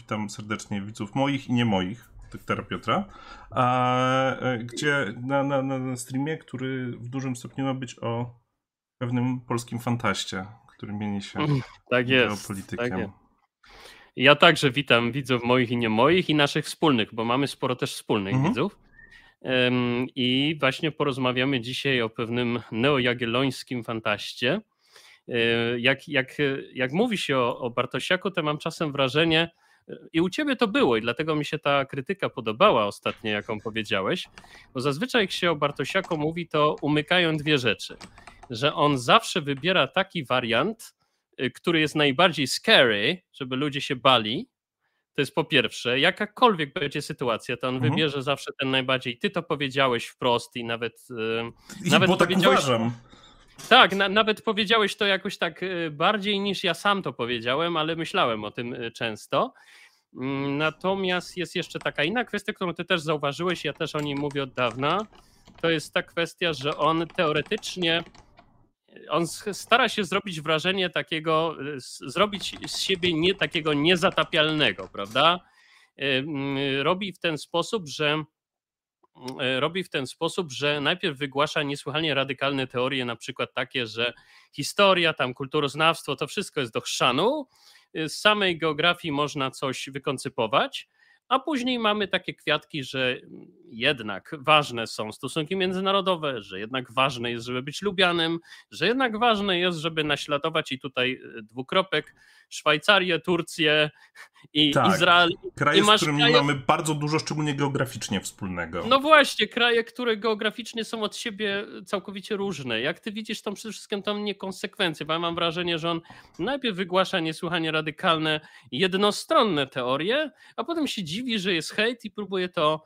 witam serdecznie widzów moich i nie moich, doktora Piotra, a, gdzie na, na, na streamie, który w dużym stopniu ma być o pewnym polskim fantaście, który mieni się mm, tak jest, geopolitykiem. Tak jest. Ja także witam widzów moich i nie moich i naszych wspólnych, bo mamy sporo też wspólnych mhm. widzów. I właśnie porozmawiamy dzisiaj o pewnym neojagiellońskim fantaście. E, jak, jak, jak mówi się o, o Bartosiaku, to mam czasem wrażenie, e, i u ciebie to było, i dlatego mi się ta krytyka podobała ostatnio, jaką powiedziałeś, bo zazwyczaj jak się o Bartosiaku mówi, to umykają dwie rzeczy. Że on zawsze wybiera taki wariant, e, który jest najbardziej scary, żeby ludzie się bali, to jest po pierwsze, jakakolwiek będzie sytuacja, to on mhm. wybierze zawsze ten najbardziej. Ty to powiedziałeś wprost i nawet. I nawet bo tak uważam. Tak, na, nawet powiedziałeś to jakoś tak y, bardziej niż ja sam to powiedziałem, ale myślałem o tym y, często. Mm, natomiast jest jeszcze taka inna kwestia, którą ty też zauważyłeś, ja też o niej mówię od dawna. To jest ta kwestia, że on teoretycznie on stara się zrobić wrażenie takiego, zrobić z siebie nie takiego niezatapialnego, prawda? Robi w ten sposób, że robi w ten sposób, że najpierw wygłasza niesłychanie radykalne teorie, na przykład takie, że historia, tam kulturoznawstwo, to wszystko jest do chrzanu. Z samej geografii można coś wykoncypować, a później mamy takie kwiatki, że jednak ważne są stosunki międzynarodowe, że jednak ważne jest, żeby być lubianym, że jednak ważne jest, żeby naśladować i tutaj e, dwukropek Szwajcarię, Turcję i tak, Izrael. Kraje, I z którymi kraje... mamy bardzo dużo, szczególnie geograficznie wspólnego. No właśnie, kraje, które geograficznie są od siebie całkowicie różne. Jak ty widzisz tą przede wszystkim tą niekonsekwencję, bo ja mam wrażenie, że on najpierw wygłasza niesłychanie radykalne, jednostronne teorie, a potem się dziwi, że jest hejt i próbuje to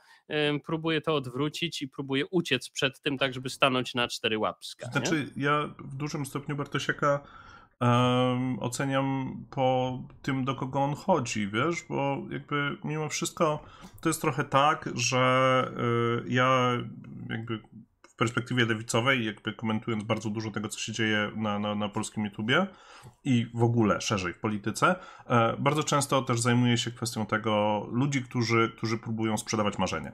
próbuje to odwrócić i próbuje uciec przed tym, tak żeby stanąć na cztery łapska. Znaczy, nie? ja w dużym stopniu Bartosiaka um, oceniam po tym, do kogo on chodzi, wiesz, bo jakby mimo wszystko to jest trochę tak, że y, ja jakby w perspektywie lewicowej, jakby komentując bardzo dużo tego, co się dzieje na, na, na polskim YouTubie i w ogóle szerzej w polityce, e, bardzo często też zajmuję się kwestią tego ludzi, którzy, którzy próbują sprzedawać marzenia.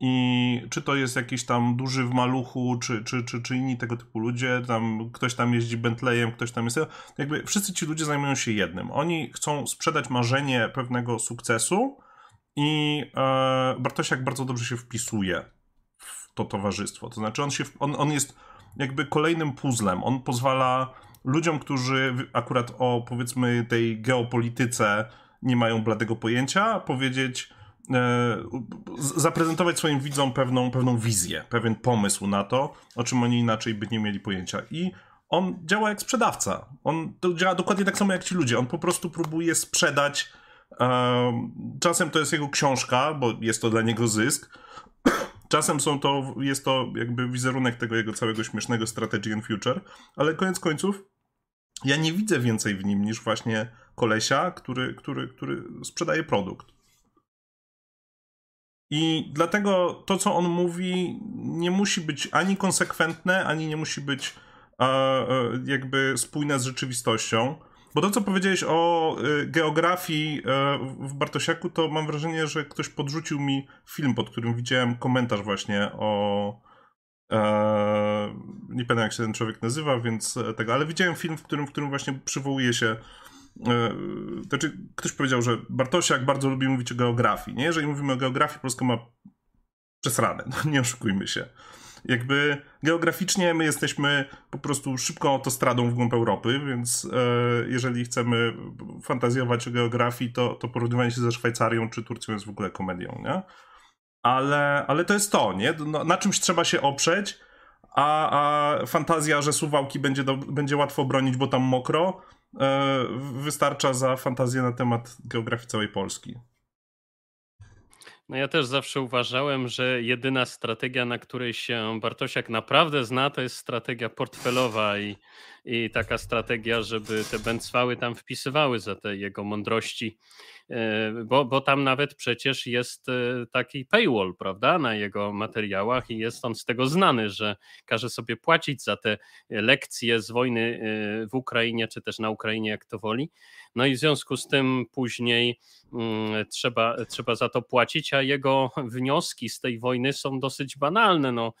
I czy to jest jakiś tam duży w maluchu, czy, czy, czy, czy inni tego typu ludzie, tam ktoś tam jeździ Bentleyem, ktoś tam jest. Jakby wszyscy ci ludzie zajmują się jednym. Oni chcą sprzedać marzenie pewnego sukcesu, i e, Bartosiak bardzo dobrze się wpisuje to towarzystwo. To znaczy, on, się, on, on jest jakby kolejnym puzzlem. On pozwala ludziom, którzy akurat o powiedzmy tej geopolityce nie mają bladego pojęcia, powiedzieć E, zaprezentować swoim widzom pewną, pewną wizję, pewien pomysł na to, o czym oni inaczej by nie mieli pojęcia. I on działa jak sprzedawca. On działa dokładnie tak samo jak ci ludzie. On po prostu próbuje sprzedać. E, czasem to jest jego książka, bo jest to dla niego zysk. Czasem są to, jest to jakby wizerunek tego jego całego śmiesznego Strategy and Future, ale koniec końców ja nie widzę więcej w nim niż właśnie kolesia, który, który, który sprzedaje produkt. I dlatego to, co on mówi, nie musi być ani konsekwentne, ani nie musi być e, jakby spójne z rzeczywistością. Bo to, co powiedziałeś o e, geografii e, w Bartosiaku, to mam wrażenie, że ktoś podrzucił mi film, pod którym widziałem komentarz właśnie o. E, nie pamiętam, jak się ten człowiek nazywa, więc tego, ale widziałem film, w którym, w którym właśnie przywołuje się E, znaczy, ktoś powiedział, że Bartosiak bardzo lubi mówić o geografii. Nie? Jeżeli mówimy o geografii, Polska ma przesrane, no nie oszukujmy się. Jakby geograficznie my jesteśmy po prostu szybką autostradą w głąb Europy, więc e, jeżeli chcemy fantazjować o geografii, to, to porównywanie się ze Szwajcarią czy Turcją jest w ogóle komedią, nie? Ale, ale to jest to, nie? No, na czymś trzeba się oprzeć, a, a fantazja, że Suwałki będzie, do, będzie łatwo bronić, bo tam mokro, E, wystarcza za fantazję na temat geografii całej Polski. No ja też zawsze uważałem, że jedyna strategia, na której się Bartosiak naprawdę zna, to jest strategia portfelowa i, i taka strategia, żeby te bęcwały tam wpisywały za te jego mądrości bo, bo tam nawet przecież jest e, taki paywall, prawda, na jego materiałach i jest on z tego znany, że każe sobie płacić za te lekcje z wojny e, w Ukrainie, czy też na Ukrainie, jak to woli. No i w związku z tym później mm, trzeba, trzeba za to płacić, a jego wnioski z tej wojny są dosyć banalne. No,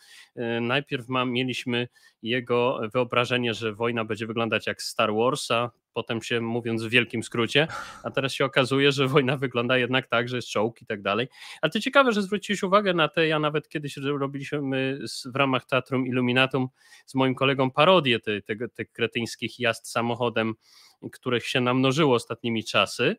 najpierw ma, mieliśmy jego wyobrażenie, że wojna będzie wyglądać jak Star Warsa, potem się mówiąc w wielkim skrócie, a teraz się okazuje, że wojna wygląda jednak tak, że jest czołg i tak dalej. Ale to ciekawe, że zwróciłeś uwagę na te, ja nawet kiedyś robiliśmy w ramach Teatrum Illuminatum z moim kolegą parodię tych te, te kretyńskich jazd samochodem, których się namnożyło ostatnimi czasy.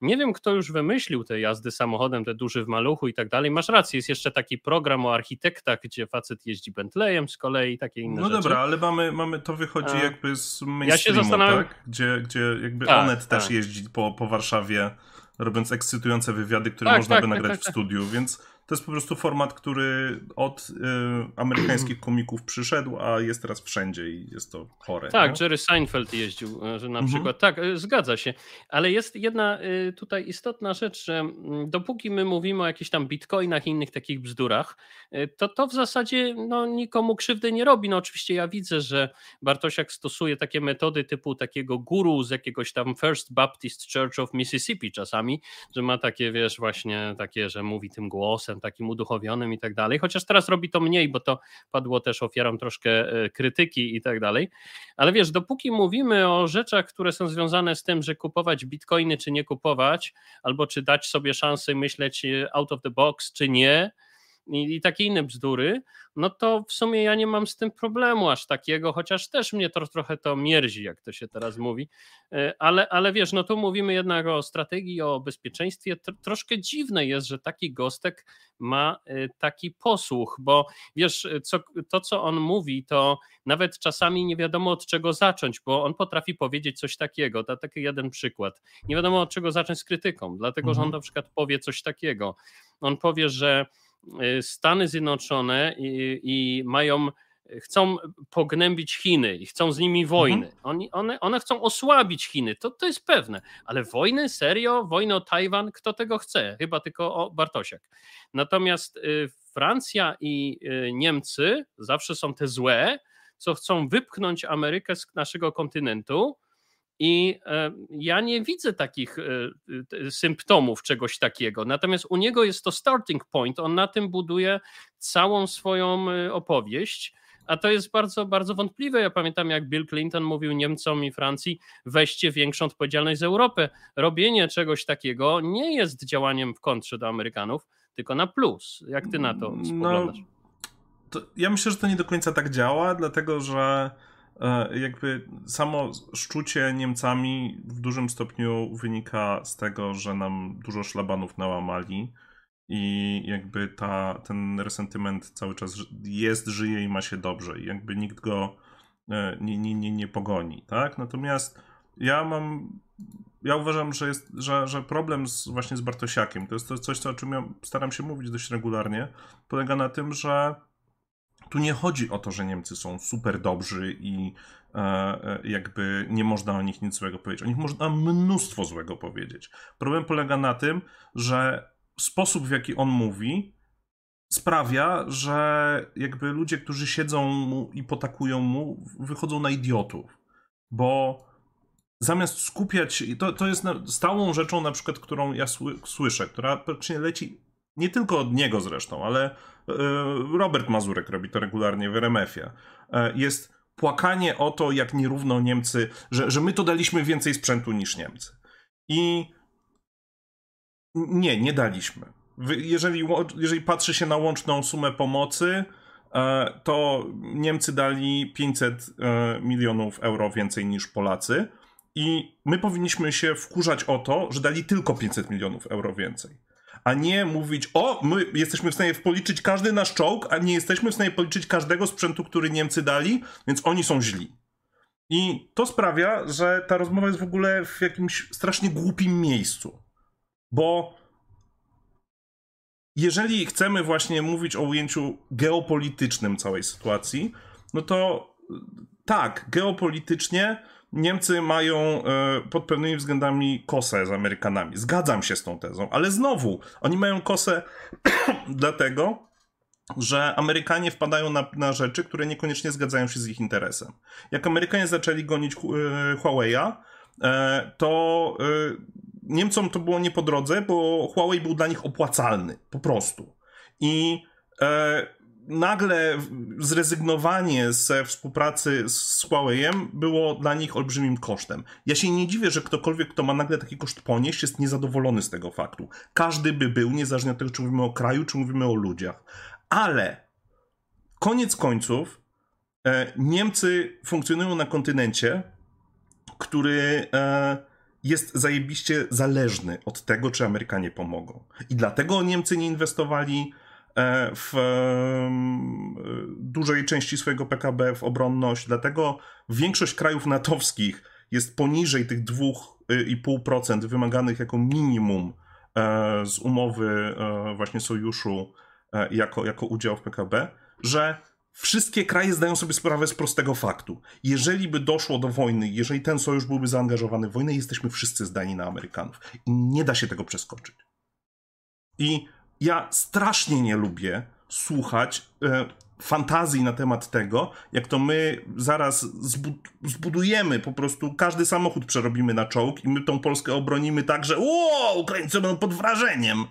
Nie wiem, kto już wymyślił te jazdy samochodem, te duży w maluchu i tak dalej. Masz rację, jest jeszcze taki program o architektach, gdzie facet jeździ Bentleyem z kolei i takie inne no rzeczy. No dobra, ale mamy, mamy to wychodzi A... jakby z mainstreamu, ja się zastanawiam... tak? Gdzie, gdzie jakby tak, Onet tak. też jeździ po, po Warszawie, robiąc ekscytujące wywiady, które tak, można tak, by tak, nagrać tak, w studiu, więc to jest po prostu format, który od y, amerykańskich komików przyszedł, a jest teraz wszędzie i jest to chore. Tak, nie? Jerry Seinfeld jeździł, e, że na mhm. przykład. Tak, e, zgadza się. Ale jest jedna y, tutaj istotna rzecz, że mm, dopóki my mówimy o jakichś tam bitcoinach i innych takich bzdurach, y, to to w zasadzie no, nikomu krzywdy nie robi. No oczywiście ja widzę, że Bartosiak stosuje takie metody typu takiego guru z jakiegoś tam First Baptist Church of Mississippi czasami, że ma takie, wiesz, właśnie takie, że mówi tym głosem, takim uduchowionym i tak dalej, chociaż teraz robi to mniej, bo to padło też ofiarą troszkę e, krytyki i tak dalej, ale wiesz, dopóki mówimy o rzeczach, które są związane z tym, że kupować bitcoiny czy nie kupować, albo czy dać sobie szansę myśleć e, out of the box czy nie, i, i takie inne bzdury, no to w sumie ja nie mam z tym problemu aż takiego, chociaż też mnie to trochę to mierzi, jak to się teraz mówi, e, ale, ale wiesz, no tu mówimy jednak o strategii, o bezpieczeństwie. Troszkę dziwne jest, że taki gostek ma e, taki posłuch, bo wiesz, co, to co on mówi, to nawet czasami nie wiadomo od czego zacząć, bo on potrafi powiedzieć coś takiego. To taki jeden przykład. Nie wiadomo od czego zacząć z krytyką, dlatego mhm. że on mhm. na przykład powie coś takiego. On powie, że Stany Zjednoczone i, i mają chcą pognębić Chiny i chcą z nimi wojny. Mhm. Oni, one, one chcą osłabić Chiny, to, to jest pewne. Ale wojny, serio? Wojny o Tajwan? Kto tego chce? Chyba tylko o Bartosiak. Natomiast y, Francja i y, Niemcy zawsze są te złe, co chcą wypchnąć Amerykę z naszego kontynentu, i e, ja nie widzę takich e, symptomów czegoś takiego. Natomiast u niego jest to starting point. On na tym buduje całą swoją e, opowieść. A to jest bardzo, bardzo wątpliwe. Ja pamiętam, jak Bill Clinton mówił Niemcom i Francji: weźcie większą odpowiedzialność z Europy. Robienie czegoś takiego nie jest działaniem w kontrze do Amerykanów, tylko na plus. Jak ty na to no, spoglądasz? No, to ja myślę, że to nie do końca tak działa, dlatego że E, jakby samo szczucie Niemcami w dużym stopniu wynika z tego, że nam dużo szlabanów nałamali i jakby ta, ten resentyment cały czas jest, żyje i ma się dobrze i jakby nikt go e, nie, nie, nie, nie pogoni, tak? Natomiast ja mam, ja uważam, że jest, że, że problem z, właśnie z Bartosiakiem, to jest to coś, o czym ja staram się mówić dość regularnie, polega na tym, że tu nie chodzi o to, że Niemcy są super dobrzy i e, e, jakby nie można o nich nic złego powiedzieć. O nich można mnóstwo złego powiedzieć. Problem polega na tym, że sposób, w jaki on mówi, sprawia, że jakby ludzie, którzy siedzą mu i potakują mu, wychodzą na idiotów. Bo zamiast skupiać to, to jest stałą rzeczą na przykład, którą ja słyszę, która praktycznie leci nie tylko od niego zresztą, ale Robert Mazurek robi to regularnie w RMF-ie. E, jest płakanie o to, jak nierówno Niemcy, że, że my to daliśmy więcej sprzętu niż Niemcy. I nie, nie daliśmy. Jeżeli, jeżeli patrzy się na łączną sumę pomocy, e, to Niemcy dali 500 milionów euro więcej niż Polacy. I my powinniśmy się wkurzać o to, że dali tylko 500 milionów euro więcej a nie mówić, o, my jesteśmy w stanie policzyć każdy nasz czołg, a nie jesteśmy w stanie policzyć każdego sprzętu, który Niemcy dali, więc oni są źli. I to sprawia, że ta rozmowa jest w ogóle w jakimś strasznie głupim miejscu. Bo jeżeli chcemy właśnie mówić o ujęciu geopolitycznym całej sytuacji, no to tak, geopolitycznie Niemcy mają e, pod pewnymi względami kosę z Amerykanami. Zgadzam się z tą tezą, ale znowu, oni mają kosę dlatego, że Amerykanie wpadają na, na, rzeczy, które niekoniecznie zgadzają się z ich interesem. Jak Amerykanie zaczęli gonić e, Huawei'a, e, to Niemcom to było nie po drodze, bo Huawei był dla nich opłacalny, po prostu. I nagle zrezygnowanie ze współpracy z Huawei'em było dla nich olbrzymim kosztem. Ja się nie dziwię, że ktokolwiek, kto ma nagle taki koszt ponieść, jest niezadowolony z tego faktu. Każdy by był, niezależnie od tego, czy mówimy o kraju, czy mówimy o ludziach. Ale koniec końców e, Niemcy funkcjonują na kontynencie, który e, jest zajebiście zależny od tego, czy Amerykanie pomogą. I dlatego Niemcy nie inwestowali w dużej części swojego PKB w obronność, dlatego większość krajów natowskich jest poniżej tych 2,5% wymaganych jako minimum e, z umowy e, właśnie sojuszu jako, jako udział w PKB, że wszystkie kraje zdają sobie sprawę z prostego faktu. Jeżeli by doszło do wojny, jeżeli ten sojusz byłby zaangażowany w wojnę, jesteśmy wszyscy zdani na Amerykanów. I nie da się tego przeskoczyć. I ja strasznie nie lubię słuchać e, fantazji na temat tego, jak to my zaraz zbudujemy po prostu, każdy samochód przerobimy na czołg i my tą Polskę obronimy tak, że o, Ukraińcy będą pod wrażeniem.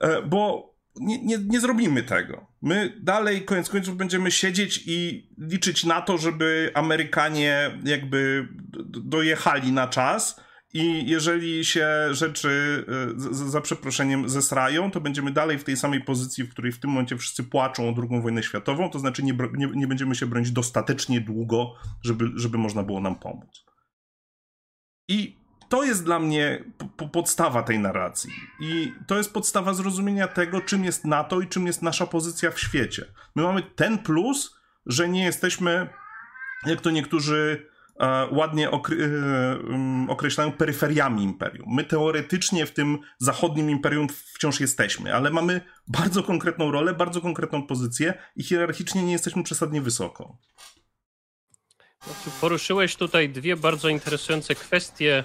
E, bo nie, nie, nie zrobimy tego. My dalej, koniec końców, będziemy siedzieć i liczyć na to, żeby Amerykanie jakby dojechali na czas i jeżeli się rzeczy e, za przeproszeniem zesrają, to będziemy dalej w tej samej pozycji, w której w tym momencie wszyscy płaczą o II wojnę światową, to znaczy nie, nie, nie będziemy się bronić dostatecznie długo, żeby, żeby można było nam pomóc. I to jest dla mnie po, podstawa tej narracji. I to jest podstawa zrozumienia tego, czym jest NATO i czym jest nasza pozycja w świecie. My mamy ten plus, że nie jesteśmy, jak to niektórzy ładnie okre e, określają peryferiami imperium. My teoretycznie w tym zachodnim imperium wciąż jesteśmy, ale mamy bardzo konkretną rolę, bardzo konkretną pozycję i hierarchicznie nie jesteśmy przesadnie wysoko. Poruszyłeś tutaj dwie bardzo interesujące kwestie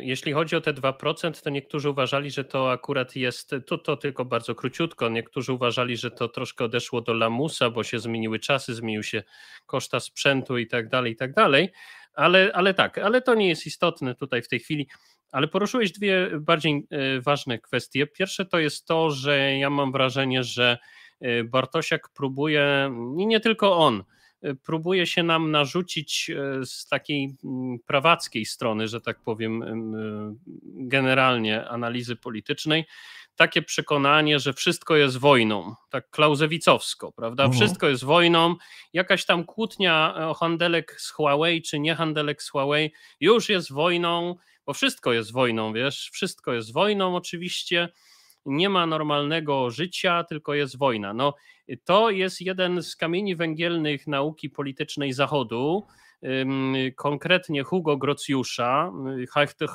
jeśli chodzi o te 2%, to niektórzy uważali, że to akurat jest, to, to tylko bardzo króciutko, niektórzy uważali, że to troszkę odeszło do lamusa, bo się zmieniły czasy, zmienił się koszta sprzętu i tak dalej, i tak dalej, ale, ale tak, ale to nie jest istotne tutaj w tej chwili. Ale poruszyłeś dwie bardziej e, ważne kwestie. Pierwsze to jest to, że ja mam wrażenie, że e, Bartosiak próbuje, i nie tylko on, próbuje się nam narzucić e, z takiej mm, prawackiej strony, że tak powiem, e, generalnie analizy politycznej, takie przekonanie, że wszystko jest wojną, tak klauzewicowsko, prawda? Mhm. Wszystko jest wojną, jakaś tam kłótnia o handelek z Huawei, czy nie handelek z Huawei, już jest wojną, bo wszystko jest wojną, wiesz, wszystko jest wojną oczywiście, nie ma normalnego życia, tylko jest wojna. No, to jest jeden z kamieni węgielnych nauki politycznej Zachodu, konkretnie Hugo Grocjusza,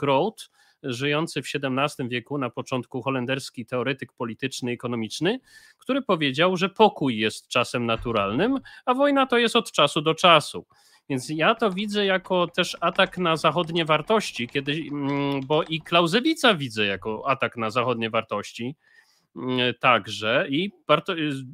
Road, żyjący w XVII wieku, na początku holenderski teoretyk polityczny ekonomiczny, który powiedział, że pokój jest czasem naturalnym, a wojna to jest od czasu do czasu. Więc ja to widzę jako też atak na zachodnie wartości, kiedy, mm, bo i Klauzewica widzę jako atak na zachodnie wartości mm, także i,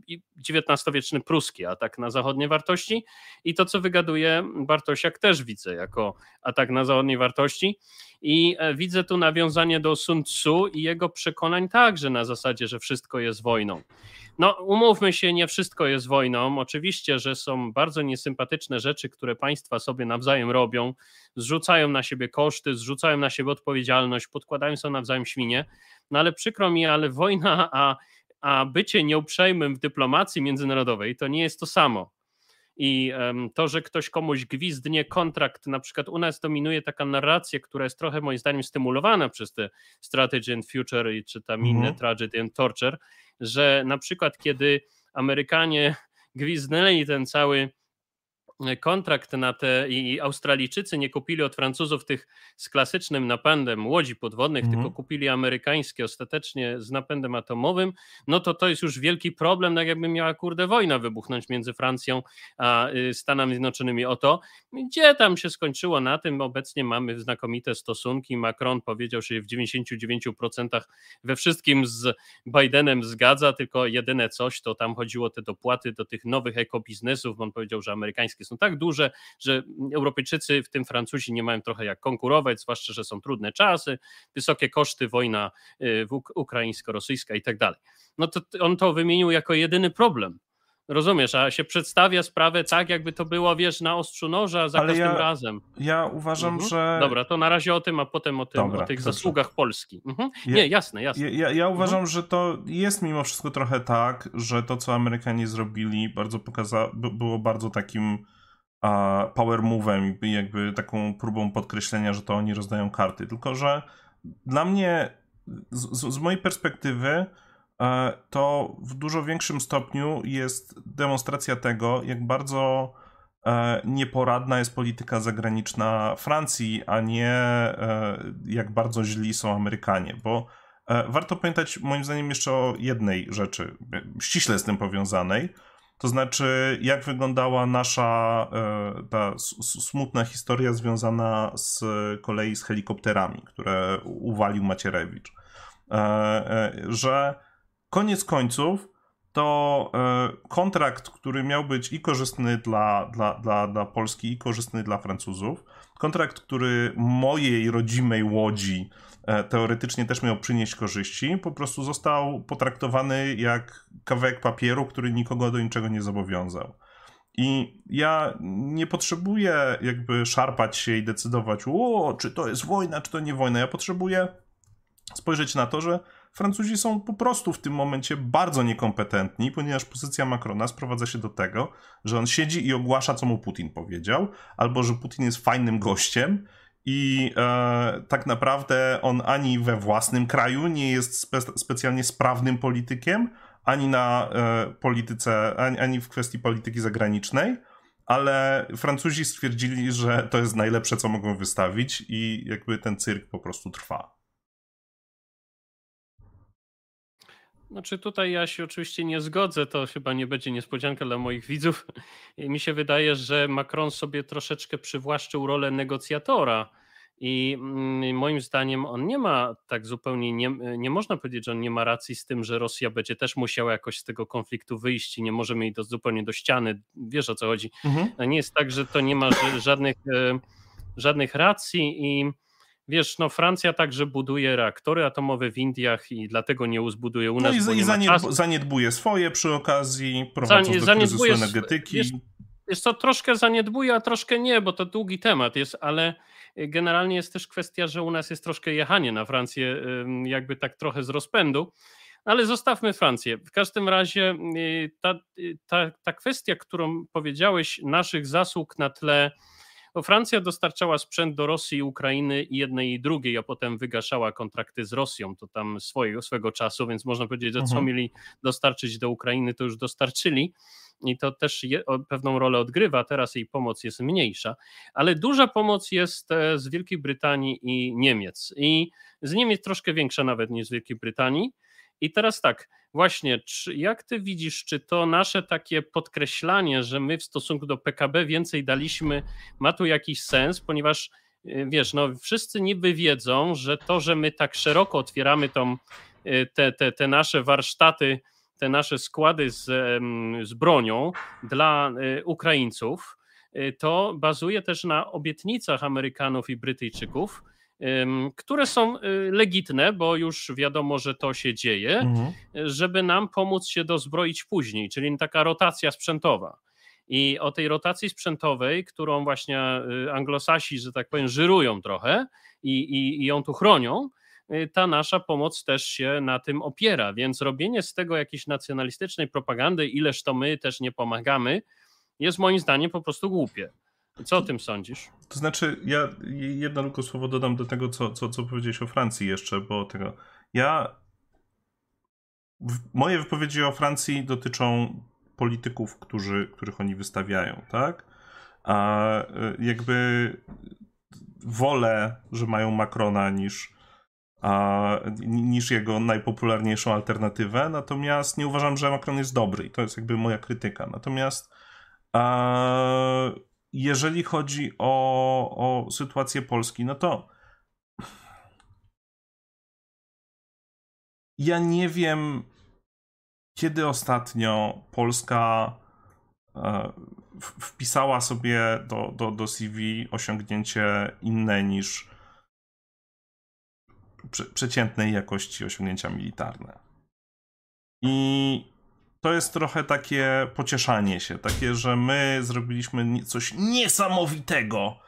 i XIX-wieczny pruski atak na zachodnie wartości i to, co wygaduje Bartosiak też widzę jako atak na zachodnie wartości i e, widzę tu nawiązanie do Sun Tzu i jego przekonań także na zasadzie, że wszystko jest wojną. No, umówmy się, nie wszystko jest wojną. Oczywiście, że są bardzo niesympatyczne rzeczy, które państwa sobie nawzajem robią, zrzucają na siebie koszty, zrzucają na siebie odpowiedzialność, podkładają sobie nawzajem świnie. No ale przykro mi, ale wojna, a, a bycie nieuprzejmym w dyplomacji międzynarodowej to nie jest to samo. I to, że ktoś komuś gwizdnie kontrakt, na przykład u nas dominuje taka narracja, która jest trochę moim zdaniem stymulowana przez te Strategy and Future i czy tam inne mm. Tragedy and Torture, że na przykład kiedy Amerykanie gwizdnęli ten cały kontrakt na te i Australijczycy nie kupili od Francuzów tych z klasycznym napędem łodzi podwodnych, mhm. tylko kupili amerykańskie ostatecznie z napędem atomowym, no to to jest już wielki problem, tak jakby miała kurde wojna wybuchnąć między Francją a y, Stanami Zjednoczonymi o to, gdzie tam się skończyło. Na tym, obecnie mamy znakomite stosunki, Macron powiedział, że się w 99% we wszystkim z Bidenem zgadza, tylko jedyne coś, to tam chodziło te dopłaty do tych nowych ekobiznesów, on powiedział, że amerykańskie są tak duże, że Europejczycy, w tym Francuzi, nie mają trochę jak konkurować, zwłaszcza, że są trudne czasy, wysokie koszty, wojna y, ukraińsko-rosyjska i tak dalej. No to on to wymienił jako jedyny problem. Rozumiesz, a się przedstawia sprawę tak, jakby to było, wiesz, na ostrzu noża za Ale każdym ja, razem. Ja uważam, mhm. że. Dobra, to na razie o tym, a potem o, tym, Dobra, o tych dobrze. zasługach Polski. Mhm. Nie, jasne, jasne. Ja, ja uważam, mhm. że to jest mimo wszystko trochę tak, że to, co Amerykanie zrobili, bardzo pokaza... było bardzo takim power move'em i jakby taką próbą podkreślenia, że to oni rozdają karty. Tylko, że dla mnie, z, z mojej perspektywy, e, to w dużo większym stopniu jest demonstracja tego, jak bardzo e, nieporadna jest polityka zagraniczna Francji, a nie e, jak bardzo źli są Amerykanie, bo warto pamiętać moim zdaniem jeszcze o jednej rzeczy, ściśle z tym powiązanej, to znaczy, jak wyglądała nasza e, ta smutna historia związana z kolei z helikopterami, które uwalił Macierewicz. E, e, że koniec końców to kontrakt, który miał być i korzystny dla, dla, dla, dla Polski, i korzystny dla Francuzów, kontrakt, który mojej rodzimej łodzi teoretycznie też miał przynieść korzyści, po prostu został potraktowany jak kawałek papieru, który nikogo do niczego nie zobowiązał. I ja nie potrzebuję jakby szarpać się i decydować, o, czy to jest wojna, czy to nie wojna. Ja potrzebuję spojrzeć na to, że Francuzi są po prostu w tym momencie bardzo niekompetentni, ponieważ pozycja Macrona sprowadza się do tego, że on siedzi i ogłasza, co mu Putin powiedział, albo że Putin jest fajnym gościem i e, tak naprawdę on ani we własnym kraju nie jest spe specjalnie sprawnym politykiem, ani na e, polityce, ani, ani w kwestii polityki zagranicznej, ale Francuzi stwierdzili, że to jest najlepsze, co mogą wystawić, i jakby ten cyrk po prostu trwa. Znaczy tutaj ja się oczywiście nie zgodzę, to chyba nie będzie niespodzianka dla moich widzów. Mi się wydaje, że Macron sobie troszeczkę przywłaszczył rolę negocjatora i mm, moim zdaniem on nie ma tak zupełnie, nie, nie można powiedzieć, że on nie ma racji z tym, że Rosja będzie też musiała jakoś z tego konfliktu wyjść i nie możemy jej do, zupełnie do ściany. Wiesz o co chodzi. Mhm. Nie jest tak, że to nie ma żadnych, e, żadnych racji i Wiesz, no Francja także buduje reaktory atomowe w Indiach i dlatego nie uzbuduje u nas. No i, i zaniedb zaniedbuje swoje przy okazji, prowadząc Zani do kryzysu energetyki. Wiesz, wiesz co, troszkę zaniedbuje, a troszkę nie, bo to długi temat jest, ale generalnie jest też kwestia, że u nas jest troszkę jechanie na Francję, jakby tak trochę z rozpędu. Ale zostawmy Francję. W każdym razie y, ta, y, ta, ta kwestia, którą powiedziałeś, naszych zasług na tle bo Francja dostarczała sprzęt do Rosji i Ukrainy i jednej i drugiej, a potem wygaszała kontrakty z Rosją, to tam swojego, swego czasu, więc można powiedzieć, że co mhm. mieli dostarczyć do Ukrainy, to już dostarczyli i to też je, pewną rolę odgrywa. Teraz jej pomoc jest mniejsza, ale duża pomoc jest e, z Wielkiej Brytanii i Niemiec. I z Niemiec troszkę większa nawet niż z Wielkiej Brytanii. I teraz tak, właśnie, czy, jak ty widzisz, czy to nasze takie podkreślanie, że my w stosunku do PKB więcej daliśmy, ma tu jakiś sens, ponieważ y, wiesz, no wszyscy niby wiedzą, że to, że my tak szeroko otwieramy tą, y, te, te, te nasze warsztaty, te nasze składy z, z bronią dla y, Ukraińców, to bazuje też na obietnicach Amerykanów i Brytyjczyków, które są y, legitne, bo już wiadomo, że to się dzieje, mhm. żeby nam pomóc się dozbroić później, czyli taka rotacja sprzętowa. I o tej rotacji sprzętowej, którą właśnie y, anglosasi, że tak powiem, żyrują trochę i, i, i ją tu chronią, y, ta nasza pomoc też się na tym opiera. Więc robienie z tego jakiejś nacjonalistycznej propagandy, ileż to my też nie pomagamy, jest moim zdaniem po prostu głupie. Co o tym sądzisz? To znaczy, ja jedno tylko słowo dodam do tego, co, co, co powiedziałeś o Francji jeszcze, bo tego. Ja. Moje wypowiedzi o Francji dotyczą polityków, którzy, których oni wystawiają, tak? A jakby wolę, że mają Macrona niż, a, niż jego najpopularniejszą alternatywę, natomiast nie uważam, że Macron jest dobry i to jest jakby moja krytyka. Natomiast a, jeżeli chodzi o, o sytuację Polski, no to ja nie wiem, kiedy ostatnio Polska e, wpisała sobie do, do, do CV osiągnięcie inne niż przeciętnej jakości osiągnięcia militarne. I to jest trochę takie pocieszanie się, takie, że my zrobiliśmy coś niesamowitego,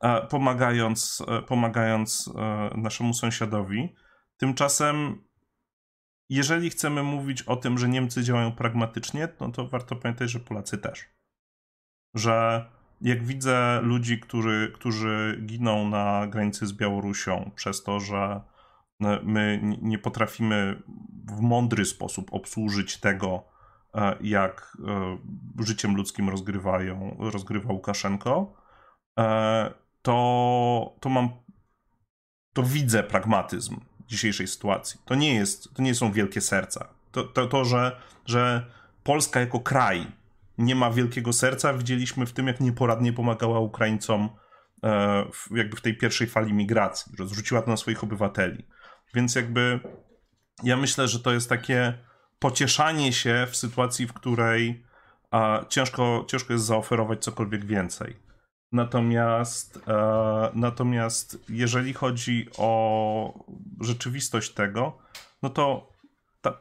e, pomagając, e, pomagając naszemu sąsiadowi. Tymczasem jeżeli chcemy mówić o tym, że Niemcy działają pragmatycznie, no to warto pamiętać, że Polacy też. Że jak widzę ludzi, którzy, którzy giną na granicy z Białorusią przez to, że my nie potrafimy w mądry sposób obsłużyć tego, e, jak e, życiem ludzkim rozgrywają, rozgrywa Łukaszenko, e, to, to mam, to widzę pragmatyzm dzisiejszej sytuacji. To nie, jest, to nie są wielkie serca. To, to, to że, że Polska jako kraj nie ma wielkiego serca, widzieliśmy w tym, jak nieporadnie pomagała Ukraińcom e, w, jakby w tej pierwszej fali migracji, że zrzuciła to na swoich obywateli. Więc jakby ja myślę, że to jest takie pocieszanie się w sytuacji, w której ciężko, ciężko jest zaoferować cokolwiek więcej. Natomiast, e, natomiast jeżeli chodzi o rzeczywistość tego, no to ta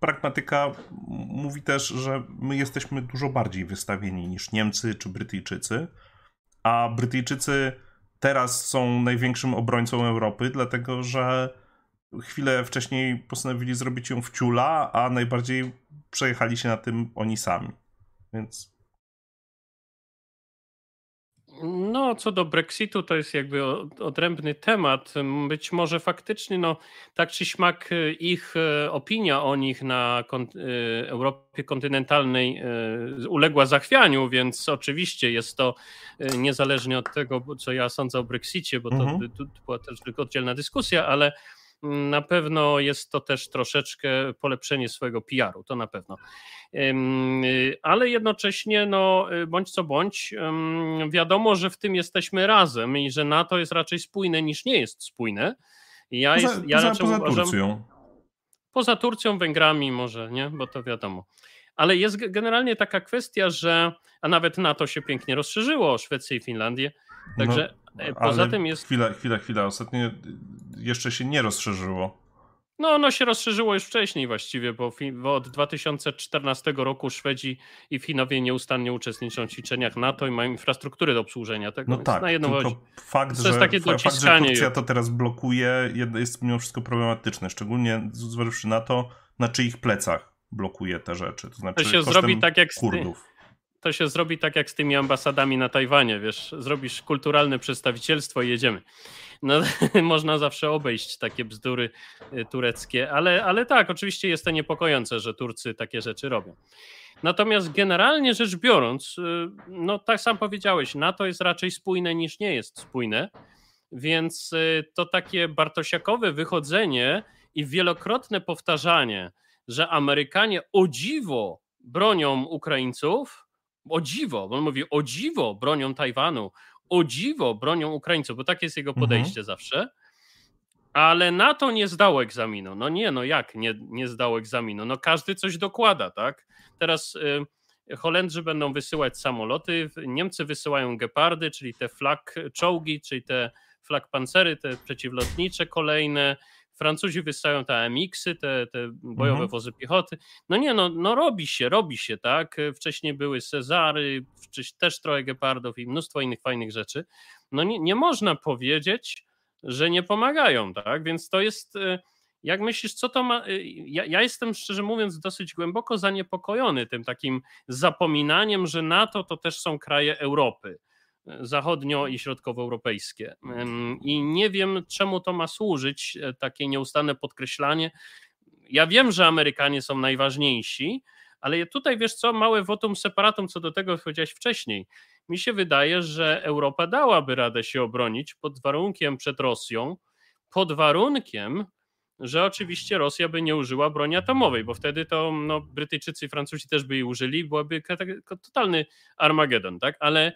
pragmatyka mówi też, że my jesteśmy dużo bardziej wystawieni niż Niemcy czy Brytyjczycy, a Brytyjczycy teraz są największym obrońcą Europy, dlatego że chwilę wcześniej postanowili zrobić ją w ciula, a najbardziej przejechali się na tym oni sami. Więc no, co do Brexitu, to jest jakby odrębny temat. Być może faktycznie, no, tak czy śmak, y, ich y, opinia o nich na y, Europie kontynentalnej uległa zachwianiu, więc oczywiście jest to niezależnie od tego, co ja sądzę o Brexicie, bo to, mhm. to była też tylko oddzielna dyskusja, ale na pewno jest to też troszeczkę polepszenie swojego PR-u, to na pewno. Ale jednocześnie, no, bądź co bądź, wiadomo, że w tym jesteśmy razem i że NATO jest raczej spójne niż nie jest spójne. Ja, poza, jest, ja poza, raczej poza uważam, Turcją. Poza Turcją, Węgrami może, nie? Bo to wiadomo. Ale jest generalnie taka kwestia, że a nawet NATO się pięknie rozszerzyło o Szwecję i Finlandię. Także no, e, poza tym jest. Chwila, chwila, chwila. Ostatnio jeszcze się nie rozszerzyło. No, ono się rozszerzyło już wcześniej właściwie, bo, bo, od 2014 roku Szwedzi i Finowie nieustannie uczestniczą w ćwiczeniach NATO i mają infrastrukturę do obsłużenia tego. No tak, na jedno tylko fakt, to że, jest takie fakt, że Turcja to teraz blokuje jest mimo wszystko problematyczne, szczególnie zważywszy na to, na czyich plecach blokuje te rzeczy. To znaczy to się zrobi tak jak Kurdów to się zrobi tak jak z tymi ambasadami na Tajwanie, wiesz, zrobisz kulturalne przedstawicielstwo i jedziemy. No, można zawsze obejść takie bzdury y, tureckie, ale, ale tak, oczywiście jest to niepokojące, że Turcy takie rzeczy robią. Natomiast generalnie rzecz biorąc, y, no tak sam powiedziałeś, NATO jest raczej spójne niż nie jest spójne, więc y, to takie bartosiakowe wychodzenie i wielokrotne powtarzanie, że Amerykanie o dziwo bronią Ukraińców, o dziwo, bo on mówi o dziwo bronią Tajwanu, o dziwo bronią Ukraińców, bo tak jest jego mhm. podejście mhm. zawsze. Ale na to nie zdało egzaminu. No nie, no jak nie, nie zdało egzaminu? No każdy coś dokłada, tak? Teraz y, Holendrzy będą wysyłać samoloty, Niemcy wysyłają gepardy, czyli te flag czołgi, czyli te flag pancery, te przeciwlotnicze kolejne. Francuzi wysyłają te AMX-y, te, te bojowe mhm. wozy piechoty. No nie, no, no robi się, robi się, tak. Wcześniej były Cezary, też trochę Gepardów i mnóstwo innych fajnych rzeczy. No nie, nie można powiedzieć, że nie pomagają, tak. Więc to jest. Y, jak myślisz, co to ma. Y, ja, ja, jestem szczerze mówiąc dosyć głęboko zaniepokojony tym takim zapominaniem, że NATO to też są kraje Europy zachodnio- i środkowoeuropejskie. I nie wiem, czemu to ma służyć, e, takie nieustanne podkreślanie. Ja wiem, że Amerykanie są najważniejsi, ale tutaj wiesz co, małe votum separatum co do tego powiedziałeś wcześniej. mi się wydaje, że Europa dałaby radę się obronić pod warunkiem przed Rosją, pod warunkiem, że oczywiście Rosja by nie użyła broni atomowej, bo wtedy to no, Brytyjczycy i Francuzi też by jej użyli, byłaby totalny Armagedon, tak? Ale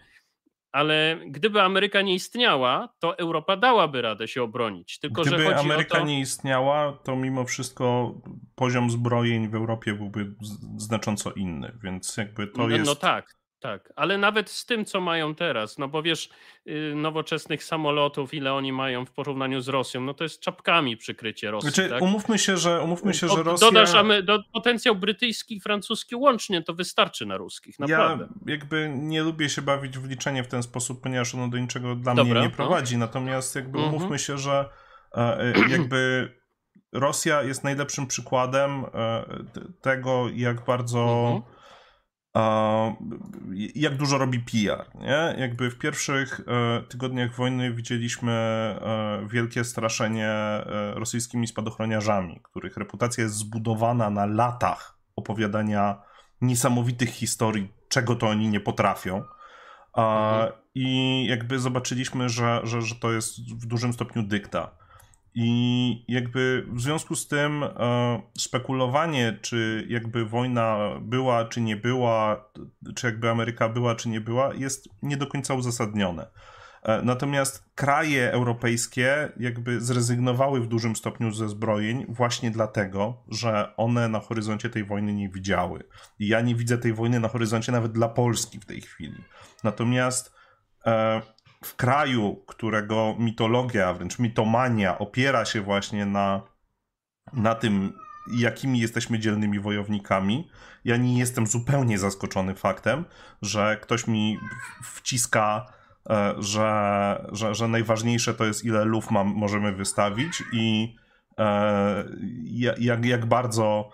ale gdyby Ameryka nie istniała, to Europa dałaby radę się obronić. Tylko, gdyby że Ameryka to... nie istniała, to mimo wszystko poziom zbrojeń w Europie byłby znacząco inny, więc jakby to no, jest... No tak, tak, ale nawet z tym, co mają teraz, no bo wiesz, y, nowoczesnych samolotów, ile oni mają w porównaniu z Rosją, no to jest czapkami przykrycie Rosji. Znaczy, tak? umówmy się, że, umówmy się, że Rosja... Dodasz do, potencjał brytyjski i francuski łącznie, to wystarczy na ruskich, naprawdę. Ja jakby nie lubię się bawić w liczenie w ten sposób, ponieważ ono do niczego dla Dobra, mnie nie no. prowadzi, natomiast jakby mhm. umówmy się, że e, e, jakby Rosja jest najlepszym przykładem e, tego, jak bardzo... Mhm jak dużo robi PR, nie? Jakby w pierwszych e, tygodniach wojny widzieliśmy e, wielkie straszenie e, rosyjskimi spadochroniarzami, których reputacja jest zbudowana na latach opowiadania niesamowitych historii, czego to oni nie potrafią. Mhm. I jakby zobaczyliśmy, że, że, że to jest w dużym stopniu dykta. I jakby w związku z tym e, spekulowanie, czy jakby wojna była, czy nie była, czy jakby Ameryka była, czy nie była, jest nie do końca uzasadnione. E, natomiast kraje europejskie jakby zrezygnowały w dużym stopniu ze zbrojeń właśnie dlatego, że one na horyzoncie tej wojny nie widziały. I ja nie widzę tej wojny na horyzoncie nawet dla Polski w tej chwili. Natomiast e, w kraju, którego mitologia, wręcz mitomania opiera się właśnie na, na tym, jakimi jesteśmy dzielnymi wojownikami, ja nie jestem zupełnie zaskoczony faktem, że ktoś mi wciska, e, że, że, że najważniejsze to jest, ile luf mam, możemy wystawić i e, jak, jak bardzo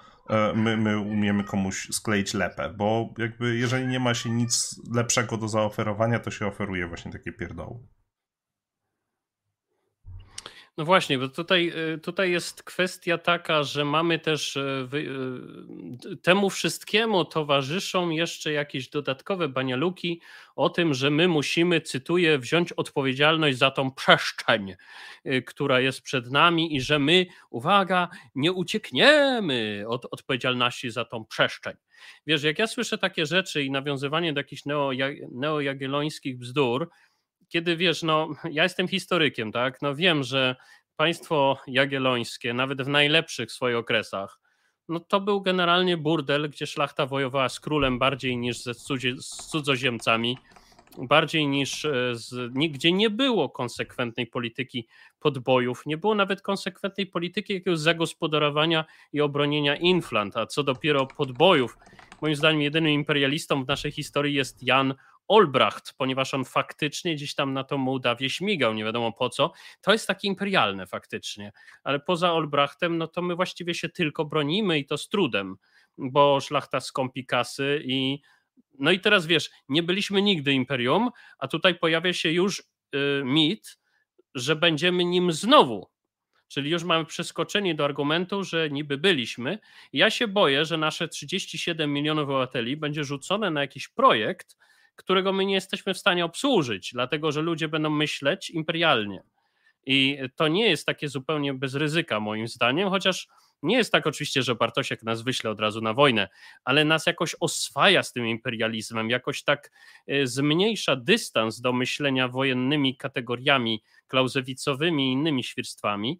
my, my umiemy komuś skleić lepę, bo jakby jeżeli nie ma się nic lepszego do zaoferowania, to się oferuje właśnie takie pierdoły. No właśnie, bo tutaj, y, tutaj jest kwestia taka, że mamy też y, y, temu wszystkiemu towarzyszą jeszcze jakieś dodatkowe banialuki o tym, że my musimy, cytuję, wziąć odpowiedzialność za tą przestrzeń, która jest przed nami i że my, uwaga, nie uciekniemy od odpowiedzialności za tą przestrzeń. Wiesz, jak ja słyszę takie rzeczy i nawiązywanie do jakichś neo, neojagiellońskich bzdur, kiedy wiesz, no ja jestem historykiem, tak, no wiem, że państwo jagiellońskie, nawet w najlepszych swoich okresach, no to był generalnie burdel, gdzie szlachta wojowała z królem bardziej niż ze z cudzoziemcami, bardziej niż e, z, nigdzie nie było konsekwentnej polityki podbojów, nie było nawet konsekwentnej polityki jakiegoś zagospodarowania i obronienia inflant, a co dopiero podbojów. Moim zdaniem jedynym imperialistą w naszej historii jest Jan Olbracht, ponieważ on faktycznie gdzieś tam na to Mołdawię śmigał, nie wiadomo po co. To jest takie imperialne faktycznie, ale poza Olbrachtem, no to my właściwie się tylko bronimy i to z trudem, bo szlachta skąpi kasy i no i teraz wiesz, nie byliśmy nigdy imperium, a tutaj pojawia się już y, mit, że będziemy nim znowu. Czyli już mamy przeskoczenie do argumentu, że niby byliśmy. Ja się boję, że nasze 37 milionów obywateli będzie rzucone na jakiś projekt, którego my nie jesteśmy w stanie obsłużyć, dlatego że ludzie będą myśleć imperialnie. I to nie jest takie zupełnie bez ryzyka, moim zdaniem, chociaż nie jest tak oczywiście, że Bartosiek nas wyśle od razu na wojnę, ale nas jakoś oswaja z tym imperializmem, jakoś tak e, zmniejsza dystans do myślenia wojennymi kategoriami klauzewicowymi i innymi świrstwami.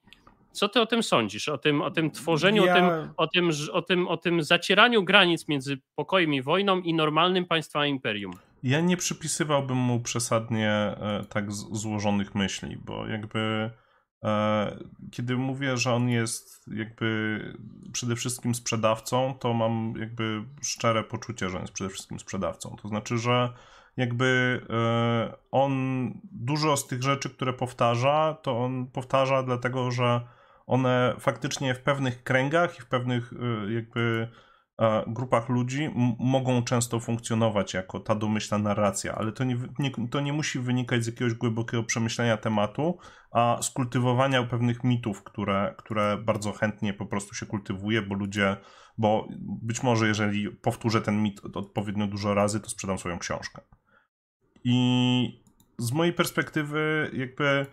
Co ty o tym sądzisz? O tym, o tym tworzeniu, ja... o, tym, o, tym, o, tym, o tym zacieraniu granic między pokojem i wojną i normalnym państwem imperium? Ja nie przypisywałbym mu przesadnie e, tak złożonych myśli, bo jakby e, kiedy mówię, że on jest jakby przede wszystkim sprzedawcą, to mam jakby szczere poczucie, że on jest przede wszystkim sprzedawcą. To znaczy, że jakby e, on dużo z tych rzeczy, które powtarza, to on powtarza dlatego, że one faktycznie w pewnych kręgach i w pewnych jakby grupach ludzi mogą często funkcjonować jako ta domyślna narracja, ale to nie, nie, to nie musi wynikać z jakiegoś głębokiego przemyślenia tematu, a z kultywowania pewnych mitów, które, które bardzo chętnie po prostu się kultywuje, bo ludzie, bo być może jeżeli powtórzę ten mit odpowiednio dużo razy, to sprzedam swoją książkę. I z mojej perspektywy, jakby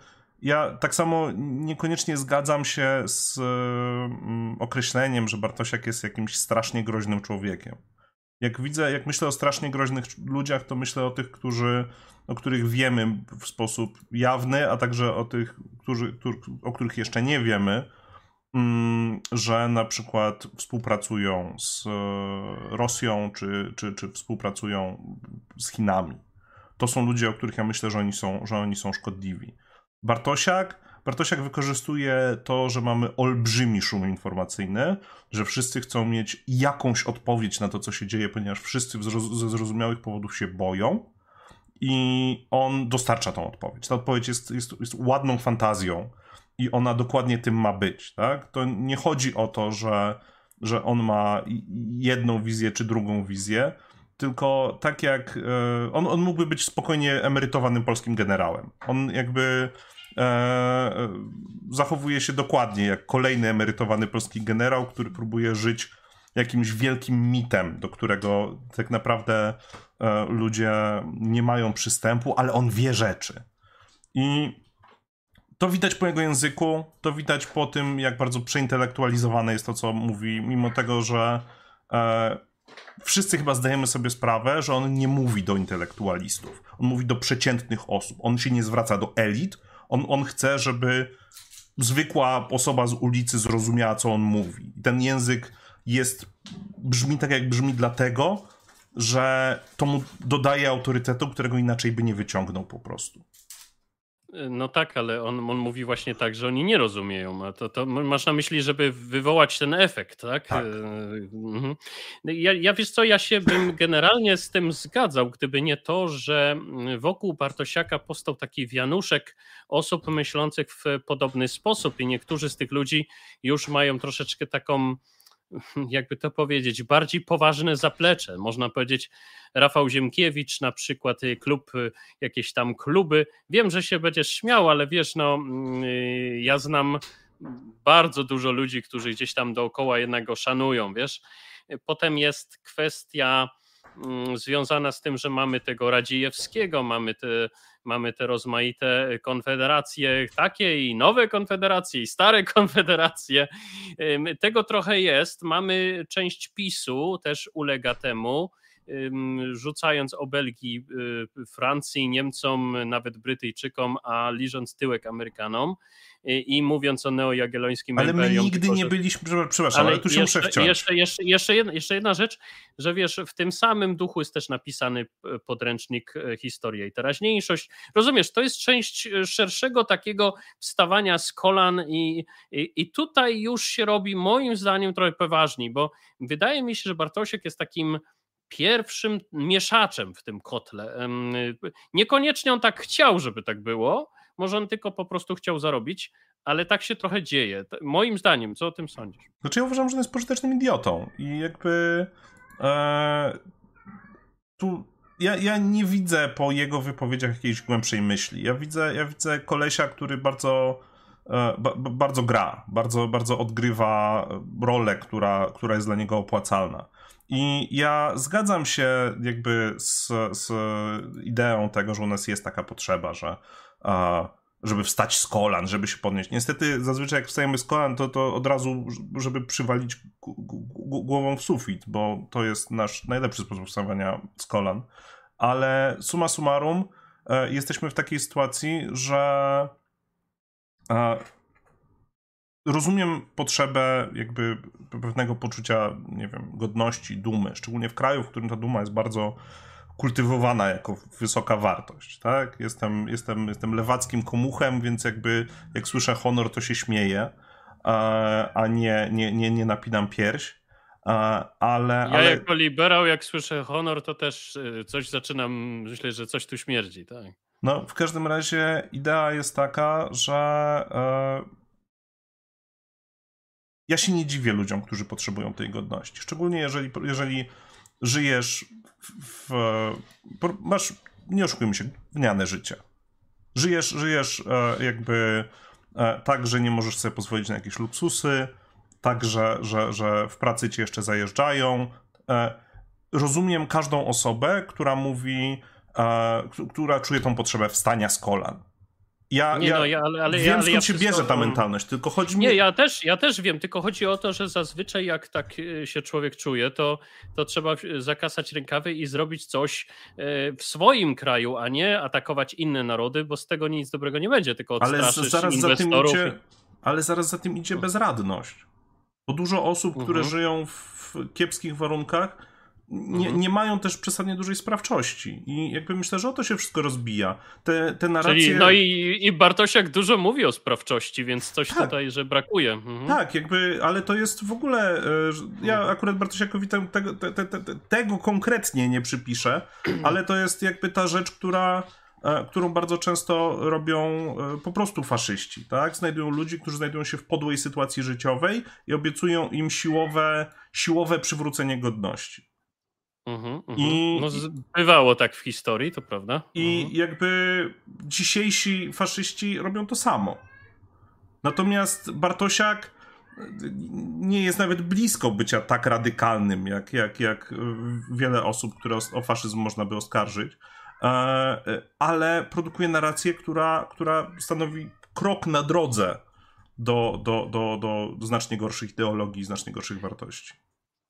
ja tak samo niekoniecznie zgadzam się z mm, określeniem, że Bartosiak jest jakimś strasznie groźnym człowiekiem. Jak widzę, jak myślę o strasznie groźnych ludziach, to myślę o tych, którzy, o których wiemy w sposób jawny, a także o tych, którzy, o których jeszcze nie wiemy, mm, że na przykład współpracują z e, Rosją, czy, czy, czy współpracują z Chinami. To są ludzie, o których ja myślę, że oni są, że oni są szkodliwi. Bartosiak, Bartosiak wykorzystuje to, że mamy olbrzymi szum informacyjny, że wszyscy chcą mieć jakąś odpowiedź na to, co się dzieje, ponieważ wszyscy ze zrozumiałych powodów się boją i on dostarcza tą odpowiedź. Ta odpowiedź jest, jest, jest ładną fantazją i ona dokładnie tym ma być. Tak? To nie chodzi o to, że, że on ma jedną wizję czy drugą wizję, tylko tak jak e, on, on mógłby być spokojnie emerytowanym polskim generałem. On jakby e, e, zachowuje się dokładnie jak kolejny emerytowany polski generał, który próbuje żyć jakimś wielkim mitem, do którego tak naprawdę e, ludzie nie mają przystępu, ale on wie rzeczy. I to widać po jego języku, to widać po tym, jak bardzo przeintelektualizowane jest to, co mówi, mimo tego, że e, wszyscy chyba zdajemy sobie sprawę, że on nie mówi do intelektualistów. On mówi do przeciętnych osób. On się nie zwraca do elit. On, on chce, żeby zwykła osoba z ulicy zrozumiała, co on mówi. I ten język jest, brzmi tak, jak brzmi dlatego, że to mu dodaje autorytetu, którego inaczej by nie wyciągnął po prostu. No tak, ale on, on mówi właśnie tak, że oni nie rozumieją. A to, to masz na myśli, żeby wywołać ten efekt, tak? tak. Mhm. Ja, ja wiesz co, ja się bym generalnie z tym zgadzał, gdyby nie to, że wokół Bartosiaka powstał taki wianuszek osób myślących w podobny sposób i niektórzy z tych ludzi już mają troszeczkę taką jakby to powiedzieć, bardziej poważne zaplecze. Można powiedzieć, Rafał Ziemkiewicz, na przykład y, klub, y, jakieś tam kluby. Wiem, że się będziesz śmiał, ale wiesz, no, mm, y, ja znam bardzo dużo ludzi, którzy gdzieś tam dookoła jednak go szanują, wiesz. Potem jest kwestia mm, związana z tym, że mamy tego Radziejewskiego, mamy te mamy te rozmaite konfederacje, takie i nowe konfederacje, i stare konfederacje. Tego trochę jest. Mamy część PiSu, też ulega temu rzucając obelgi y, Francji, Niemcom, nawet Brytyjczykom, a liżąc tyłek Amerykanom i mówiąc o neojagiellońskim ale imperium. Ale my nigdy nie byliśmy, przepraszam, ale, ale tu się jeszcze, muszę wciąć. Jeszcze, jeszcze, jeszcze, jedna, jeszcze jedna rzecz, że wiesz, w tym samym duchu jest też napisany podręcznik e, Historia i teraźniejszość. Rozumiesz, to jest część e, szerszego takiego wstawania z kolan i, i, i tutaj już się robi moim zdaniem trochę poważniej, bo wydaje mi się, że Bartosiek jest takim pierwszym mieszaczem w tym kotle. Niekoniecznie on tak chciał, żeby tak było, może on tylko po prostu chciał zarobić, ale tak się trochę dzieje. Moim zdaniem, co o tym sądzisz? Znaczy ja uważam, że on jest pożytecznym idiotą i jakby e, tu ja, ja nie widzę po jego wypowiedziach jakiejś głębszej myśli. Ja widzę, ja widzę kolesia, który bardzo e, bardzo gra, bardzo, bardzo odgrywa rolę, która, która jest dla niego opłacalna. I ja zgadzam się jakby z, z ideą tego, że u nas jest taka potrzeba, że żeby wstać z kolan, żeby się podnieść. Niestety zazwyczaj jak wstajemy z kolan, to, to od razu, żeby przywalić głową w sufit, bo to jest nasz najlepszy sposób wstawania z kolan. Ale summa summarum e, jesteśmy w takiej sytuacji, że rozumiem potrzebę jakby pewnego poczucia, nie wiem, godności, dumy, szczególnie w kraju, w którym ta duma jest bardzo kultywowana jako wysoka wartość, tak? Jestem, jestem, jestem lewackim komuchem, więc jakby jak słyszę honor, to się śmieję, a nie, nie, nie, nie napinam pierś. Ale, ja ale... jako liberał, jak słyszę honor, to też y, coś zaczynam, myślę, że coś tu śmierdzi, tak? No, w każdym razie idea jest taka, że e, ja się nie dziwię ludziom, którzy potrzebują tej godności. Szczególnie jeżeli, jeżeli żyjesz w, w, masz, nie oszukujmy się, gniane życie. Żyjesz, żyjesz e, jakby e, tak, że nie możesz sobie pozwolić na jakieś luksusy, tak, że, że, że w pracy cię jeszcze zajeżdżają. E, rozumiem każdą osobę, która mówi, e, która czuje tą potrzebę wstania z kolan. Ja, nie, ja, no, ja, ale, ale, wiem, ale skąd ja się bierze ta mentalność, tylko chodzi mi... Nie, ja też, ja też wiem, tylko chodzi o to, że zazwyczaj jak tak e, się człowiek czuje, to, to trzeba zakasać rękawy i zrobić coś e, w swoim kraju, a nie atakować inne narody, bo z tego nic dobrego nie będzie, tylko odstraszysz ale zaraz inwestorów. Za tym idzie, ale zaraz za tym idzie bezradność. Bo dużo osób, które mhm. żyją w kiepskich warunkach, nie, mhm. nie mają też przesadnie dużej sprawczości. I jakby myślę, że o to się wszystko rozbija. Te, te narracje... Czyli, no i, i Bartosiak dużo mówi o sprawczości, więc coś tak. tutaj, że brakuje. Mhm. Tak, jakby, ale to jest w ogóle. E, ja mhm. akurat Bartosiakowi tego, te, te, te, tego konkretnie nie przypiszę, ale to jest jakby ta rzecz, która e, którą bardzo często robią e, po prostu faszyści, tak? Znajdują ludzi, którzy znajdują się w podłej sytuacji życiowej i obiecują im siłowe, siłowe przywrócenie godności. Mhm, mhm. I, no, bywało tak w historii, to prawda. I mhm. jakby dzisiejsi faszyści robią to samo. Natomiast Bartosiak nie jest nawet blisko bycia tak radykalnym, jak, jak, jak wiele osób, które o faszyzm można by oskarżyć, e, ale produkuje narrację, która, która stanowi krok na drodze do, do, do, do znacznie gorszych ideologii, znacznie gorszych wartości.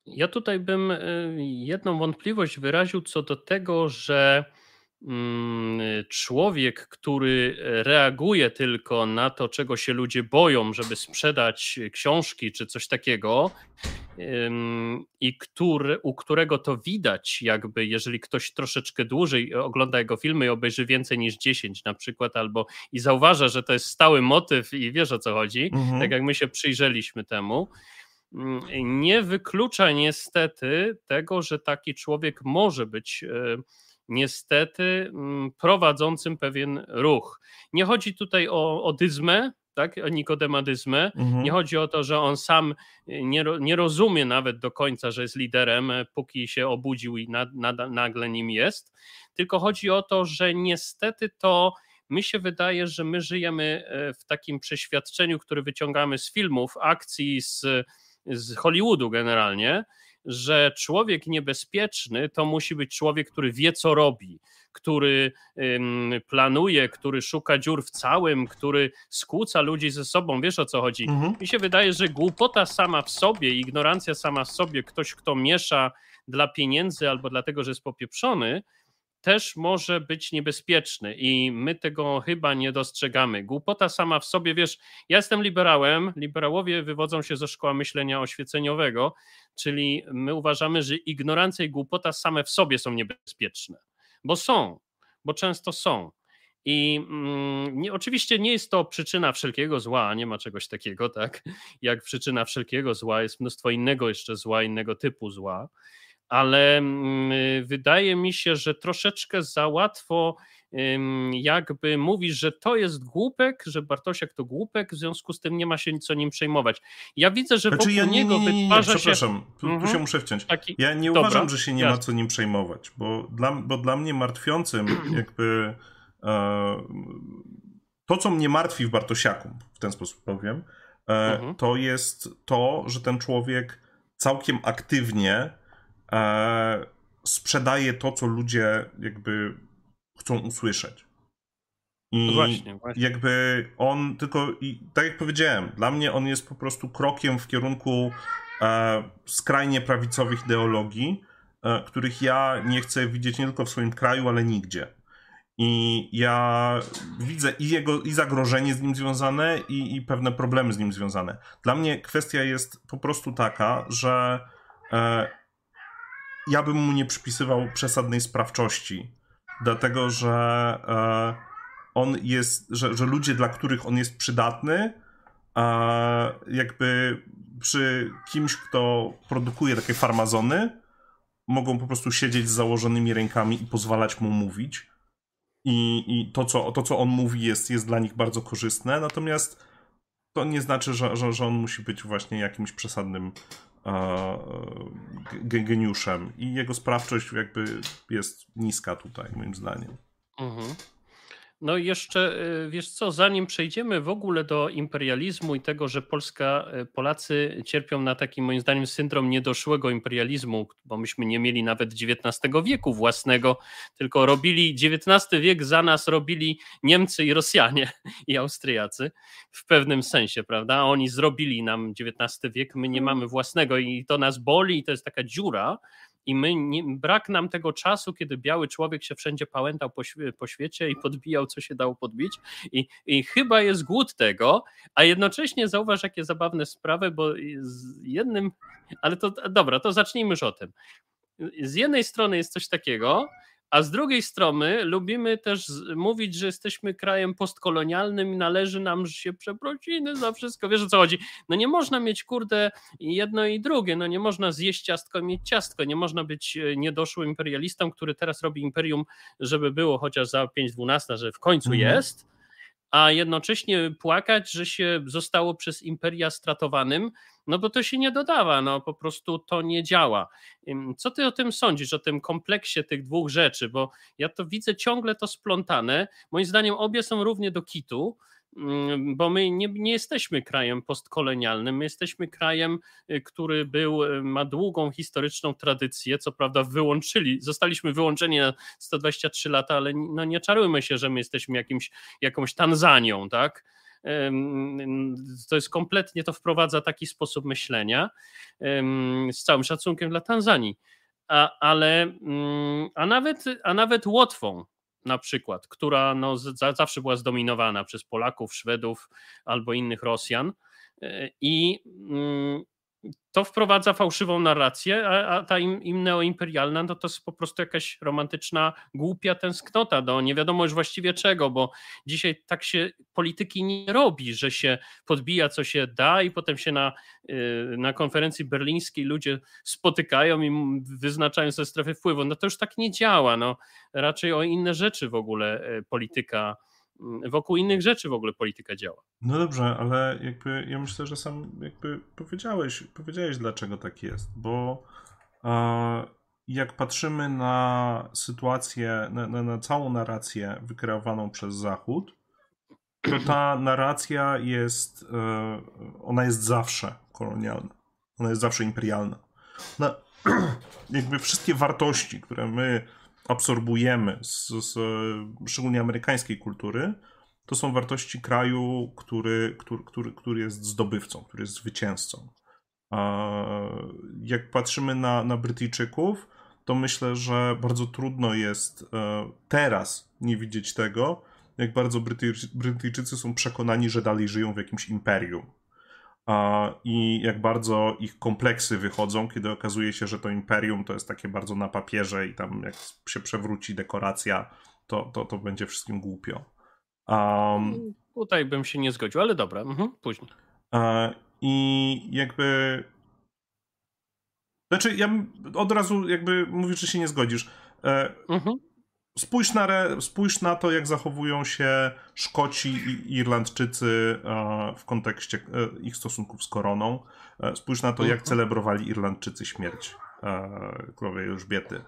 Ja tutaj bym y, jedną wątpliwość wyraził co do tego, że mm, człowiek, który reaguje tylko na to, czego się ludzie boją, żeby sprzedać książki czy coś takiego, i który, u którego to widać, jakby jeżeli ktoś troszeczkę dłużej ogląda jego filmy i obejrzy więcej niż 10 na przykład, albo i zauważa, że to jest stały motyw i wiesz o co chodzi, mhm. tak jak my się przyjrzeliśmy temu nie wyklucza niestety tego, że taki człowiek może być e, niestety mm, prowadzącym pewien ruch. Nie chodzi tutaj o, o dyzmę, tak, o nikodemadyzmę. Mhm. Nie chodzi o to, że on sam nie, nie rozumie nawet do końca, że jest liderem, e, póki się obudził i nad, nad, nagle nim jest. Tylko chodzi o to, że niestety to mi się wydaje, że my żyjemy e, w takim przeświadczeniu, które wyciągamy z filmów, akcji, z z Hollywoodu generalnie, że człowiek niebezpieczny to musi być człowiek, który wie, co robi, który planuje, który szuka dziur w całym, który skłóca ludzi ze sobą. Wiesz o co chodzi? Mhm. Mi się wydaje, że głupota sama w sobie, ignorancja sama w sobie, ktoś, kto miesza dla pieniędzy albo dlatego, że jest popieprzony, też może być niebezpieczny i my tego chyba nie dostrzegamy. Głupota sama w sobie, wiesz, ja jestem liberałem, liberałowie wywodzą się ze szkoły myślenia oświeceniowego, czyli my uważamy, że ignorancja i głupota same w sobie są niebezpieczne, bo są, bo często są. I mm, nie, oczywiście nie jest to przyczyna wszelkiego zła, nie ma czegoś takiego, tak? Jak przyczyna wszelkiego zła jest mnóstwo innego jeszcze zła, innego typu zła ale mm, wydaje mi się, że troszeczkę za łatwo jakby mówisz, że to jest głupek, że Bartosiak to głupek, w związku z tym nie ma się co nim przejmować. Ja widzę, że znaczy, wokół ja nie, nie, nie, nie, wytwarza się... Przepraszam, tu, tu mhm. się muszę wciąć. Taki... Ja nie Dobra, uważam, że się nie jasne. ma co nim przejmować, bo dla, bo dla mnie martwiącym jakby e, to, co mnie martwi w Bartosiaku, w ten sposób powiem, e, mhm. to jest to, że ten człowiek całkiem aktywnie e, sprzedaje to, co ludzie jakby chcą usłyszeć. I no właśnie, właśnie. jakby on tylko, i tak jak powiedziałem, dla mnie on jest po prostu krokiem w kierunku e, skrajnie prawicowych ideologii, e, których ja nie chcę widzieć nie tylko w swoim kraju, ale nigdzie. I ja widzę i jego i zagrożenie z nim związane, i, i pewne problemy z nim związane. Dla mnie kwestia jest po prostu taka, że e, ja bym mu nie przypisywał przesadnej sprawczości, dlatego że e, on jest, że, że ludzie, dla których on jest przydatny, e, jakby przy kimś, kto produkuje takie farmazony, mogą po prostu siedzieć z założonymi rękami i pozwalać mu mówić. I, i to, co, to, co on mówi, jest, jest dla nich bardzo korzystne, natomiast to nie znaczy, że, że, że on musi być właśnie jakimś przesadnym geniuszem i jego sprawczość jakby jest niska tutaj, moim zdaniem. Mhm. No jeszcze, y, wiesz co, zanim przejdziemy w ogóle do imperializmu i tego, że Polska, y, Polacy cierpią na taki moim zdaniem syndrom niedoszłego imperializmu, bo myśmy nie mieli nawet XIX wieku własnego, tylko robili XIX wiek za nas robili Niemcy i Rosjanie i Austriacy w pewnym sensie, prawda? Oni zrobili nam XIX wiek, my nie mhm. mamy własnego i to nas boli i to jest taka dziura, i my nie, brak nam tego czasu, kiedy biały człowiek się wszędzie pałętał po, po świecie i podbijał, co się dało podbić. I, I chyba jest głód tego, a jednocześnie zauważ, jakie zabawne sprawy, bo z jednym, ale to dobra, to zacznijmy już o tym. Z jednej strony jest coś takiego, a z drugiej strony lubimy też mówić, że jesteśmy krajem postkolonialnym i należy nam się przeprosiny za wszystko. Wiesz o co chodzi? No nie można mieć kurde jedno i drugie. No nie można zjeść ciastko i mieć ciastko. Nie można być e, niedoszłym imperialistą, który teraz robi imperium, żeby było chociaż za 5-12, że w końcu mhm. jest a jednocześnie płakać, że się zostało przez imperia stratowanym, no bo to się nie dodawa, no po prostu to nie działa. Co ty o tym sądzisz, o tym kompleksie tych dwóch rzeczy? Bo ja to widzę ciągle to splątane. Moim zdaniem obie są równie do kitu. Mm, bo my nie, nie, jesteśmy krajem postkolonialnym, my jesteśmy krajem, y, który był, y, ma długą historyczną tradycję, co prawda wyłączyli, zostaliśmy wyłączeni na 123 lata, ale no nie czarujmy się, że my jesteśmy jakimś, jakąś Tanzanią, tak? To jest kompletnie, to wprowadza taki sposób myślenia z całym szacunkiem dla Tanzanii. A, ale, mm, a, nawet, a nawet Łotwą, na przykład, która no, zawsze była zdominowana przez Polaków, Szwedów albo innych Rosjan. E, I mm, to wprowadza fałszywą narrację, a, a ta im, im neoimperialna no to jest po prostu jakaś romantyczna, głupia tęsknota do nie wiadomo już właściwie czego, bo dzisiaj tak się polityki nie robi, że się podbija co się da i potem się na, y, na konferencji berlińskiej ludzie spotykają i wyznaczają sobie strefy wpływu. No to już tak nie działa. No, raczej o inne rzeczy w ogóle y, polityka wokół innych rzeczy w ogóle polityka działa. No dobrze, ale jakby ja myślę, że sam jakby powiedziałeś, powiedziałeś dlaczego tak jest, bo e, jak patrzymy na sytuację, na, na, na całą narrację wykreowaną przez Zachód, to ta narracja jest, e, ona jest zawsze kolonialna, ona jest zawsze imperialna. No, jakby wszystkie wartości, które my absorbujemy z, z szczególnie amerykańskiej kultury, to są wartości kraju, który, który, który, który jest zdobywcą, który jest zwycięzcą. Jak patrzymy na, na Brytyjczyków, to myślę, że bardzo trudno jest e, teraz nie widzieć tego, jak bardzo Brytyjczycy są przekonani, że dalej żyją w jakimś imperium i jak bardzo ich kompleksy wychodzą, kiedy okazuje się, że to imperium to jest takie bardzo na papierze i tam jak się przewróci dekoracja, to, to, to będzie wszystkim głupio. Um, Tutaj bym się nie zgodził, ale dobra, mhm, później. I jakby. Znaczy, ja od razu jakby mówisz, że się nie zgodzisz. E, mhm. Spójrz na, re, spójrz na to, jak zachowują się Szkoci i Irlandczycy e, w kontekście e, ich stosunków z koroną. E, spójrz na to, jak mhm. celebrowali Irlandczycy śmierć królowej Elżbiety.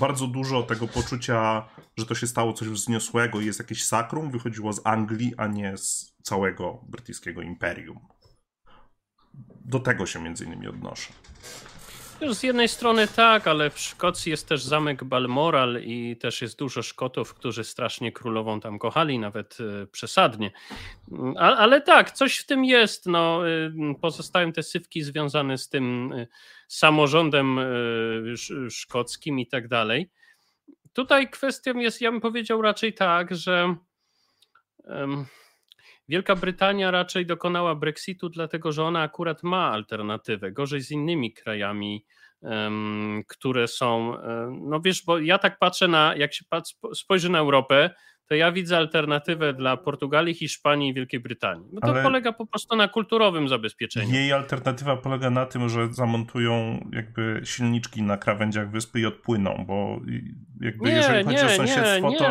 Bardzo dużo tego poczucia, że to się stało coś wzniosłego i jest jakieś sakrum, wychodziło z Anglii, a nie z całego brytyjskiego imperium. Do tego się między innymi odnoszę. Z jednej strony tak, ale w Szkocji jest też zamek Balmoral i też jest dużo Szkotów, którzy strasznie królową tam kochali, nawet e, przesadnie. Ale, ale tak, coś w tym jest. No, e, pozostają te sywki związane z tym e, samorządem szkockim i tak dalej. Tutaj kwestią jest, ja bym powiedział raczej tak, że. Wielka Brytania raczej dokonała Brexitu, dlatego że ona akurat ma alternatywę. Gorzej z innymi krajami, które są. No wiesz, bo ja tak patrzę na, jak się spojrzy na Europę, to ja widzę alternatywę dla Portugalii, Hiszpanii i Wielkiej Brytanii. No to Ale polega po prostu na kulturowym zabezpieczeniu. Jej alternatywa polega na tym, że zamontują jakby silniczki na krawędziach wyspy i odpłyną, bo jakby nie, jeżeli chodzi nie, o sąsiedztwo, nie, to.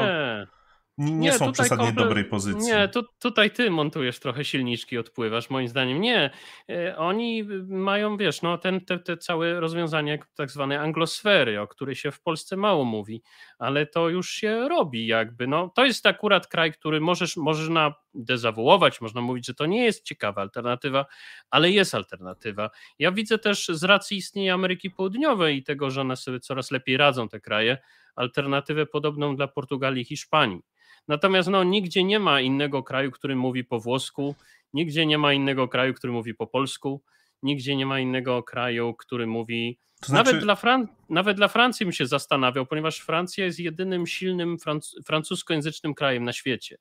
Nie, nie są przesadnie komplet... dobrej pozycji. Nie, tu, tutaj ty montujesz trochę silniczki, odpływasz, moim zdaniem. Nie, e, oni mają, wiesz, no ten, te, te całe rozwiązanie tak zwane anglosfery, o której się w Polsce mało mówi, ale to już się robi jakby. No, to jest akurat kraj, który możesz, można dezawuować, można mówić, że to nie jest ciekawa alternatywa, ale jest alternatywa. Ja widzę też z racji istnienia Ameryki Południowej i tego, że one sobie coraz lepiej radzą, te kraje, alternatywę podobną dla Portugalii i Hiszpanii Natomiast no, nigdzie nie ma innego kraju, który mówi po włosku, nigdzie nie ma innego kraju, który mówi po polsku, nigdzie nie ma innego kraju, który mówi. Znaczy... Nawet, dla Fran... Nawet dla Francji bym się zastanawiał, ponieważ Francja jest jedynym silnym franc... francuskojęzycznym krajem na świecie.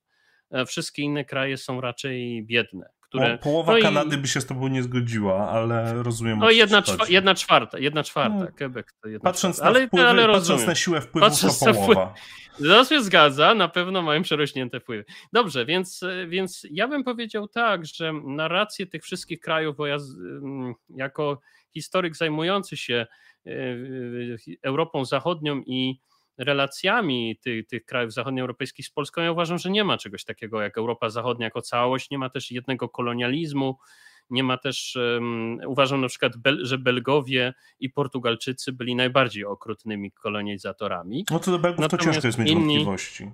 E, wszystkie inne kraje są raczej biedne które... połowa no Kanady i... by się z tobą nie zgodziła, ale rozumiem. No jedna, czwa, jedna czwarta, jedna czwarta, no, Quebec to jedna patrząc czwarta. Na wpływy, ale patrząc na siłę wpływu, patrząc to połowa. To się zgadza, na pewno mają przerośnięte wpływy. Dobrze, więc, więc ja bym powiedział tak, że narracje tych wszystkich krajów, bo ja jako historyk zajmujący się e, Europą Zachodnią i relacjami tych, tych krajów zachodnioeuropejskich z Polską, ja uważam, że nie ma czegoś takiego jak Europa Zachodnia jako całość, nie ma też jednego kolonializmu, nie ma też, um, uważam na przykład, że Belgowie i Portugalczycy byli najbardziej okrutnymi kolonizatorami. No to do Belgów Natomiast to ciężko jest mieć inni, wątpliwości.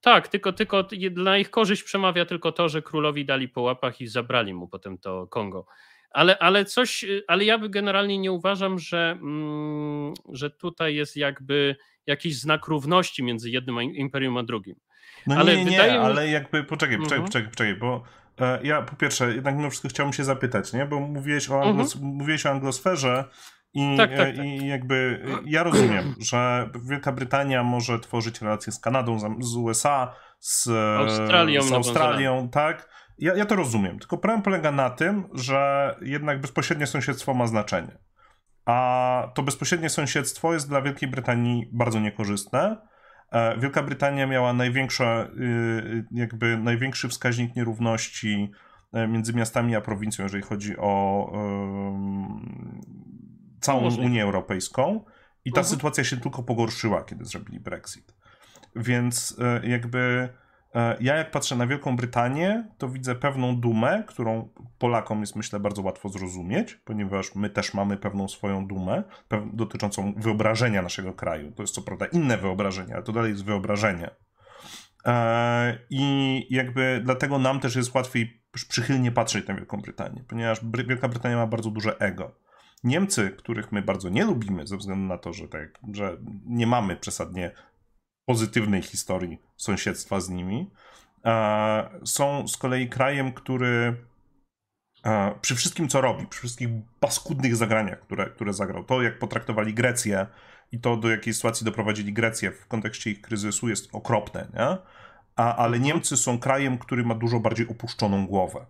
Tak, tylko, tylko dla ich korzyść przemawia tylko to, że królowi dali po łapach i zabrali mu potem to Kongo. Ale, ale coś, ale ja generalnie nie uważam, że, mm, że tutaj jest jakby jakiś znak równości między jednym imperium a drugim. No ale nie, nie, wydaje nie, ale jakby, poczekaj, poczekaj, mhm. poczekaj, poczekaj, bo e, ja po pierwsze, jednak mimo wszystko chciałbym się zapytać, nie, bo mówiłeś o, anglos, mhm. mówiłeś o anglosferze i, tak, tak, e, tak. i jakby ja rozumiem, że Wielka Brytania może tworzyć relacje z Kanadą, z USA, z Australią, z Australią tak? Ja, ja to rozumiem, tylko problem polega na tym, że jednak bezpośrednie sąsiedztwo ma znaczenie a to bezpośrednie sąsiedztwo jest dla Wielkiej Brytanii bardzo niekorzystne. E, Wielka Brytania miała największe, y, jakby największy wskaźnik nierówności e, między miastami a prowincją, jeżeli chodzi o um, całą Możliwe. Unię Europejską. I ta uh-huh. sytuacja się tylko pogorszyła, kiedy zrobili Brexit. Więc e, jakby ja jak patrzę na Wielką Brytanię, to widzę pewną dumę, którą Polakom jest myślę bardzo łatwo zrozumieć, ponieważ my też mamy pewną swoją dumę dotyczącą wyobrażenia naszego kraju. To jest co prawda inne wyobrażenie, ale to dalej jest wyobrażenie. E, I jakby dlatego nam też jest łatwiej przychylnie patrzeć na Wielką Brytanię, ponieważ Wielka Brytania ma bardzo duże ego. Niemcy, których my bardzo nie lubimy, ze względu na to, że, tak, że nie mamy przesadnie pozytywnej historii sąsiedztwa z nimi. Są z kolei krajem, który przy wszystkim, co robi, przy wszystkich paskudnych zagraniach, które, które zagrał, to jak potraktowali Grecję i to do jakiej sytuacji doprowadzili Grecję w kontekście ich kryzysu jest okropne, nie? A, ale. Niemcy są krajem, który ma dużo bardziej opuszczoną głowę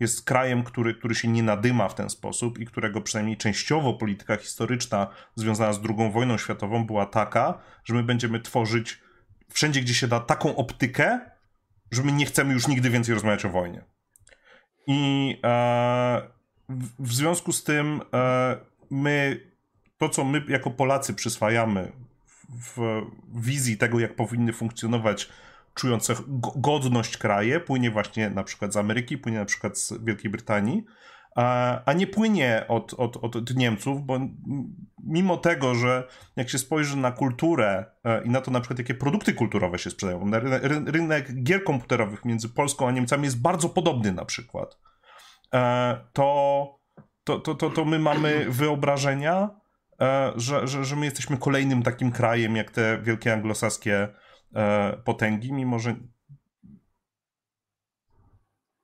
jest krajem, który, który się nie nadyma w ten sposób i którego przynajmniej częściowo polityka historyczna związana z II wojną światową była taka, że my będziemy tworzyć wszędzie, gdzie się da, taką optykę, że my nie chcemy już nigdy więcej rozmawiać o wojnie. I e, w, w, związku z tym e, my, to co my jako Polacy przyswajamy w, w wizji tego, jak powinny funkcjonować czujące godność kraje, płynie właśnie na przykład z Ameryki, płynie na przykład z Wielkiej Brytanii, a nie płynie od, od, od Niemców, bo mimo tego, że jak się spojrzy na kulturę e, i na to na przykład jakie produkty kulturowe się sprzedają, rynek gier komputerowych między Polską a Niemcami jest bardzo podobny na przykład, e, to, to, to, to, to my mamy wyobrażenia, e, że, że, że my jesteśmy kolejnym takim krajem jak te wielkie anglosaskie potęgi, mimo że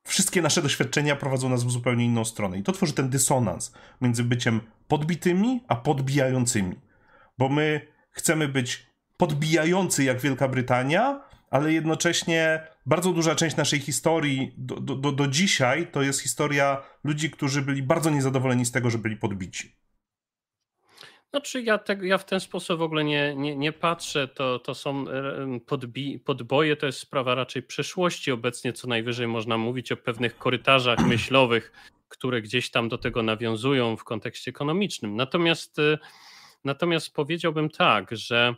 wszystkie nasze doświadczenia prowadzą nas w zupełnie inną stronę. I to tworzy ten dysonans między byciem podbitymi, a podbijającymi. Bo my chcemy być podbijający jak Wielka Brytania, ale jednocześnie bardzo duża część naszej historii do, do, do dzisiaj to jest historia ludzi, którzy byli bardzo niezadowoleni z tego, że byli podbici. Znaczy ja, te, ja w ten sposób w ogóle nie, nie, nie patrzę, to, to są podbi, podboje, to jest sprawa raczej przeszłości obecnie, co najwyżej można mówić o pewnych korytarzach myślowych, które gdzieś tam do tego nawiązują w kontekście ekonomicznym. Natomiast, y, natomiast powiedziałbym tak, że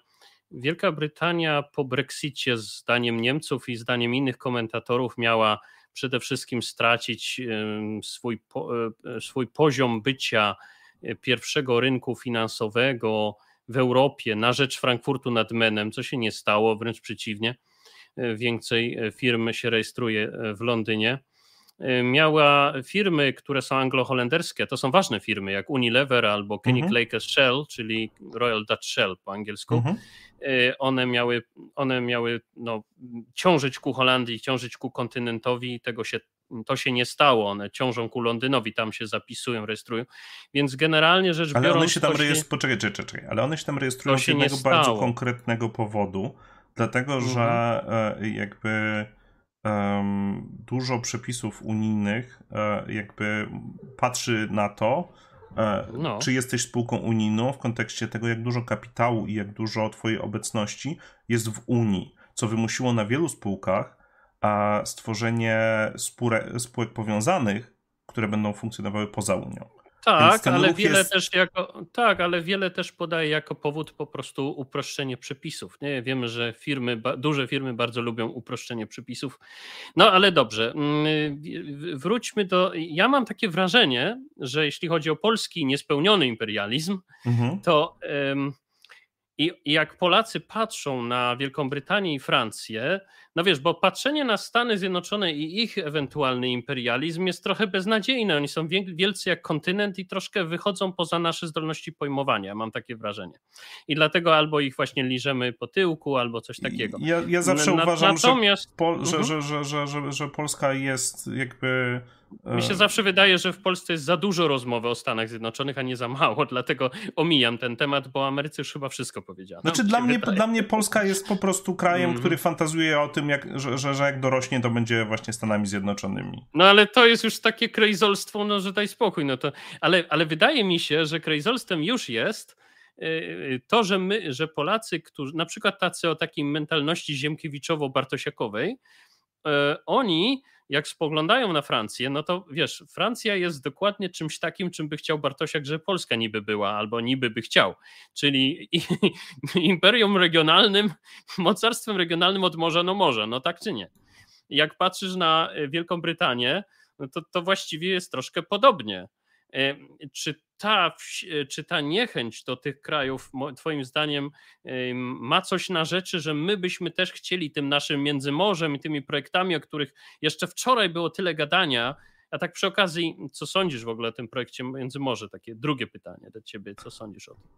Wielka Brytania po Brexicie, zdaniem Niemców i zdaniem innych komentatorów, miała przede wszystkim stracić swój, e, swój poziom bycia e, pierwszego rynku finansowego w Europie na rzecz Frankfurtu nad Menem, co się nie stało, wręcz przeciwnie. Więcej firm się rejestruje w Londynie. Miała firmy, które są anglo-holenderskie, to są ważne firmy, jak Unilever albo Koenig mhm. Lakers Shell, czyli Royal Dutch Shell po angielsku. Mhm. One miały, one miały no, ciążyć ku Holandii, ciążyć ku kontynentowi, tego się to się nie stało. One ciążą ku Londynowi, tam się zapisują, rejestrują. Więc generalnie rzecz biorąc. Ale one się tam rejestrują. Poczekaj, czekaj, czekaj, ale one się tam rejestrują z jednego bardzo konkretnego powodu, dlatego mhm. że e, jakby um, dużo przepisów unijnych e, jakby patrzy na to, e, no. czy jesteś spółką unijną w kontekście tego, jak dużo kapitału i jak dużo twojej obecności jest w Unii, co wymusiło na wielu spółkach a stworzenie spółek powiązanych, które będą funkcjonowały poza Unią. Tak, ale wiele jest... też jako, tak, ale wiele też podaje jako powód po prostu uproszczenie przepisów. Nie? Wiemy, że firmy, duże firmy bardzo lubią uproszczenie przepisów. No ale dobrze, mm, wróćmy do. Ja mam takie wrażenie, że jeśli chodzi o polski niespełniony imperializm, mhm. to. Um, i jak Polacy patrzą na Wielką Brytanię i Francję, no wiesz, bo patrzenie na Stany Zjednoczone i ich ewentualny imperializm jest trochę beznadziejne. Oni są wielcy jak kontynent i troszkę wychodzą poza nasze zdolności pojmowania, mam takie wrażenie. I dlatego albo ich właśnie liżemy po tyłku, albo coś takiego. Ja, ja zawsze na, uważam, natomiast... że, po, że, że, że, że, że Polska jest jakby mi się zawsze wydaje, że w Polsce jest za dużo rozmowy o Stanach Zjednoczonych, a nie za mało, dlatego omijam ten temat, bo Ameryce już chyba wszystko powiedziano. Znaczy dla mnie, dla mnie Polska jest po prostu krajem, mm. który fantazuje o tym, jak, że, że, że, jak dorośnie, to będzie właśnie Stanami Zjednoczonymi. No ale to jest już takie krejzolstwo, no że daj spokój. No to, ale, ale wydaje mi się, że krejzolstwem już jest y, to, że my, że Polacy, którzy na przykład tacy o takiej mentalności ziemkiewiczowo-bartosiakowej, oni jak spoglądają na Francję, no to wiesz, Francja jest dokładnie czymś takim, czym by chciał Bartosiak, że Polska niby była, albo niby by chciał, czyli imperium regionalnym, mocarstwem regionalnym od morza no morza, no tak czy nie. Jak patrzysz na e, Wielką Brytanię, no to, to właściwie jest troszkę podobnie. E, czy ta, e, czy ta niechęć do tych krajów, Twoim zdaniem, ma coś na rzeczy, że my byśmy też chcieli tym naszym międzymorzem i tymi projektami, o których jeszcze wczoraj było tyle gadania. A tak przy okazji, co sądzisz w ogóle o tym projekcie Międzymorze? Takie drugie pytanie do Ciebie, co sądzisz o tym?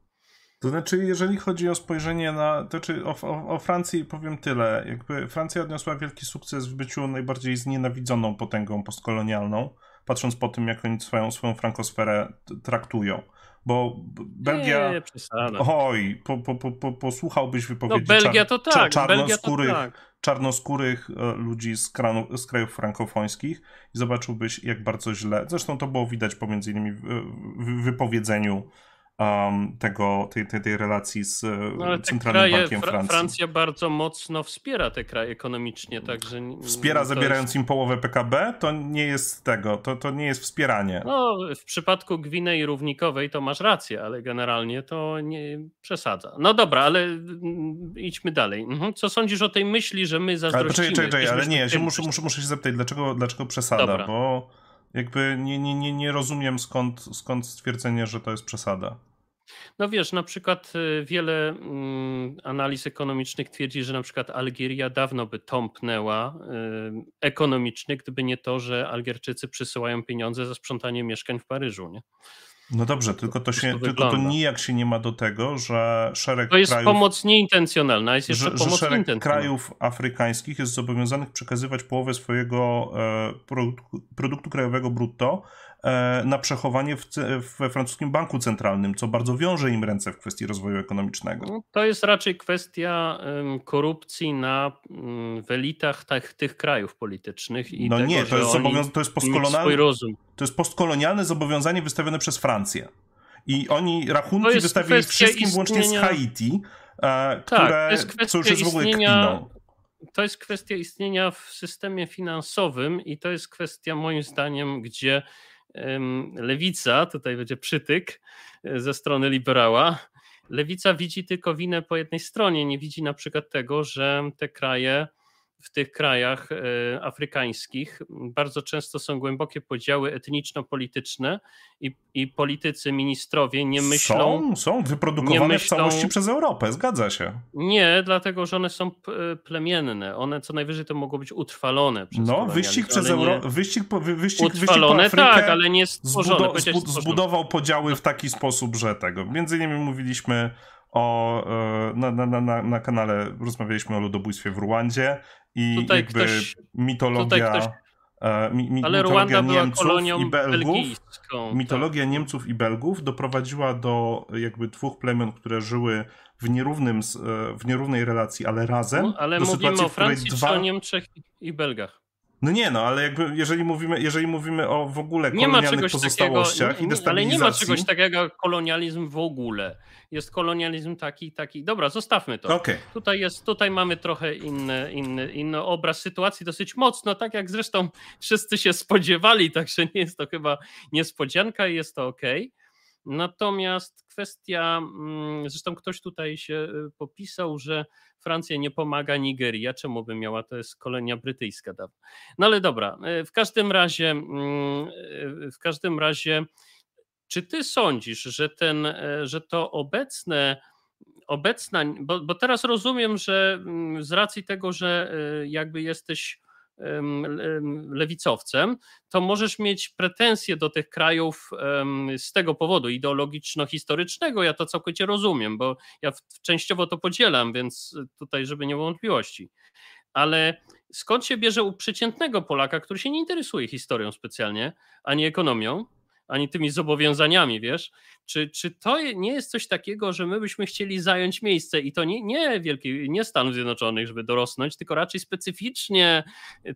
To znaczy, jeżeli chodzi o spojrzenie na. To czy o, o, o, Francji powiem tyle. Jakby Francja odniosła wielki sukces w byciu najbardziej znienawidzoną potęgą postkolonialną patrząc po tym, jak oni swoją, swoją frankosferę traktują. Bo Belgia. Nie, oj, po, po, po, posłuchałbyś wypowiedzi no, Belgia to tak, czarnoskórych, to tak. czarnoskórych e, ludzi z, kranu, z krajów frankofońskich i zobaczyłbyś, jak bardzo źle. Zresztą to było widać pomiędzy innymi w, w wypowiedzeniu um, tego, tej, tej, tej relacji z no, Centralnym kraje, Bankiem Francji. Francja bardzo mocno wspiera te kraje ekonomicznie, także... Wspiera zabierając jest... im połowę PKB? To nie jest tego, to, to nie jest wspieranie. No, w przypadku Gwinei Równikowej to masz rację, ale generalnie to nie przesadza. No dobra, ale idźmy dalej. Mhm. Co sądzisz o tej myśli, że my zazdrościmy? Ale czekaj, czekaj, ale nie, ja muszę, muszę, muszę się zapytać, dlaczego, dlaczego przesada, dobra. bo jakby nie, nie, nie, nie rozumiem skąd, skąd stwierdzenie, że to jest przesada. No wiesz, na przykład y, wiele mm, analiz ekonomicznych twierdzi, że na przykład Algieria dawno by tąpnęła y, ekonomicznie, gdyby nie to, że Algierczycy przysyłają pieniądze za sprzątanie mieszkań w Paryżu, nie? No dobrze, tylko to, się, tylko to nijak się nie ma do tego, że szereg To jest krajów, pomoc nieintencjonalna, jest jeszcze że, pomoc że szereg krajów afrykańskich jest zobowiązanych przekazywać połowę swojego e, produktu, produktu krajowego brutto na przechowanie w, we francuskim banku centralnym, co bardzo wiąże im ręce w kwestii rozwoju ekonomicznego. No, to jest raczej kwestia korupcji na, mm, w elitach tych, tych krajów politycznych. I no tego, nie, to jest, zobowiąz- to, jest postkolonialne, to jest postkolonialne zobowiązanie wystawione przez Francję. I oni rachunki wystawili wszystkim istnienia... włącznie z Haiti, e, tak, które, co już jest w ogóle kpiną to jest kwestia istnienia w systemie finansowym i to jest kwestia moim zdaniem, gdzie lewica, tutaj będzie przytyk e, ze strony liberała, lewica widzi tylko winę po jednej stronie, nie widzi na przykład tego, że te kraje w tych krajach e, afrykańskich bardzo często są głębokie podziały etniczno-polityczne i, i politycy, ministrowie nie myślą. Są, są wyprodukowane myślą, w całości przez Europę, zgadza się. Nie, dlatego że one są plemienne. One co najwyżej to mogą być utrwalone przez No, wyścig przez Euro... wyścig, wyścig, utrwalone, wyścig tak, ale nie stworzone. Zbudo... Zbudował podziały w taki sposób, że tego. Między innymi mówiliśmy o, e, na, na, na, na kanale rozmawialiśmy o ludobójstwie w Ruandzie i tutaj jakby ktoś, mitologia. Ktoś, e, mi, mi, ale mitologia Niemców i Belgów, tak. mitologia tak. Niemców i Belgów doprowadziła do jakby dwóch plemion, które żyły w, nierównym, e, w nierównej relacji, ale razem. No, ale do mówimy sytuacji, o Francji dwa... czy o Niemczech i Belgach? No nie, no ale jakby jeżeli mówimy, jeżeli mówimy o w ogóle kolonialnych pozostałościach takiego, nie, i destabilizacji... Ale nie ma czegoś takiego jak kolonializm w ogóle. Jest kolonializm taki, taki. Dobra, zostawmy to. Okay. Tutaj, jest, tutaj mamy trochę inny, inny, inny obraz sytuacji, dosyć mocno, tak jak zresztą wszyscy się spodziewali, także nie jest to chyba niespodzianka i jest to ok. Natomiast kwestia, mm, zresztą ktoś tutaj się y, popisał, że Francja nie pomaga Nigerii. A czemu by miała? To jest kolonia brytyjska dawno. No ale dobra, y, w każdym razie, mm, y, w każdym razie, czy ty sądzisz, że, ten, że to obecne obecna, bo, bo teraz rozumiem, że mm, z racji tego, że jakby jesteś lewicowcem, to możesz mieć pretensje do tych krajów z tego powodu ideologiczno-historycznego. Ja to całkowicie rozumiem, bo ja częściowo to podzielam, więc tutaj, żeby nie było wątpliwości. Ale skąd się bierze u przeciętnego Polaka, który się nie interesuje historią specjalnie, ani ekonomią, ani tymi zobowiązaniami, wiesz? Czy, czy to nie jest coś takiego, że my byśmy chcieli zająć miejsce i to nie, nie, wielkiej, nie Stanów Zjednoczonych, żeby dorosnąć, tylko raczej specyficznie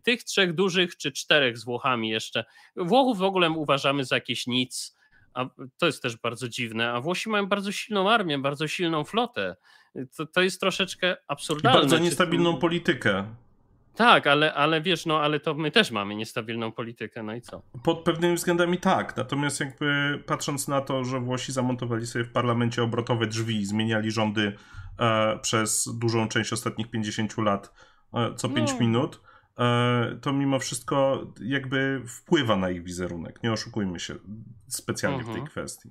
tych trzech dużych czy czterech z Włochami jeszcze. Włochów w ogóle uważamy za jakieś nic, a to jest też bardzo dziwne, a Włosi mają bardzo silną armię, bardzo silną flotę. To, to jest troszeczkę absurdalne. I bardzo niestabilną politykę. Tak, ale, ale wiesz, no ale to my też mamy niestabilną politykę, no i co? Pod pewnymi względami tak, natomiast jakby patrząc na to, że Włosi zamontowali sobie w parlamencie obrotowe drzwi, zmieniali rządy e, przez dużą część ostatnich 50 lat e, co 5 no. minut, e, to mimo wszystko jakby wpływa na ich wizerunek, nie oszukujmy się specjalnie w tej mhm. kwestii.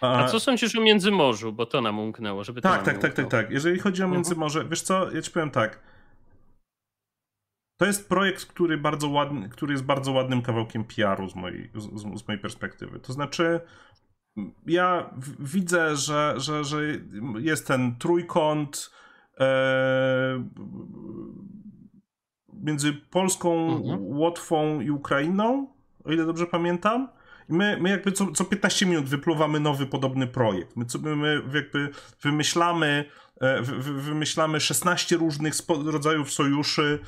A, A co sądzisz o Międzymorzu, bo to nam umknęło, żeby tak, tak, tak, tak, tak. Jeżeli chodzi o mhm. Międzymorze, wiesz co, ja ci powiem tak, to jest projekt, który, bardzo ładny, który jest bardzo ładnym kawałkiem PR-u z mojej, z, z mojej perspektywy. To znaczy, ja widzę, że, że, że jest ten trójkąt e, między Polską, mhm. Łotwą i Ukrainą, o ile dobrze pamiętam. I my, my jakby co, co 15 minut wypluwamy nowy podobny projekt. My, my jakby wymyślamy, e, wymyślamy 16 różnych rodzajów sojuszy,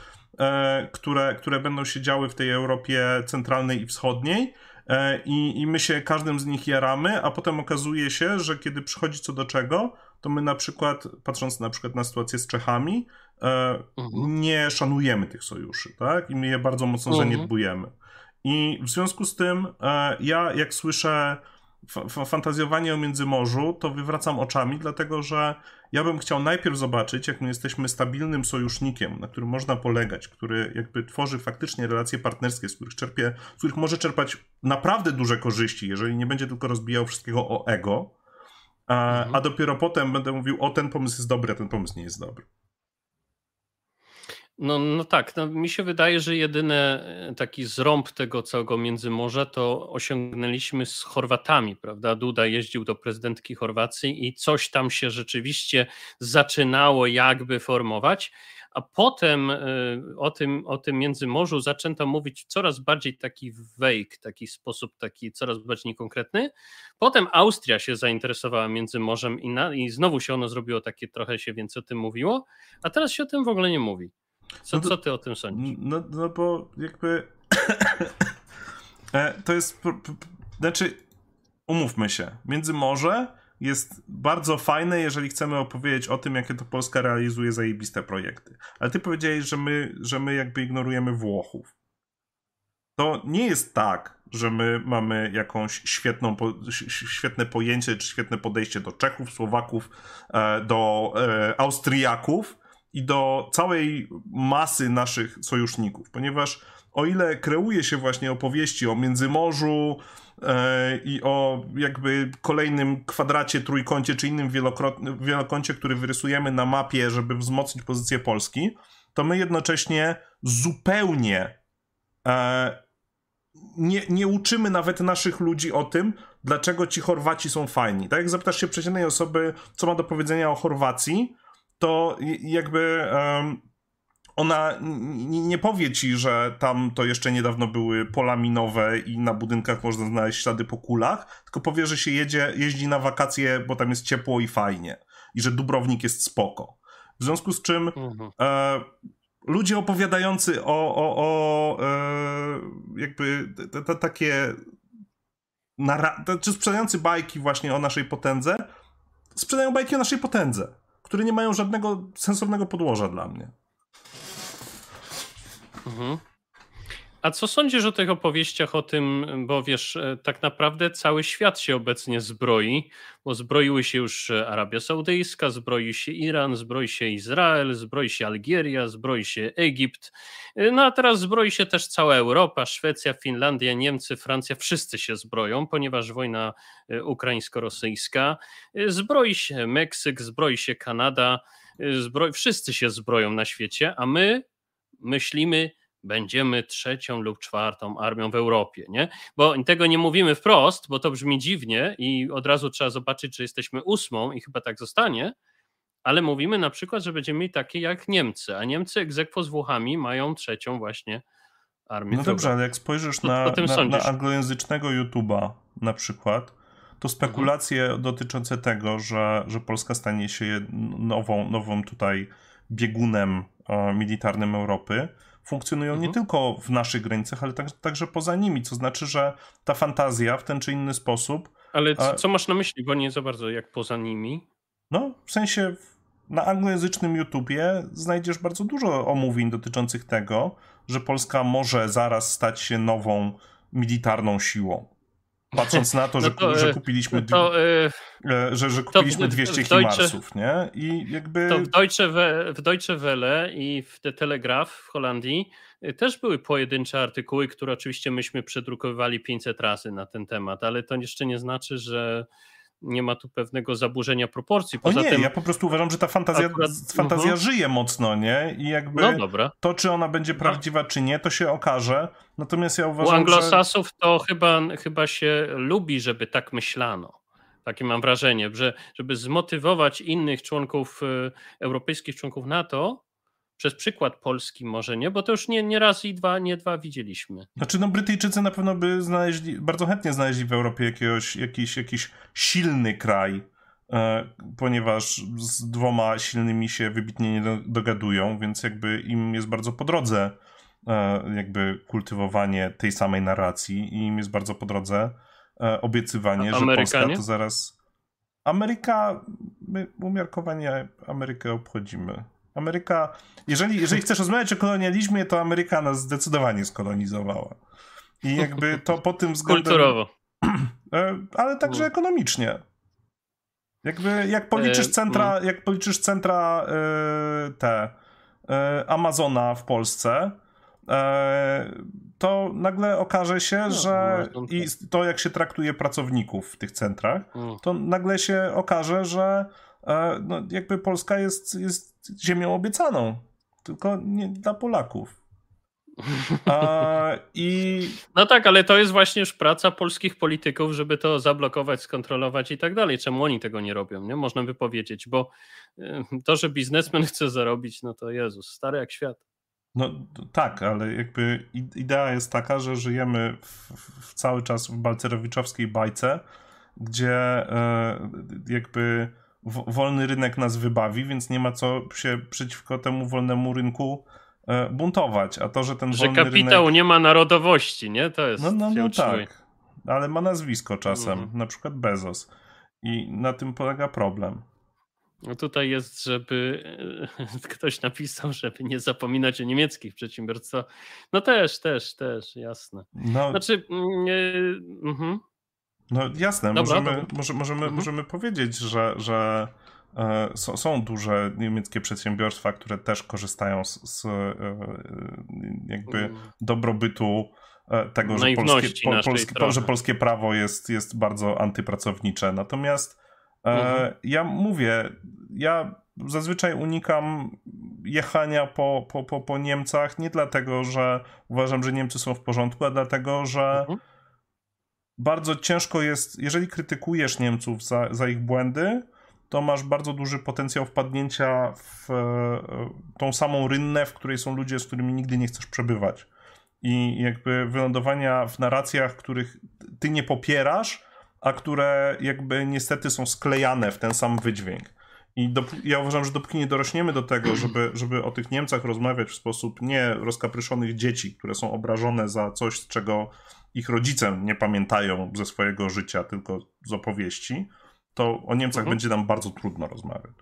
które, które będą się działy w tej Europie centralnej i wschodniej. E, I, I my się każdym z nich jaramy, a potem okazuje się, że kiedy przychodzi co do czego, to my na przykład, patrząc na przykład na sytuację z Czechami, e, mhm. nie szanujemy tych sojuszy, tak? I my je bardzo mocno mhm. zaniedbujemy. I w związku z tym, ja jak słyszę fantazjowanie o Międzymorzu, to wywracam oczami, dlatego że ja bym chciał najpierw zobaczyć, jak my jesteśmy stabilnym sojusznikiem, na którym można polegać, który jakby tworzy faktycznie relacje partnerskie, z których czerpie, z których może czerpać naprawdę duże korzyści, jeżeli nie będzie tylko rozbijał wszystkiego o ego, a, mhm. a dopiero potem będę mówił, o ten pomysł jest dobry, a ten pomysł nie jest dobry. No, no tak, no, mi się wydaje, że jedyny e, taki zrąb tego całego Międzymorza to osiągnęliśmy z Chorwatami, prawda? Duda jeździł do prezydentki Chorwacji i coś tam się rzeczywiście zaczynało jakby formować, a potem e, o tym, o tym Międzymorzu zaczęto mówić coraz bardziej taki wake, taki sposób taki coraz bardziej niekonkretny. Potem Austria się zainteresowała Międzymorzem i, na, i znowu się ono zrobiło takie, trochę się więcej o tym mówiło, a teraz się o tym w ogóle nie mówi. Co, no to, co ty o tym sądzisz? No, no bo jakby e, to jest, znaczy umówmy się, Międzymorze jest bardzo fajne, jeżeli chcemy opowiedzieć o tym, jakie to Polska realizuje zajebiste projekty. Ale ty powiedziałeś, że my, że my jakby ignorujemy Włochów. To nie jest tak, że my mamy jakąś świetną, świetne pojęcie, czy świetne podejście do Czechów, Słowaków, e, do e, Austriaków i do całej masy naszych sojuszników, ponieważ o ile kreuje się właśnie opowieści o Międzymorzu e, i o jakby kolejnym kwadracie, trójkącie czy innym wielokącie, który wyrysujemy na mapie, żeby wzmocnić pozycję Polski, to my jednocześnie zupełnie e, nie, nie uczymy nawet naszych ludzi o tym, dlaczego ci Chorwaci są fajni. Tak jak zapytasz się przeciętnej osoby, co ma do powiedzenia o Chorwacji, to jakby um, ona nie powie ci, że tam to jeszcze niedawno były pola minowe i na budynkach można znaleźć ślady po kulach, tylko powie, że się jedzie, jeździ na wakacje, bo tam jest ciepło i fajnie i że Dubrownik jest spoko. W związku z czym mhm. e, ludzie opowiadający o, o, o e, jakby te, te, takie czy sprzedający bajki właśnie o naszej potędze, sprzedają bajki o naszej potędze, które nie mają żadnego sensownego podłoża dla mnie. Mhm. A co sądzisz o tych opowieściach o tym, bo wiesz, e, tak naprawdę cały świat się obecnie zbroi, bo zbroiły się już e, Arabia Saudyjska, zbroi się Iran, zbroi się Izrael, zbroi się Algieria, zbroi się Egipt, e, no a teraz zbroi się też cała Europa, Szwecja, Finlandia, Niemcy, Francja, wszyscy się zbroją, ponieważ wojna ukraińsko-rosyjska, zbroi się Meksyk, zbroi się Kanada, zbroi, wszyscy się zbroją na świecie, a my myślimy, będziemy trzecią lub czwartą armią w Europie, nie? Bo tego nie mówimy wprost, bo to brzmi dziwnie i od razu trzeba zobaczyć, czy jesteśmy ósmą i chyba tak zostanie, ale mówimy na przykład, że będziemy mieli takie jak Niemcy, a Niemcy egzekwo z Włochami mają trzecią właśnie armię. No dobrze, ale jak spojrzysz na, na, na anglojęzycznego YouTube'a na przykład, to spekulacje mhm. dotyczące tego, że, że Polska stanie się nową, nową tutaj biegunem e, militarnym Europy, funkcjonują mhm. nie tylko w naszych granicach, ale tak, także poza nimi. Co znaczy, że ta fantazja w ten czy inny sposób. Ale co, co masz na myśli, bo nie za bardzo jak poza nimi? No, w sensie na anglojęzycznym YouTubie znajdziesz bardzo dużo omówień dotyczących tego, że Polska może zaraz stać się nową militarną siłą. Patrząc na to, że, no to, że e, kupiliśmy, to, e, e, że, że kupiliśmy w, 200 Himarsów, nie? I jakby... To w Deutsche, w Deutsche Welle i w The Telegraph w Holandii też były pojedyncze artykuły, które oczywiście myśmy przedrukowywali 500 razy na ten temat, ale to jeszcze nie znaczy, że nie ma tu pewnego zaburzenia proporcji. Poza o nie, tym, ja po prostu uważam, że ta fantazja, akurat, fantazja uh -huh. żyje mocno, nie? I jakby no dobra. to, czy ona będzie no. prawdziwa, czy nie, to się okaże. Natomiast ja uważam, U anglosasów że... to chyba, chyba się lubi, żeby tak myślano. Takie mam wrażenie, że żeby zmotywować innych członków, y, europejskich członków NATO, przez przykład Polski może nie, bo to już nie, nie raz i dwa, nie dwa widzieliśmy. Znaczy no Brytyjczycy na pewno by znaleźli, bardzo chętnie znaleźli w Europie jakiegoś, jakiś, jakiś silny kraj, e, ponieważ z dwoma silnymi się wybitnie nie dogadują, więc jakby im jest bardzo po drodze e, jakby kultywowanie tej samej narracji i im jest bardzo po drodze e, obiecywanie, że Polska to zaraz... Ameryka, my umiarkowanie Amerykę obchodzimy. Ameryka, jeżeli, jeżeli chcesz rozmawiać o kolonializmie, to Ameryka nas zdecydowanie skolonizowała. I jakby to po tym względem... Kulturowo. E, ale także ekonomicznie. Jakby jak policzysz e, centra, mm. jak policzysz centra e, te Amazona w Polsce, to nagle okaże się, no, że i to jak się traktuje pracowników w tych centrach, mm. to nagle się okaże, że no, jakby Polska jest, jest ziemią obiecaną, tylko nie dla Polaków. A, i... No tak, ale to jest właśnie już praca polskich polityków, żeby to zablokować, skontrolować i tak dalej. Czemu oni tego nie robią? Nie? Można by powiedzieć, bo y, to, że biznesmen chce zarobić, no to Jezus, stary jak świat. No tak, ale jakby idea jest taka, że żyjemy w, w cały czas w balcerowiczowskiej bajce, gdzie e, jakby wolny rynek nas wybawi, więc nie ma co się przeciwko temu wolnemu rynku e, buntować. A to, że ten że kapitał rynek... nie ma narodowości, nie? To jest. No, no, no tak. Ale ma nazwisko czasem, mm. na przykład Bezos. I na tym polega problem. No tutaj jest, żeby ktoś napisał, żeby nie zapominać o niemieckich przedsiębiorstwach. No też, też, też, jasne. No, znaczy. Yy, uh-huh. No jasne, dobra, możemy. Może, możemy, uh-huh. możemy powiedzieć, że, że e, są, są, duże niemieckie przedsiębiorstwa, które też korzystają z, z e, jakby mm. dobrobytu e, tego, że polskie, po, polskie, że polskie prawo jest, jest bardzo antypracownicze. Natomiast Mhm. Ja mówię, ja zazwyczaj unikam jechania po, po, po, po Niemcach nie dlatego, że uważam, że Niemcy są w porządku, a dlatego, że mhm. Bardzo ciężko jest, jeżeli krytykujesz Niemców za, za ich błędy, to masz bardzo duży potencjał wpadnięcia w e, tą samą rynnę, w której są ludzie, z którymi nigdy nie chcesz przebywać. I jakby wylądowania w narracjach, których ty nie popierasz, a które jakby niestety są sklejane w ten sam wydźwięk. I ja uważam, że dopóki nie dorośniemy do tego, żeby, żeby o tych Niemcach rozmawiać w sposób nie rozkapryszonych dzieci, które są obrażone za coś, czego ich rodzice nie pamiętają ze swojego życia, tylko z opowieści, to o Niemcach mhm. będzie nam bardzo trudno rozmawiać.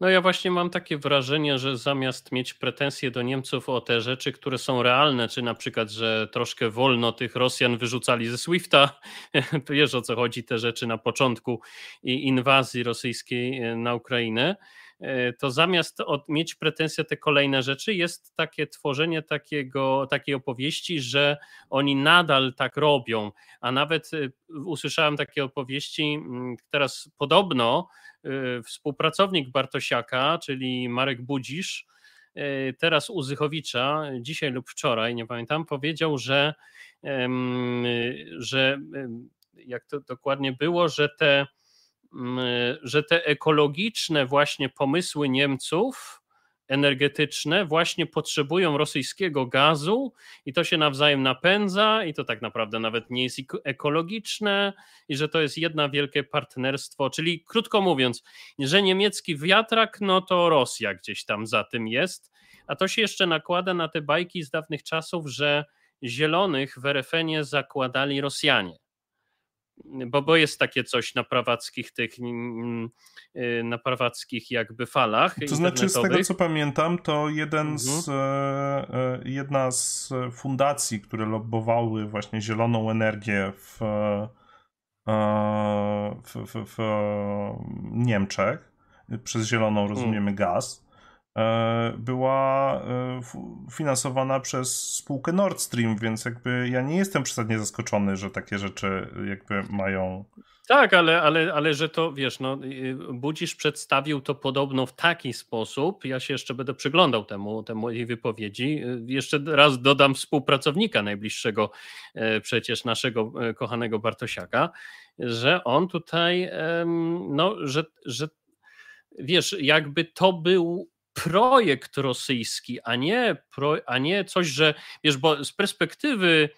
No ja właśnie mam takie wrażenie, że zamiast mieć pretensje do Niemców o te rzeczy, które są realne, czy na przykład, że troszkę wolno tych Rosjan wyrzucali ze SWIFTA, wiesz o co chodzi, te rzeczy na początku inwazji rosyjskiej e, na Ukrainę, to zamiast od, mieć pretensje te kolejne rzeczy, jest takie tworzenie takiego, takiej opowieści, że oni nadal tak robią. A nawet e, usłyszałem takie opowieści, teraz podobno Y, współpracownik Bartosiaka, czyli Marek Budzisz, teraz u Zychowicza, dzisiaj lub wczoraj, nie pamiętam, powiedział, że, że jak to dokładnie było, że te, że te ekologiczne właśnie pomysły Niemców energetyczne właśnie potrzebują rosyjskiego gazu i to się nawzajem napędza i to tak naprawdę nawet nie jest ekologiczne i że to jest jedna wielkie partnerstwo, czyli krótko mówiąc, że niemiecki wiatrak, no to Rosja gdzieś tam za tym jest, a to się jeszcze nakłada na te bajki z dawnych czasów, że zielonych w RFN-ie zakładali Rosjanie bo, bo jest takie coś na prawackich tych y, na prawackich jakby falach. To znaczy z tego co pamiętam, to jeden mhm. z, e, e, jedna z fundacji, które lobbowały właśnie zieloną energię w, e, w, w, w Niemczech, przez zieloną rozumiemy hmm. gaz, była e, finansowana przez spółkę Nord Stream, więc jakby ja nie jestem przesadnie zaskoczony, że takie rzeczy jakby mają. Tak, ale, ale, ale że to wiesz, no, Budzisz przedstawił to podobno w taki sposób. Ja się jeszcze będę przyglądał temu, temu jej wypowiedzi. Y, jeszcze raz dodam współpracownika najbliższego, e, przecież naszego kochanego Bartosiaka, że on tutaj, no, że, że wiesz, jakby to był projekt rosyjski, a nie, pro, a nie coś, że wiesz, bo z perspektywy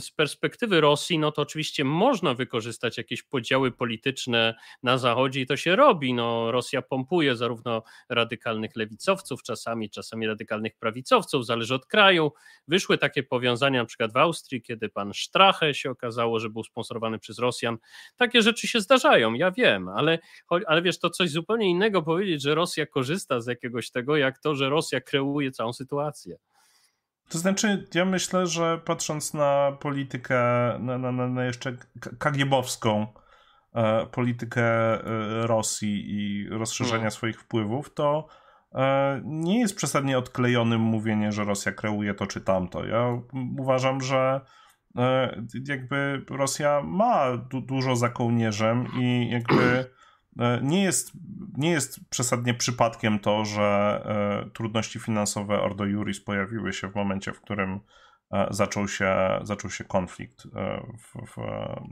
z perspektywy Rosji, no to oczywiście można wykorzystać jakieś podziały polityczne na Zachodzie i to się robi. No, Rosja pompuje zarówno radykalnych lewicowców, czasami, czasami radykalnych prawicowców, zależy od kraju. Wyszły takie powiązania na przykład w Austrii, kiedy pan Strache się okazało, że był sponsorowany przez Rosjan. Takie rzeczy się zdarzają, ja wiem, ale, ale wiesz, to coś zupełnie innego powiedzieć, że Rosja korzysta z jakiegoś tego, jak to, że Rosja kreuje całą sytuację. To znaczy, ja myślę, że patrząc na politykę, na, na, na jeszcze kagiebowską e, politykę e, Rosji i rozszerzenia hmm. swoich wpływów, to e, nie jest przesadnie odklejonym mówienie, że Rosja kreuje to czy tamto. Ja uważam, że e, jakby Rosja ma du dużo za kołnierzem i jakby nie jest, nie jest przesadnie przypadkiem to, że e, trudności finansowe Ordo Juris pojawiły się w momencie, w którym e, zaczął się, zaczął się konflikt, w, w,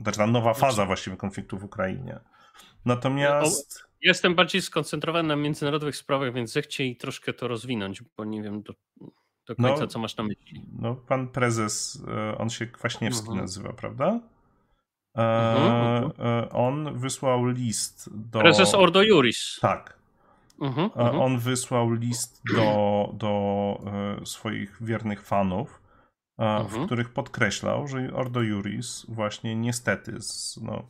znaczy ta nowa faza właściwie konfliktu w Ukrainie. Natomiast... Jestem bardziej skoncentrowany na międzynarodowych sprawach, więc zechciej troszkę to rozwinąć, bo nie wiem do, do końca, no, co masz na myśli. No, pan prezes, on się Kwaśniewski mhm. nazywa, prawda? Mhm, mhm. E, on wysłał list do. Prezes Ordo Juris. Tak. Mhm, e, on wysłał list do, do e, swoich wiernych fanów, w których podkreślał, że Ordo Juris właśnie niestety no,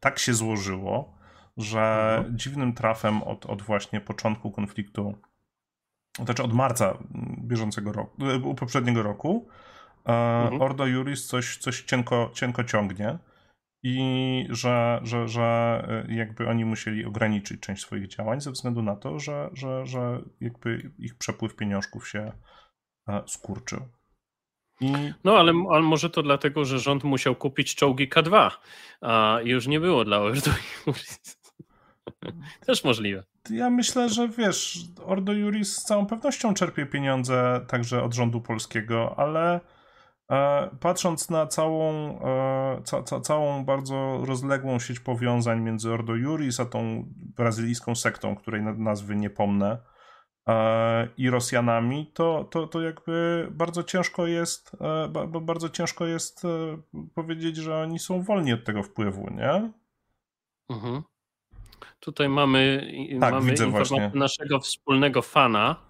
tak się złożyło, że dziwnym trafem od, od właśnie początku konfliktu, znaczy od marca bieżącego roku, e, poprzedniego roku, e. Ordo Juris coś, coś cienko, cienko ciągnie i że, że, że e, jakby oni musieli ograniczyć część swoich działań ze względu na to, że, że, że jakby ich przepływ pieniążków się skurczył. I... No, ale, ale może to dlatego, że rząd musiał kupić czołgi K2, a już nie było dla Ordo Juris. Też możliwe. Ja myślę, że wiesz, Ordo Juris z całą pewnością czerpie pieniądze także od rządu polskiego, ale e, patrząc na całą, e, ca, ca, całą bardzo rozległą sieć powiązań między Ordo Juris a tą brazylijską sektą, której nazwy nie pomnę, e, i Rosjanami, to, to, to jakby bardzo ciężko jest, e, bardzo ciężko jest e, powiedzieć, że oni są wolni od tego wpływu, nie? Mhm. Tutaj mamy, tak, mamy informację naszego wspólnego fana,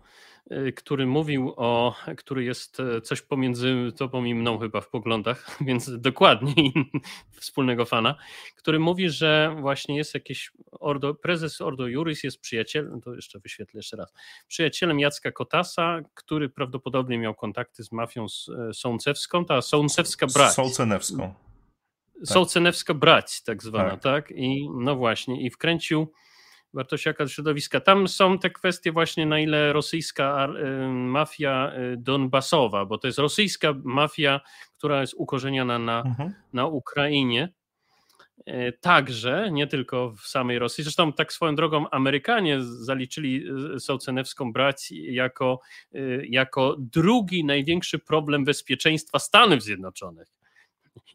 który mówił o, który jest e, coś pomiędzy tobą i mną chyba w poglądach, więc dokładnie wspólnego fana, który mówi, że właśnie jest jakiś Ordo, prezes Ordo Juris jest przyjacielem, to jeszcze wyświetlę jeszcze raz, przyjacielem Jacka Kotasa, który prawdopodobnie miał kontakty z mafią e, sącewską, ta sącewska brać. Sołcenewską tak. Sołcenewska brać tak zwana, tak. tak? I no właśnie, i wkręcił Bartosiaka do środowiska. Tam są te kwestie właśnie na ile rosyjska y, mafia y, donbasowa, bo to jest rosyjska mafia, która jest ukorzeniona na, mhm. na Ukrainie. Y, także, nie tylko w samej Rosji. Zresztą tak swoją drogą Amerykanie zaliczyli Sołcenewską brać jako, jako drugi największy problem bezpieczeństwa Stanów Zjednoczonych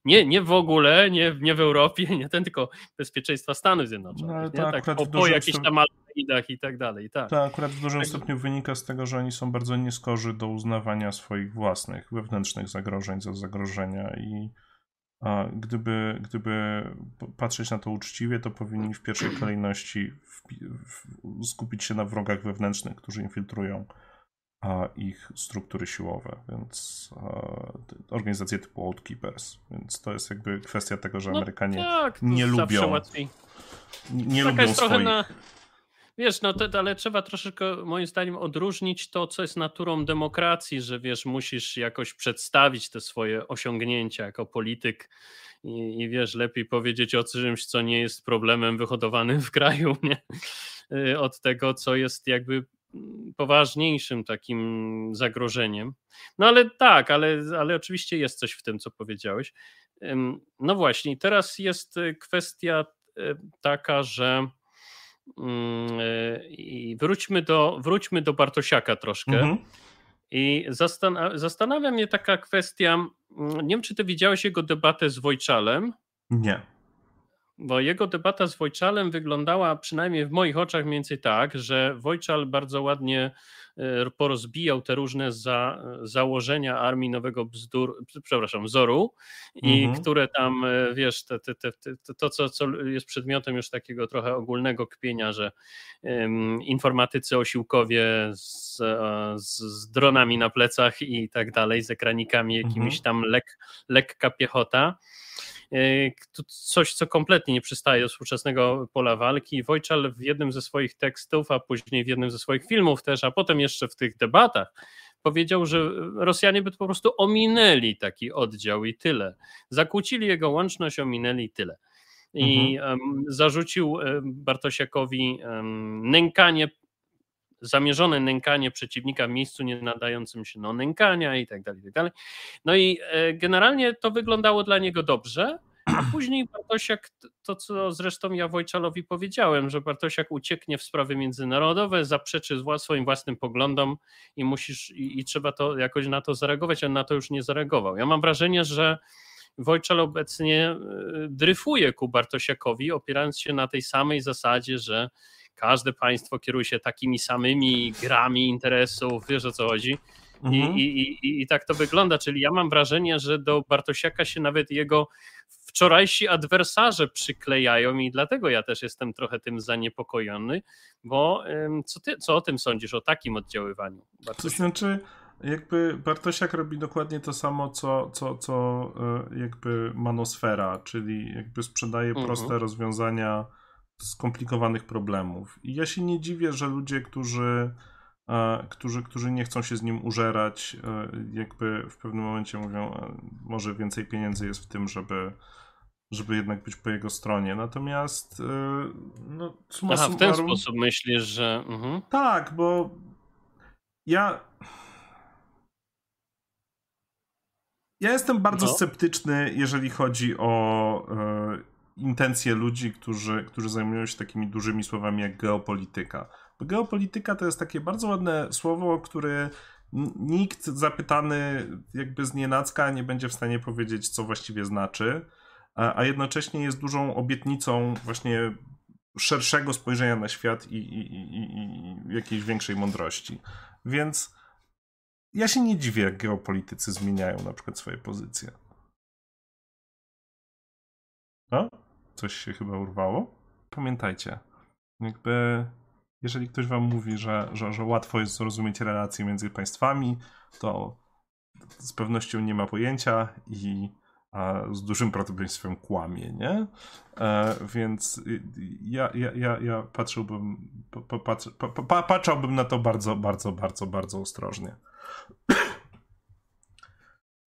nie, nie w ogóle, nie, nie w Europie, nie ten, tylko bezpieczeństwa Stanów Zjednoczonych. No, to nie? Tak, po, po jakichś tam idach i tak dalej. Tak. To akurat w dużym tak. stopniu wynika z tego, że oni są bardzo nieskorzy do uznawania swoich własnych wewnętrznych zagrożeń za zagrożenia i a gdyby, gdyby patrzeć na to uczciwie, to powinni w pierwszej kolejności w, w, skupić się na wrogach wewnętrznych, którzy infiltrują ich struktury siłowe, więc organizacje typu Outkeepers, więc to jest jakby kwestia tego, że no Amerykanie tak, nie lubią łatwiej. nie Taka lubią swoich... Na... Wiesz, no to, ale trzeba troszeczkę moim zdaniem odróżnić to, co jest naturą demokracji, że wiesz, musisz jakoś przedstawić te swoje osiągnięcia jako polityk i, i wiesz, lepiej powiedzieć o czymś, co nie jest problemem wyhodowanym w kraju, nie? Y, od tego, co jest jakby poważniejszym takim zagrożeniem. No ale tak, ale, ale oczywiście jest coś w tym, co powiedziałeś. No właśnie, teraz jest e, kwestia e, taka, że mm, e, wróćmy do, wróćmy do Bartosiaka troszkę. Mhm. I zastanawia mnie taka kwestia. Mm, nie wiem, czy ty widziałeś jego debatę z Wojczalem. Nie. Bo jego debata z Wojczalem wyglądała przynajmniej w moich oczach mniej więcej tak, że Wojczal bardzo ładnie e, porozbijał te różne za, założenia Armii Nowego Bzdur, przepraszam, Wzoru i mhm. które tam, e, wiesz, te, te, te, to co, co jest przedmiotem już takiego trochę ogólnego kpienia, że um, informatycy osiłkowie z, e, z, z, dronami na plecach i tak dalej, z ekranikami jakimiś mhm. tam lek, lekka piechota, coś, co kompletnie nie przystaje do współczesnego pola walki. Wojczal w jednym ze swoich tekstów, a później w jednym ze swoich filmów też, a potem jeszcze w tych debatach powiedział, że Rosjanie by po prostu ominęli taki oddział i tyle. Zakłócili jego łączność, ominęli i tyle. I mhm. um, zarzucił Bartosiakowi um, nękanie zamierzone nękanie przeciwnika w miejscu nie nadającym się do nękania i tak dalej, i tak dalej. No i e, generalnie to wyglądało dla niego dobrze, a później Bartosiak, to co zresztą ja Wojczalowi powiedziałem, że Bartosiak ucieknie w sprawy międzynarodowe, zaprzeczy swoim własnym poglądom i musisz, i, i trzeba to jakoś na to zareagować, a na to już nie zareagował. Ja mam wrażenie, że Wojczal obecnie e, dryfuje ku Bartosiakowi, opierając się na tej samej zasadzie, że każde państwo kieruje się takimi samymi grami interesów, wiesz o co chodzi. I, mhm. i, i, I tak to wygląda, czyli ja mam wrażenie, że do Bartosiaka się nawet jego wczorajsi adwersarze przyklejają i dlatego ja też jestem trochę tym zaniepokojony, bo co, ty, co o tym sądzisz, o takim oddziaływaniu? Bartosiaka? To znaczy, jakby Bartosiak robi dokładnie to samo, co, co, co e, jakby manosfera, czyli jakby sprzedaje mhm. proste rozwiązania skomplikowanych problemów. I ja się nie dziwię, że ludzie, którzy, e, którzy, którzy nie chcą się z nim użerać, e, jakby w pewnym momencie mówią, e, może więcej pieniędzy jest w tym, żeby żeby jednak być po jego stronie. Natomiast no, suma Aha, w ten sposób myślisz, że... Mhm. Tak, bo ja... Ja jestem bardzo no. sceptyczny, jeżeli chodzi o intencje ludzi, którzy, którzy zajmują się takimi dużymi słowami jak geopolityka. Bo geopolityka to jest takie bardzo ładne słowo, które nikt zapytany jakby z nienacka nie będzie w stanie powiedzieć, co właściwie znaczy, a, a jednocześnie jest dużą obietnicą właśnie szerszego spojrzenia na świat i, i, i, i jakiejś większej mądrości. Więc ja się nie dziwię, jak geopolitycy zmieniają na przykład swoje pozycje. No? Coś się chyba urwało. Pamiętajcie, jakby jeżeli ktoś wam mówi, że, że, że łatwo jest zrozumieć relacje między państwami, to z pewnością nie ma pojęcia i z dużym prawdopodobieństwem kłamie, nie? E, więc ja, ja, ja, ja patrzyłbym, pa, patrz, pa, pa, patrzyłbym na to bardzo, bardzo, bardzo, bardzo ostrożnie.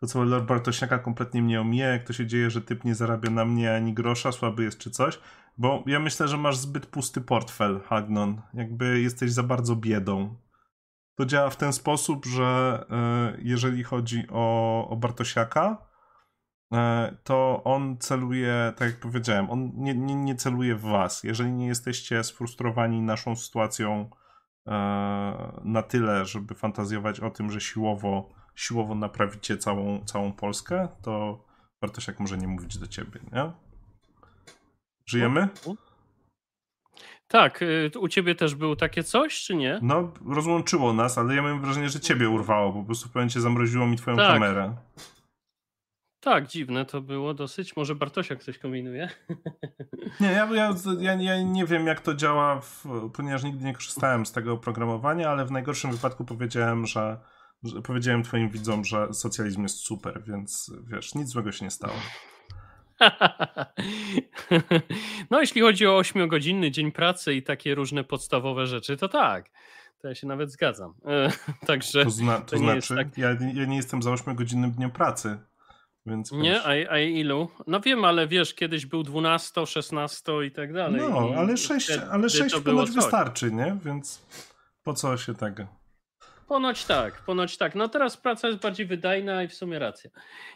To, co Lord Bartośniaka kompletnie mnie omija, jak to się dzieje, że typ nie zarabia na mnie ani grosza, słaby jest czy coś, bo ja myślę, że masz zbyt pusty portfel, Hagnon. Jakby jesteś za bardzo biedą. To działa w ten sposób, że y, jeżeli chodzi o, o Bartosiaka, y, to on celuje, tak jak powiedziałem, on nie, nie, nie celuje w was. Jeżeli nie jesteście sfrustrowani naszą sytuacją y, na tyle, żeby fantazjować o tym, że siłowo siłowo naprawicie całą, całą Polskę, to Bartosiak może nie mówić do ciebie, nie? Żyjemy? Tak, y, u ciebie też było takie coś, czy nie? No, rozłączyło nas, ale ja mam wrażenie, że ciebie urwało, bo po prostu pewnie cię zamroziło mi twoją tak. kamerę. Tak, dziwne to było dosyć. Może Bartosiak coś kombinuje? Nie, ja, ja, ja, ja nie wiem jak to działa, w, ponieważ nigdy nie korzystałem z tego oprogramowania, ale w najgorszym wypadku powiedziałem, że powiedziałem twoim widzom, że socjalizm jest super, więc wiesz, nic złego się nie stało. No, jeśli chodzi o 8-godzinny dzień pracy i takie różne podstawowe rzeczy, to tak. To ja się nawet zgadzam. Także. To, zna, to, to znaczy, tak... ja, ja, nie jestem za 8-godzinnym dniem pracy. Więc nie, a, a ilu? No wiem, ale wiesz, kiedyś był 12, 16 i tak dalej. No, ale 6, ale 6 ponoć wystarczy, nie? Więc po co się tego? Ponoć tak, ponoć tak. No teraz praca jest bardziej wydajna i w sumie racja.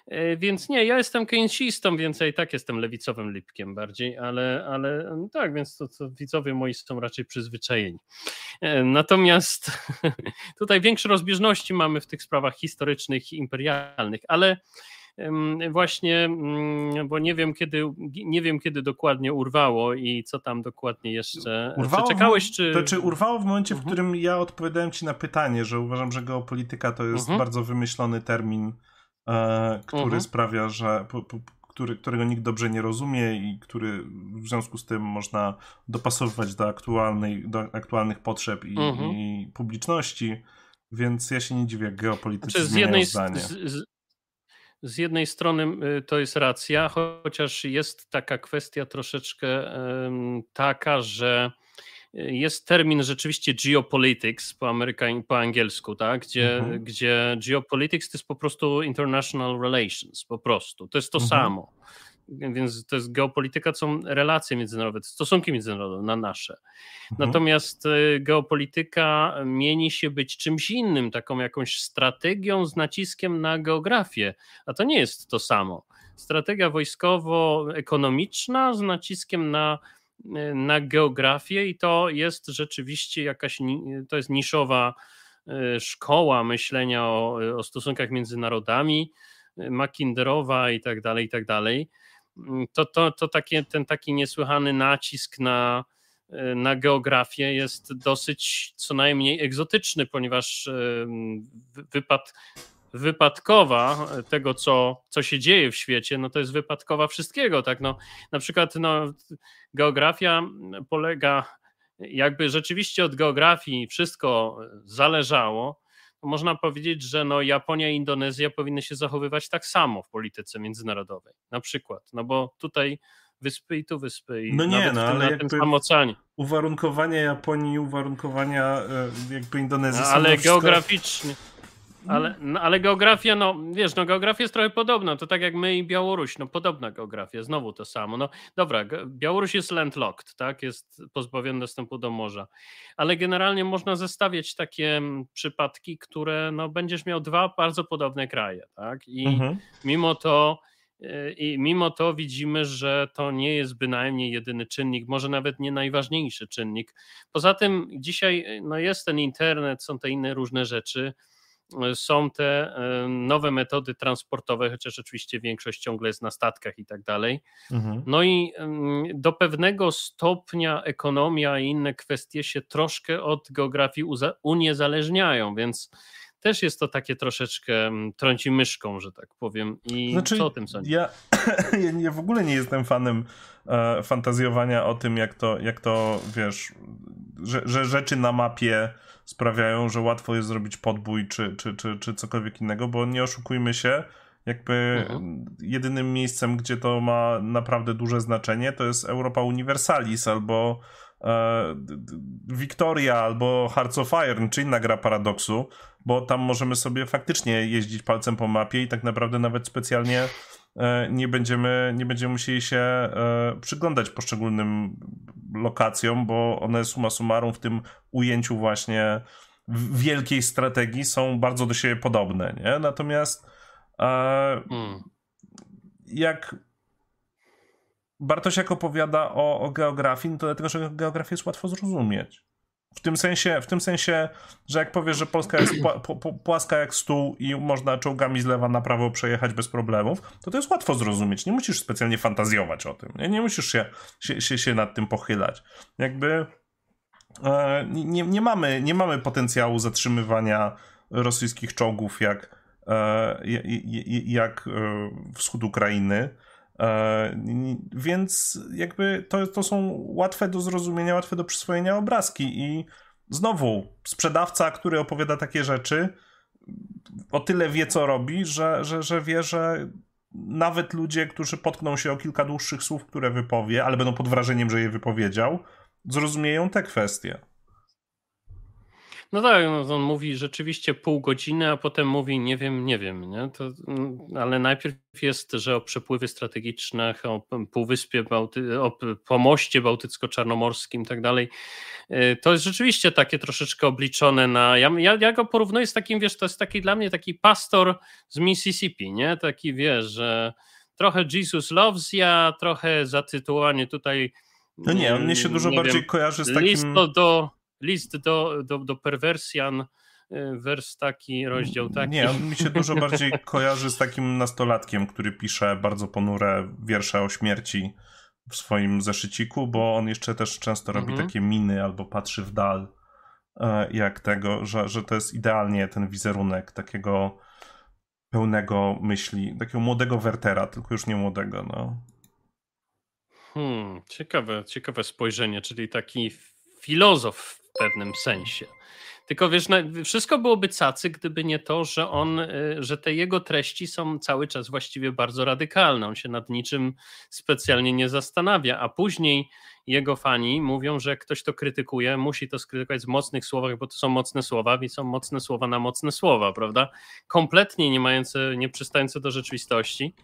E, więc nie, ja jestem keynesistą, więc i tak jestem lewicowym lipkiem bardziej, ale, ale no tak, więc to, to widzowie moi są raczej przyzwyczajeni. E, natomiast tutaj większe rozbieżności mamy w tych sprawach historycznych i imperialnych, ale właśnie, mm, bo nie wiem kiedy, nie wiem kiedy dokładnie urwało i co tam dokładnie jeszcze. Urwało czy czekałeś, czy... To czy urwało w momencie, mhm. w którym ja odpowiadałem ci na pytanie, że uważam, że geopolityka to jest mhm. bardzo wymyślony termin, e, który mhm. sprawia, że po, po, który, którego nikt dobrze nie rozumie i który w związku z tym można dopasowywać do, aktualnej, do aktualnych potrzeb i, mhm. i publiczności. Więc ja się nie dziwię, jak geopolitycy znaczy, zmieniają z jednej, zdanie. Z, z, z jednej strony y, to jest racja, chociaż jest taka kwestia troszeczkę taka, że y, jest termin rzeczywiście geopolitics po, Amerykań, po angielsku, tak? gdzie, mhm. gdzie geopolitics to jest po prostu international relations, po prostu. To jest to mhm. samo więc to jest geopolityka, to są relacje międzynarodowe, stosunki międzynarodowe na nasze. Mhm. Natomiast e, geopolityka mieni się być czymś innym, taką jakąś strategią z naciskiem na geografię, a to nie jest to samo. Strategia wojskowo-ekonomiczna z naciskiem na, e, na geografię i to jest rzeczywiście jakaś, to jest niszowa e, szkoła myślenia o, o stosunkach między narodami, Mackinderowa i tak dalej, i tak dalej. Mm, to, to, to takie, ten taki niesłychany nacisk na, e, na geografię jest dosyć co najmniej egzotyczny, ponieważ wypad, wypadkowa tego, co, co się dzieje w świecie, no to jest wypadkowa wszystkiego. Tak? No, na przykład no, geografia polega, jakby rzeczywiście od geografii wszystko zależało, można powiedzieć, że no Japonia i Indonezja powinny się zachowywać tak samo w polityce międzynarodowej, na przykład, no bo tutaj wyspy i tu wyspy. I no nie, no, ale na oceanie. Uwarunkowania Japonii, uwarunkowania e, jakby Indonezji no, Ale geograficznie. Ale, no, ale geografia, no wiesz, no geografia jest trochę podobna. To tak jak my i Białoruś, no podobna geografia, znowu to samo. No dobra, Białoruś jest landlocked, tak? Jest pozbawiony dostępu do morza. Ale generalnie można zestawiać takie mm, przypadki, które no będziesz miał dwa bardzo podobne kraje, tak? I mhm. mimo to y, i mimo to widzimy, że to nie jest bynajmniej jedyny czynnik, może nawet nie najważniejszy czynnik. Poza tym dzisiaj no jest ten internet, są te inne różne rzeczy są te nowe metody transportowe, chociaż oczywiście większość ciągle jest na statkach i tak dalej. Mhm. No i do pewnego stopnia ekonomia i inne kwestie się troszkę od geografii uniezależniają, więc też jest to takie troszeczkę trąci myszką, że tak powiem. I znaczy, co o tym sądzisz? Ja, ja w ogóle nie jestem fanem e, fantazjowania o tym, jak to, jak to wiesz, że, że rzeczy na mapie sprawiają, że łatwo jest zrobić podbój czy, czy, czy, czy cokolwiek innego, bo nie oszukujmy się, jakby mhm. jedynym miejscem, gdzie to ma naprawdę duże znaczenie, to jest Europa Universalis albo e, Victoria albo Hearts of Iron, czy inna gra paradoksu, bo tam możemy sobie faktycznie jeździć palcem po mapie i tak naprawdę nawet specjalnie nie będziemy, nie będziemy musieli się e, przyglądać poszczególnym lokacjom, bo one suma summarum w tym ujęciu właśnie wielkiej strategii są bardzo do siebie podobne, nie? Natomiast e, hmm. jak Bartosiak opowiada o, o geografii, no to dlatego, że geografię jest łatwo zrozumieć. W tym sensie, w tym sensie że jak powiesz, że Polska jest płaska jak stół i można czołgami z lewa na prawo przejechać bez problemów, to to jest łatwo zrozumieć. Nie musisz specjalnie fantazjować o tym. Nie, nie musisz się, się, się, się nad tym pochylać. Jakby e, nie, nie, mamy, nie mamy potencjału zatrzymywania rosyjskich czołgów jak, e, jak e, wschód Ukrainy. E, więc jakby to, to są łatwe do zrozumienia, łatwe do przyswojenia obrazki i znowu sprzedawca, który opowiada takie rzeczy, o tyle wie, co robi, że, że, że wie, że nawet ludzie, którzy potkną się o kilka dłuższych słów, które wypowie, ale będą pod wrażeniem, że je wypowiedział, zrozumieją te kwestie. No tak, no on mówi rzeczywiście pół godziny, a potem mówi nie wiem, nie wiem, nie? To, mm, ale najpierw jest, że o przepływy strategicznych, o Półwyspie, Bałty, o pomoście bałtycko-czarnomorskim i tak dalej. Y, to jest rzeczywiście takie troszeczkę obliczone na. Ja, ja, ja go porównuję z takim, wiesz, to jest taki dla mnie taki pastor z Mississippi, nie? Taki wiesz, że trochę Jesus loves ya, trochę zatytułowanie tutaj. No nie, on mnie się dużo bardziej wiem, kojarzy z takim. List do list do, do, do perwersjan, y, wers taki, rozdział taki. Nie, on mi się dużo bardziej kojarzy z takim nastolatkiem, który pisze bardzo ponure wiersze o śmierci w swoim zeszyciku, bo on jeszcze też często robi mhm. takie miny albo patrzy w dal e, jak tego, że, że to jest idealnie ten wizerunek takiego pełnego myśli, takiego młodego Wertera, tylko już nie młodego, no. Hmm, ciekawe, ciekawe spojrzenie, czyli taki filozof w pewnym sensie. Tylko wiesz, no, wszystko byłoby cacy, gdyby nie to, że on, y, że te jego treści są cały czas właściwie bardzo radykalne. On się nad niczym specjalnie nie zastanawia, a później jego fani mówią, że ktoś to krytykuje, musi to skrytykować w mocnych słowach, bo to są mocne słowa i są mocne słowa na mocne słowa, prawda? Kompletnie nie mające, nie przystające do rzeczywistości.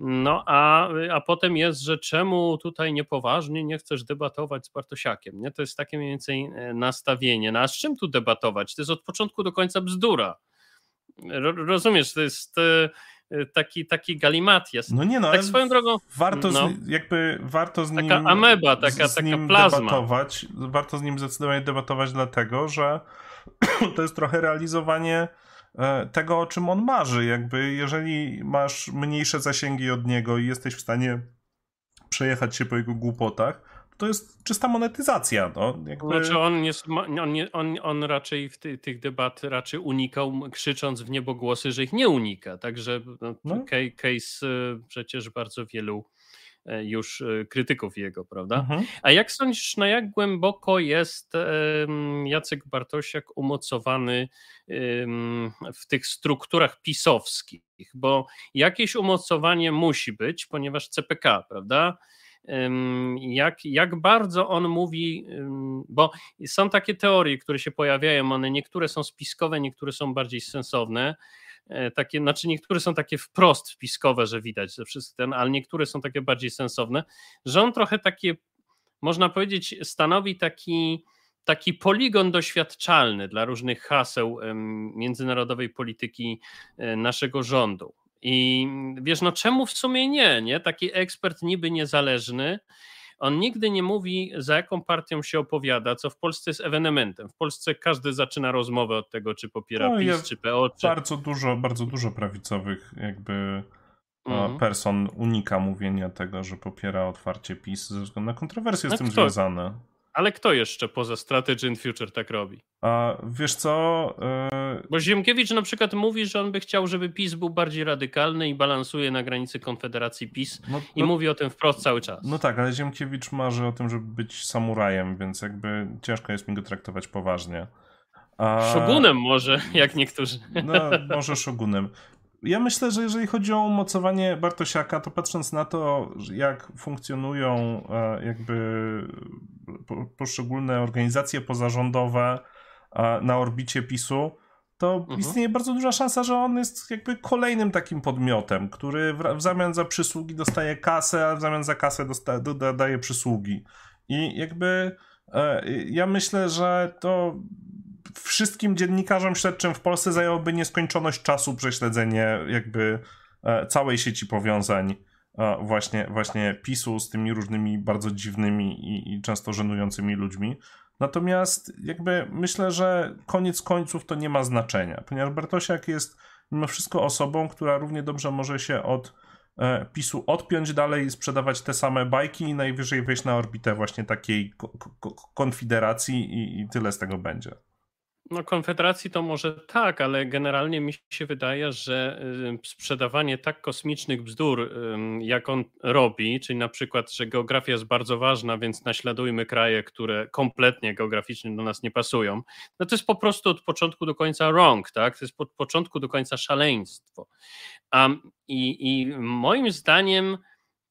No a, a potem jest, że czemu tutaj niepoważnie nie chcesz debatować z Bartosiakiem? Nie? To jest takie mniej więcej e, nastawienie. No a z czym tu debatować? To jest od początku do końca bzdura. Rozumiesz, to jest e, e, taki, taki galimatias. No nie no, tak swoją drogą. Warto, no, z, jakby, warto z nim. Taka ameba, taka, z taka plazma. Debatować. Warto z nim zdecydowanie debatować, dlatego że to jest trochę realizowanie tego, o czym on marzy. Jakby jeżeli masz mniejsze zasięgi od niego i jesteś w stanie przejechać się po jego głupotach, to jest czysta monetyzacja. No. Jakby... Znaczy on, jest, on, on, on raczej w ty, tych debat raczej unikał, krzycząc w niebogłosy, że ich nie unika. Także no, no. case e, przecież bardzo wielu E, już e, krytyków jego, prawda? Mhm. A jak sądzisz, na jak głęboko jest Jacek Bartosiak umocowany w tych strukturach pisowskich? Bo jakieś umocowanie musi być, ponieważ CPK, prawda? Jak, jak bardzo on mówi, bo są takie teorie, które się pojawiają, one niektóre są spiskowe, niektóre są bardziej sensowne. E, takie, znaczy niektóre są takie wprost wpiskowe, że widać ze wszystkich ten, ale niektóre są takie bardziej sensowne, że on trochę takie, można powiedzieć, stanowi taki, taki poligon doświadczalny dla różnych haseł międzynarodowej polityki e, naszego rządu. I wiesz, no czemu w sumie nie, nie? Taki ekspert niby niezależny, on nigdy nie mówi, za jaką partią się opowiada, co w Polsce jest ewenementem. W Polsce każdy zaczyna rozmowę od tego, czy popiera no, PiS, czy PO. Czy... Bardzo dużo, bardzo dużo prawicowych jakby mhm. person unika mówienia tego, że popiera otwarcie PiS ze względu na kontrowersje no z tym kto? związane. Ale kto jeszcze poza Strategy in Future tak robi? A wiesz co? Yy... Bo Ziemkiewicz na przykład mówi, że on by chciał, żeby PiS był bardziej radykalny i balansuje na granicy Konfederacji PiS no, i no, mówi o tym wprost cały czas. No tak, ale Ziemkiewicz marzy o tym, żeby być samurajem, więc jakby ciężko jest mi go traktować poważnie. A... Szogunem może, jak niektórzy. No, może szogunem. Ja myślę, że jeżeli chodzi o umocowanie Bartosiaka, to patrząc na to, jak funkcjonują e, jakby poszczególne organizacje pozarządowe e, na orbicie PiSu, to mhm. istnieje bardzo duża szansa, że on jest jakby kolejnym takim podmiotem, który w, zamian za przysługi dostaje kasę, a w zamian za kasę dostaje, daje przysługi. I jakby e, ja myślę, że to wszystkim dziennikarzom śledczym w Polsce zajęłoby nieskończoność czasu prześledzenie jakby e, całej sieci powiązań e, właśnie, właśnie PiSu z tymi różnymi bardzo dziwnymi i, i często żenującymi ludźmi. Natomiast jakby myślę, że koniec końców to nie ma znaczenia, ponieważ Bartosiak jest mimo wszystko osobą, która równie dobrze może się od e, PiSu odpiąć dalej i sprzedawać te same bajki i najwyżej wejść na orbitę właśnie takiej konfederacji i, i tyle z tego będzie. No, Konfederacji to może tak, ale generalnie mi się wydaje, że sprzedawanie tak kosmicznych bzdur, jak on robi, czyli na przykład, że geografia jest bardzo ważna, więc naśladujmy kraje, które kompletnie geograficznie do nas nie pasują, no to jest po prostu od początku do końca wrong, tak? To jest od początku do końca szaleństwo. Um, i, I moim zdaniem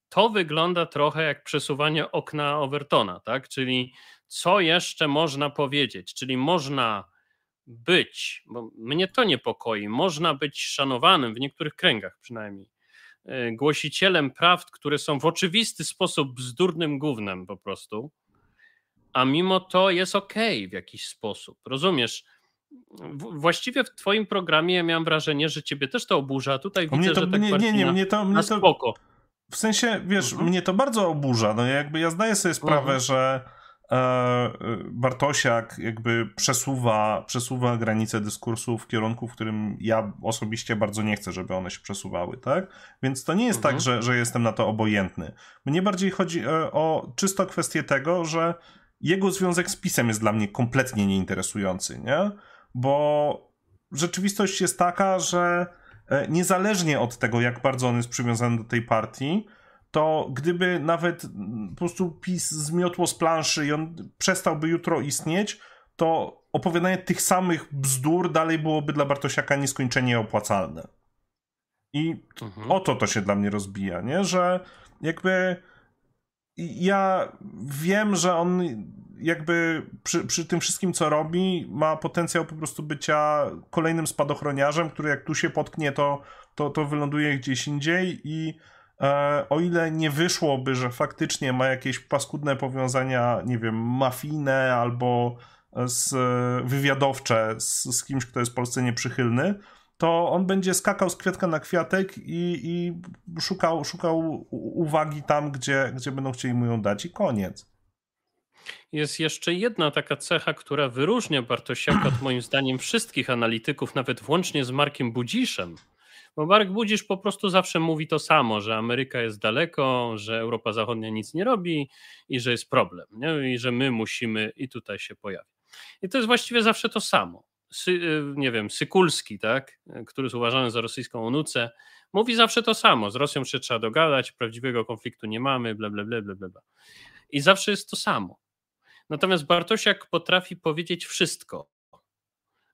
to wygląda trochę jak przesuwanie okna Overtona, tak? Czyli co jeszcze można powiedzieć? Czyli można być, bo mnie to niepokoi, można być szanowanym w niektórych kręgach przynajmniej, e, głosicielem prawd, które są w oczywisty sposób bzdurnym gównem po prostu, a mimo to jest okej okay w jakiś sposób. Rozumiesz? Właściwie w twoim programie ja miałem wrażenie, że ciebie też to oburza, tutaj widzę, mnie to, że tak nie, nie, nie, mnie to, mnie to, spoko. W sensie, wiesz, mhm. mnie to bardzo oburza, no jakby ja zdaję sobie sprawę, mhm. że Bartosiak jakby przesuwa, przesuwa granice dyskursu w kierunku, w którym ja osobiście bardzo nie chcę, żeby one się przesuwały, tak? Więc to nie jest tak, mhm. tak, że, że jestem na to obojętny. Mnie bardziej chodzi e, o czysto kwestię tego, że jego związek z pisem jest dla mnie kompletnie nieinteresujący, nie? Bo rzeczywistość jest taka, że e, niezależnie od tego, jak bardzo on jest przywiązany do tej partii, to gdyby nawet po prostu PiS zmiotło z planszy i on przestałby jutro istnieć, to opowiadanie tych samych bzdur dalej byłoby dla Bartosiaka nieskończenie opłacalne. I mhm. o to to się dla mnie rozbija, nie? Że jakby ja wiem, że on jakby przy, przy tym wszystkim, co robi, ma potencjał po prostu bycia kolejnym spadochroniarzem, który jak tu się potknie, to, to, to wyląduje gdzieś indziej i o ile nie wyszłoby, że faktycznie ma jakieś paskudne powiązania, nie wiem, mafijne albo z, wywiadowcze z, z kimś, kto jest Polsce nieprzychylny, to on będzie skakał z kwiatka na kwiatek i, i szukał, szukał uwagi tam, gdzie, gdzie będą chcieli mu ją dać i koniec. Jest jeszcze jedna taka cecha, która wyróżnia Bartosiaka od moim zdaniem wszystkich analityków, nawet włącznie z Markiem Budziszem. Bo Mark Budzisz po prostu zawsze mówi to samo, że Ameryka jest daleko, że Europa Zachodnia nic nie robi i że jest problem, nie? i że my musimy, i tutaj się pojawi. I to jest właściwie zawsze to samo. Sy, y, nie wiem, Sykulski, tak, który jest uważany za rosyjską onucę, mówi zawsze to samo. Z Rosją się trzeba dogadać, prawdziwego konfliktu nie mamy, bla, bla, bla, bla, bla. I zawsze jest to samo. Natomiast Bartosiak potrafi powiedzieć wszystko.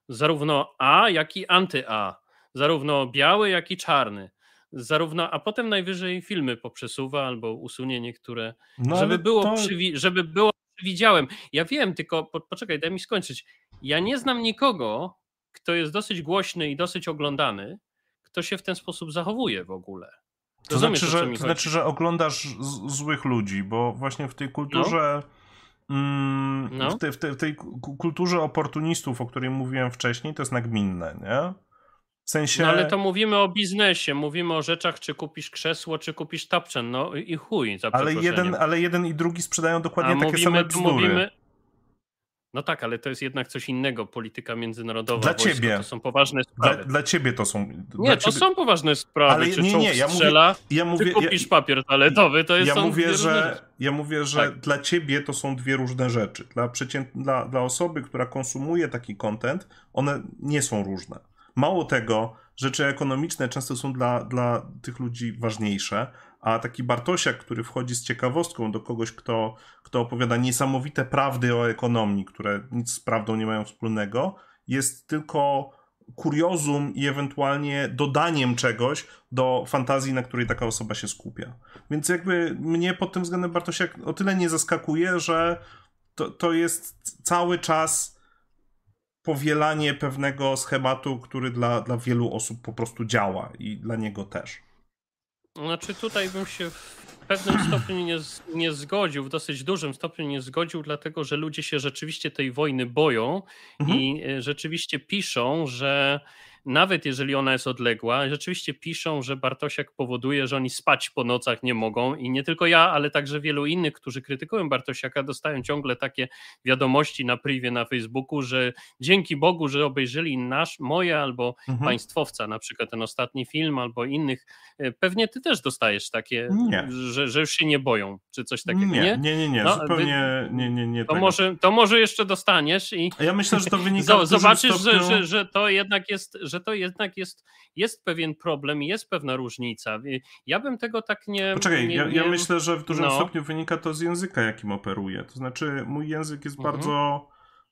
Zarówno A, jak i anty-A zarówno biały, jak i czarny. zarówno, a potem najwyżej filmy poprzesuwa albo usunie niektóre, no, żeby, było to... przywi- żeby było widziałem. Ja wiem, tylko po, poczekaj, daj mi skończyć. Ja nie znam nikogo, kto jest dosyć głośny i dosyć oglądany, kto się w ten sposób zachowuje w ogóle. To znaczy, że, to znaczy, że oglądasz z, złych ludzi, bo właśnie w tej kulturze. No. Mm, no. w, te, w, te, w, tej kulturze oportunistów, o której mówiłem wcześniej, to jest nagminne, nie? W sensie... No ale to mówimy o biznesie, mówimy o rzeczach, czy kupisz krzesło, czy kupisz tapczan, no i chuj. ale jeden, ale jeden i drugi sprzedają dokładnie A takie mówimy, same bzdury. Mówimy, no tak, ale to jest jednak coś innego, polityka międzynarodowa. Dla wojsko, ciebie. To są poważne sprawy. Dla, dla ciebie to są. Nie, to ciebie... są poważne sprawy. Ale czy nie, nie, ja strzela, mówię, ja mówię, czy kupisz ja, papier toaletowy, to jest ja mówię, że Ja mówię, że tak. dla ciebie to są dwie różne rzeczy. Dla, przecięt... dla, dla osoby, która konsumuje taki content, one nie są różne. Mało tego, rzeczy ekonomiczne często są dla, dla tych ludzi ważniejsze, a taki Bartosiak, który wchodzi z ciekawostką do kogoś, kto, kto opowiada niesamowite prawdy o ekonomii, które nic z prawdą nie mają wspólnego, jest tylko kuriozum i ewentualnie dodaniem czegoś do fantazji, na której taka osoba się skupia. Więc jakby mnie pod tym względem Bartosiak o tyle nie zaskakuje, że to, to jest cały czas powielanie pewnego schematu, który dla, dla wielu osób po prostu działa i dla niego też. Znaczy tutaj bym się w pewnym stopniu nie, nie zgodził, w dosyć dużym stopniu nie zgodził, dlatego że ludzie się rzeczywiście tej wojny boją mhm. i e, rzeczywiście piszą, że nawet jeżeli ona jest odległa, rzeczywiście piszą, że Bartosiak powoduje, że oni spać po nocach nie mogą i nie tylko ja, ale także wielu innych, którzy krytykują Bartosiaka, dostają ciągle takie wiadomości na privie na Facebooku, że dzięki Bogu, że obejrzeli nasz, moje albo mhm. państwowca, na przykład ten ostatni film albo innych. E, pewnie ty też dostajesz takie, że, że już się nie boją, czy coś takiego, nie? Nie, nie, nie, nie. No, zupełnie nie, nie, nie. To może, to może jeszcze dostaniesz i... Ja myślę, że to wynika Zobaczysz, stopniu... że, że, że to jednak jest, że to jednak jest, jest pewien problem i jest pewna różnica. Ja bym tego tak nie. Poczekaj, nie, ja, ja myślę, że w dużym no. stopniu wynika to z języka, jakim operuję. To znaczy, mój język jest mhm. bardzo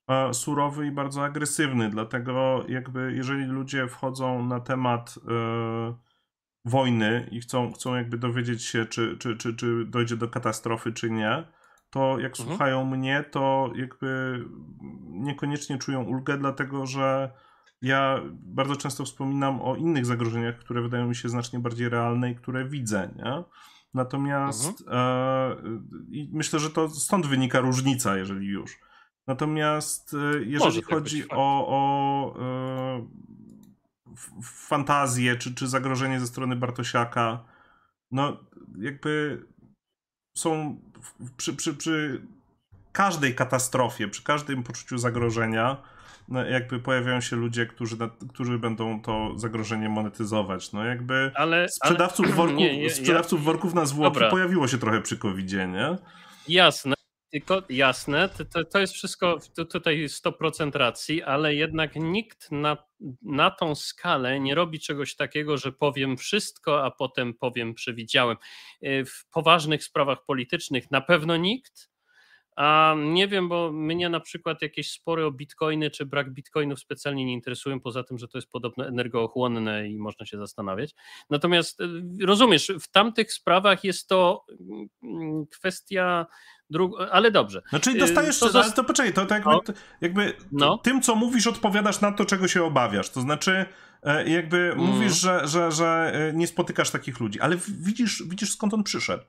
e, surowy i bardzo agresywny, dlatego jakby jeżeli ludzie wchodzą na temat e, wojny i chcą, chcą jakby dowiedzieć się, czy, czy, czy, czy dojdzie do katastrofy, czy nie, to jak mhm. słuchają mnie, to jakby niekoniecznie czują ulgę, dlatego że ja bardzo często wspominam o innych zagrożeniach, które wydają mi się znacznie bardziej realne i które widzę, nie? Natomiast mhm. e, i myślę, że to stąd wynika różnica, jeżeli już. Natomiast e, jeżeli tak chodzi o, o e, fantazję czy, czy zagrożenie ze strony Bartosiaka, no jakby są przy, przy, przy każdej katastrofie, przy każdym poczuciu zagrożenia, no, jakby pojawiają się ludzie, którzy, którzy będą to zagrożenie monetyzować. No jakby ale, sprzedawców, ale... Worków, nie, nie, sprzedawców ja... worków na zwłoki Dobra. pojawiło się trochę przy covid nie? Jasne. Tylko jasne, to, to jest wszystko to, tutaj 100% racji, ale jednak nikt na, na tą skalę nie robi czegoś takiego, że powiem wszystko, a potem powiem przewidziałem. W poważnych sprawach politycznych na pewno nikt, a nie wiem, bo mnie na przykład jakieś spory o bitcoiny czy brak bitcoinów specjalnie nie interesują, poza tym, że to jest podobno energochłonne i można się zastanawiać. Natomiast y, rozumiesz, w tamtych sprawach jest to mm, kwestia Dru... ale dobrze. No czyli dostajesz, to, to poczekaj, to, to jakby, no. jakby no. tym, co mówisz, odpowiadasz na to, czego się obawiasz. To znaczy, e, jakby mm. mówisz, że, że, że e, nie spotykasz takich ludzi, ale widzisz, widzisz skąd on przyszedł.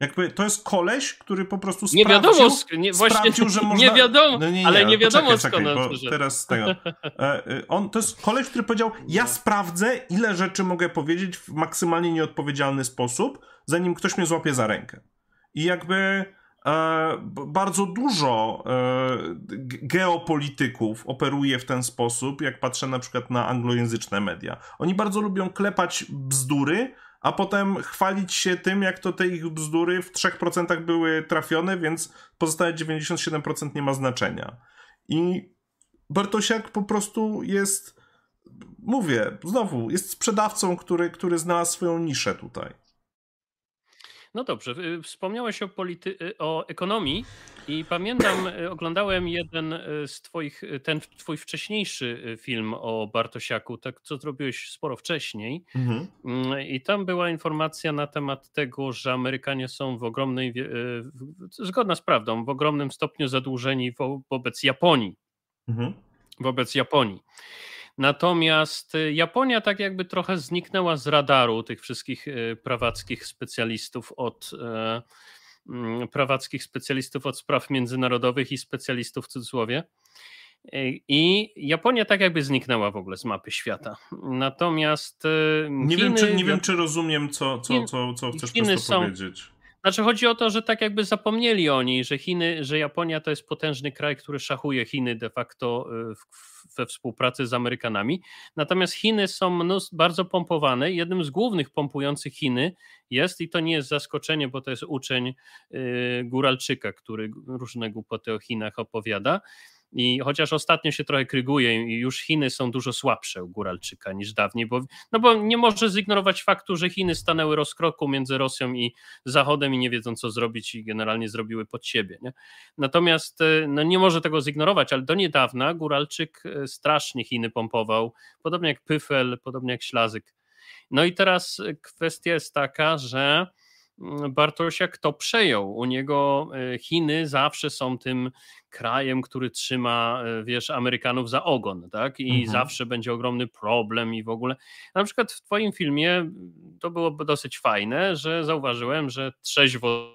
Jakby to jest koleś, który po prostu sprawdził, nie wiadomo, nie, właśnie, sprawdził, że można... Nie wiadomo, no nie, nie, ale nie wiadomo poczekaj, skąd czekaj, bo teraz tego. E, e, on, to jest koleś, który powiedział, ja sprawdzę, ile rzeczy mogę powiedzieć w maksymalnie nieodpowiedzialny sposób, zanim ktoś mnie złapie za rękę. I jakby e, bardzo dużo e, geopolityków operuje w ten sposób, jak patrzę na przykład na anglojęzyczne media. Oni bardzo lubią klepać bzdury, a potem chwalić się tym, jak to te ich bzdury w 3% były trafione, więc pozostałe 97% nie ma znaczenia. I Bartosiak po prostu jest, mówię, znowu, jest sprzedawcą, który, który znalazł swoją niszę tutaj. No dobrze, wspomniałeś o, polity- y, o ekonomii i pamiętam, y, oglądałem jeden y, z twoich, ten twój wcześniejszy film o Bartosiaku, tak co zrobiłeś sporo wcześniej mhm. Mm, i tam była informacja na temat tego, że Amerykanie są w ogromnej, zgodna z prawdą, w ogromnym stopniu zadłużeni wo- wobec Japonii. Mhm. Wobec Japonii. Natomiast y, Japonia tak jakby trochę zniknęła z radaru tych wszystkich y, prawackich specjalistów od e, mm, prawackich specjalistów od spraw międzynarodowych i specjalistów w cudzysłowie. I Japonia tak jakby zniknęła w ogóle z mapy świata. Natomiast. Y, nie, Chiny, wiem, czy, nie wiem, czy rozumiem, co, co, co, co chcesz Chiny są, powiedzieć. Znaczy chodzi o to, że tak jakby zapomnieli oni, że Chiny, że Japonia to jest potężny kraj, który szachuje Chiny de facto we współpracy z Amerykanami. Natomiast Chiny są mnóstwo, bardzo pompowane. Jednym z głównych pompujących Chiny jest, i to nie jest zaskoczenie, bo to jest uczeń y, Góralczyka, który różne głupoty o Chinach opowiada, i chociaż ostatnio się trochę kryguje i już Chiny są dużo słabsze u Góralczyka niż dawniej, bo, no bo nie może zignorować faktu, że Chiny stanęły rozkroku między Rosją i Zachodem i nie wiedzą co zrobić i generalnie zrobiły pod siebie. Nie? Natomiast e, no nie może tego zignorować, ale do niedawna Góralczyk e, strasznie Chiny pompował, podobnie jak Pyfel, podobnie jak Ślazyk. No i teraz kwestia jest taka, że Bartosiak to przejął. U niego e, Chiny zawsze są tym krajem, który trzyma, e, wiesz, Amerykanów za ogon, tak? I mhm. zawsze będzie ogromny problem i w ogóle. Na przykład w twoim filmie to było dosyć fajne, że zauważyłem, że trzeźwo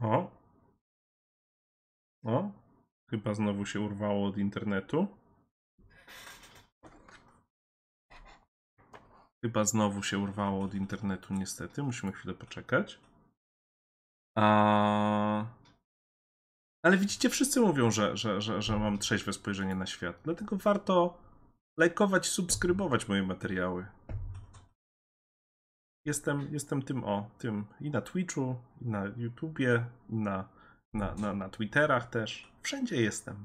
o. O. Chyba znowu się urwało od internetu. Chyba znowu się urwało od internetu, niestety. Musimy chwilę poczekać. A... Ale widzicie, wszyscy mówią, że, że, że, że mam trzeźwe spojrzenie na świat. Dlatego warto lajkować, subskrybować moje materiały. Jestem, jestem tym o, tym i na Twitchu, i na YouTubie, i na, na, na, na Twitterach też. Wszędzie jestem.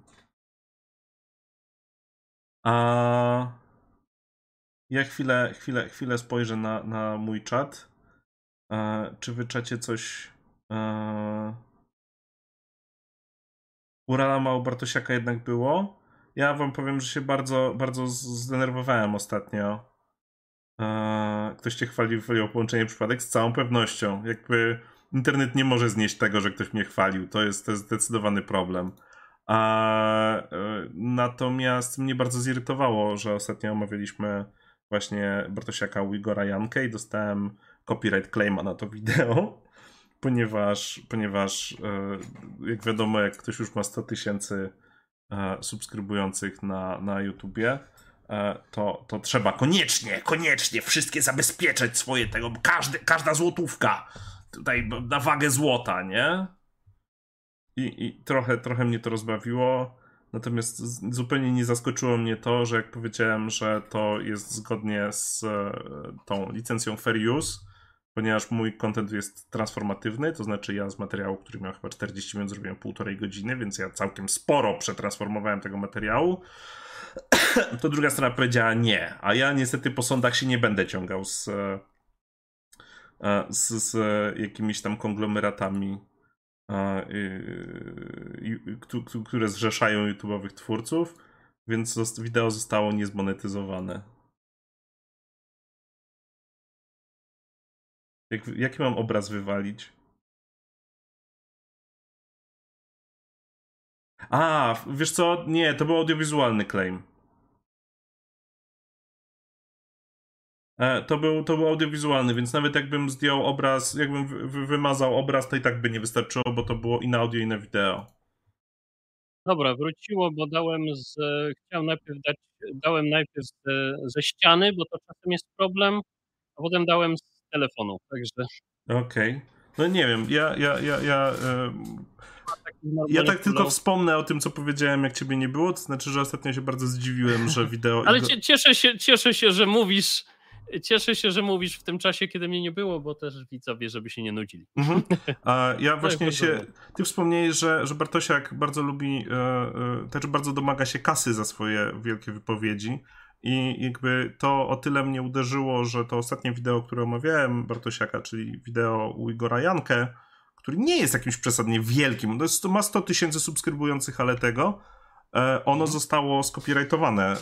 A ja chwilę, chwilę, chwilę spojrzę na, na mój czat. E, czy wy czacie coś. E... Urala mało Bartosiaka jednak było. Ja wam powiem, że się bardzo, bardzo zdenerwowałem ostatnio. E... Ktoś cię chwalił o połączenie przypadek? Z całą pewnością. Jakby internet nie może znieść tego, że ktoś mnie chwalił. To jest, to jest zdecydowany problem. A, e, natomiast mnie bardzo zirytowało, że ostatnio omawialiśmy właśnie Bartosiaka Igora Jankę i dostałem copyright claima na to wideo, ponieważ, ponieważ e, jak wiadomo, jak ktoś już ma 100 tysięcy e, subskrybujących na, na YouTubie, e, to, to trzeba koniecznie, koniecznie wszystkie zabezpieczać swoje tego, każdy, każda złotówka tutaj na wagę złota, nie? I, i trochę, trochę mnie to rozbawiło. Natomiast zupełnie nie zaskoczyło mnie to, że jak powiedziałem, że to jest zgodnie z e, tą licencją Fair Use, ponieważ mój content jest transformatywny, to znaczy ja z materiału, który miał chyba 40 minut, zrobiłem półtorej godziny, więc ja całkiem sporo przetransformowałem tego materiału. To druga strona powiedziała nie, a ja niestety po sądach się nie będę ciągał z, e, z, z jakimiś tam konglomeratami które zrzeszają YouTube'owych twórców, więc wideo zostało niezmonetyzowane. Jak, jaki mam obraz wywalić? A, wiesz co? Nie, to był audiowizualny claim. To był, to był audiowizualny, więc nawet jakbym zdjął obraz, jakbym wymazał obraz, to i tak by nie wystarczyło, bo to było i na audio, i na wideo. Dobra, wróciło, bo dałem z, chciałem najpierw dać, dałem najpierw z, ze ściany, bo to czasem jest problem, a potem dałem z telefonu, także. Okej. Okay. No nie wiem, ja, ja, ja, ja, ja tak tylko wspomnę o tym, co powiedziałem, jak ciebie nie było, to znaczy, że ostatnio się bardzo zdziwiłem, że wideo... Ale cieszę się, cieszę się, że mówisz Cieszę się, że mówisz w tym czasie, kiedy mnie nie było, bo też widzowie, żeby się nie nudzili. Mhm. Ja właśnie się. Ty wspomniałeś, że, że Bartosiak bardzo lubi, e, e, też bardzo domaga się kasy za swoje wielkie wypowiedzi. I jakby to o tyle mnie uderzyło, że to ostatnie wideo, które omawiałem Bartosiaka, czyli wideo u Igora Jankę, który nie jest jakimś przesadnie wielkim, to, ma 100 tysięcy subskrybujących, ale tego, e, ono mhm. zostało skopirajtowane e,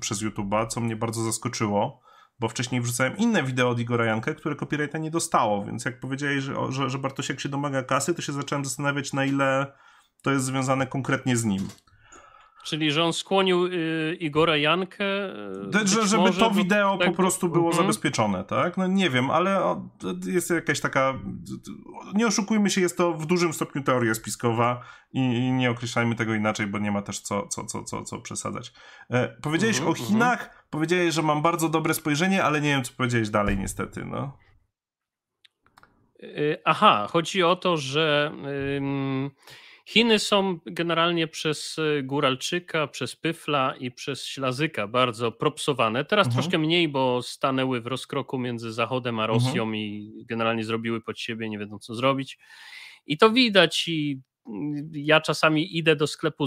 przez YouTube'a, co mnie bardzo zaskoczyło, bo wcześniej wrzucałem inne wideo od Igora Jankę, które copyrighta nie dostało, więc jak powiedziałeś, że, że, że Bartosiak się domaga kasy, to się zacząłem zastanawiać, na ile to jest związane konkretnie z nim. Czyli, że on skłonił y, Igora Jankę. Y, że, żeby może, to wideo tak, po prostu było uh zabezpieczone, tak? No nie wiem, ale jest jakaś taka. Nie oszukujmy się, jest to w dużym stopniu teoria spiskowa i, i nie określajmy tego inaczej, bo nie ma też co, co, co, co, co przesadzać. E, powiedziałeś uh o Chinach, uh powiedziałeś, że mam bardzo dobre spojrzenie, ale nie wiem, co powiedziałeś dalej, niestety. No. Y, aha, chodzi o to, że. Chiny są generalnie przez e, Góralczyka, przez Pyfla i przez Ślazyka bardzo propsowane. Teraz mhm. troszkę mniej, bo stanęły w rozkroku między Zachodem a Rosją mhm. i generalnie zrobiły pod siebie, nie wiedzą co zrobić. I to widać i ja czasami idę do sklepu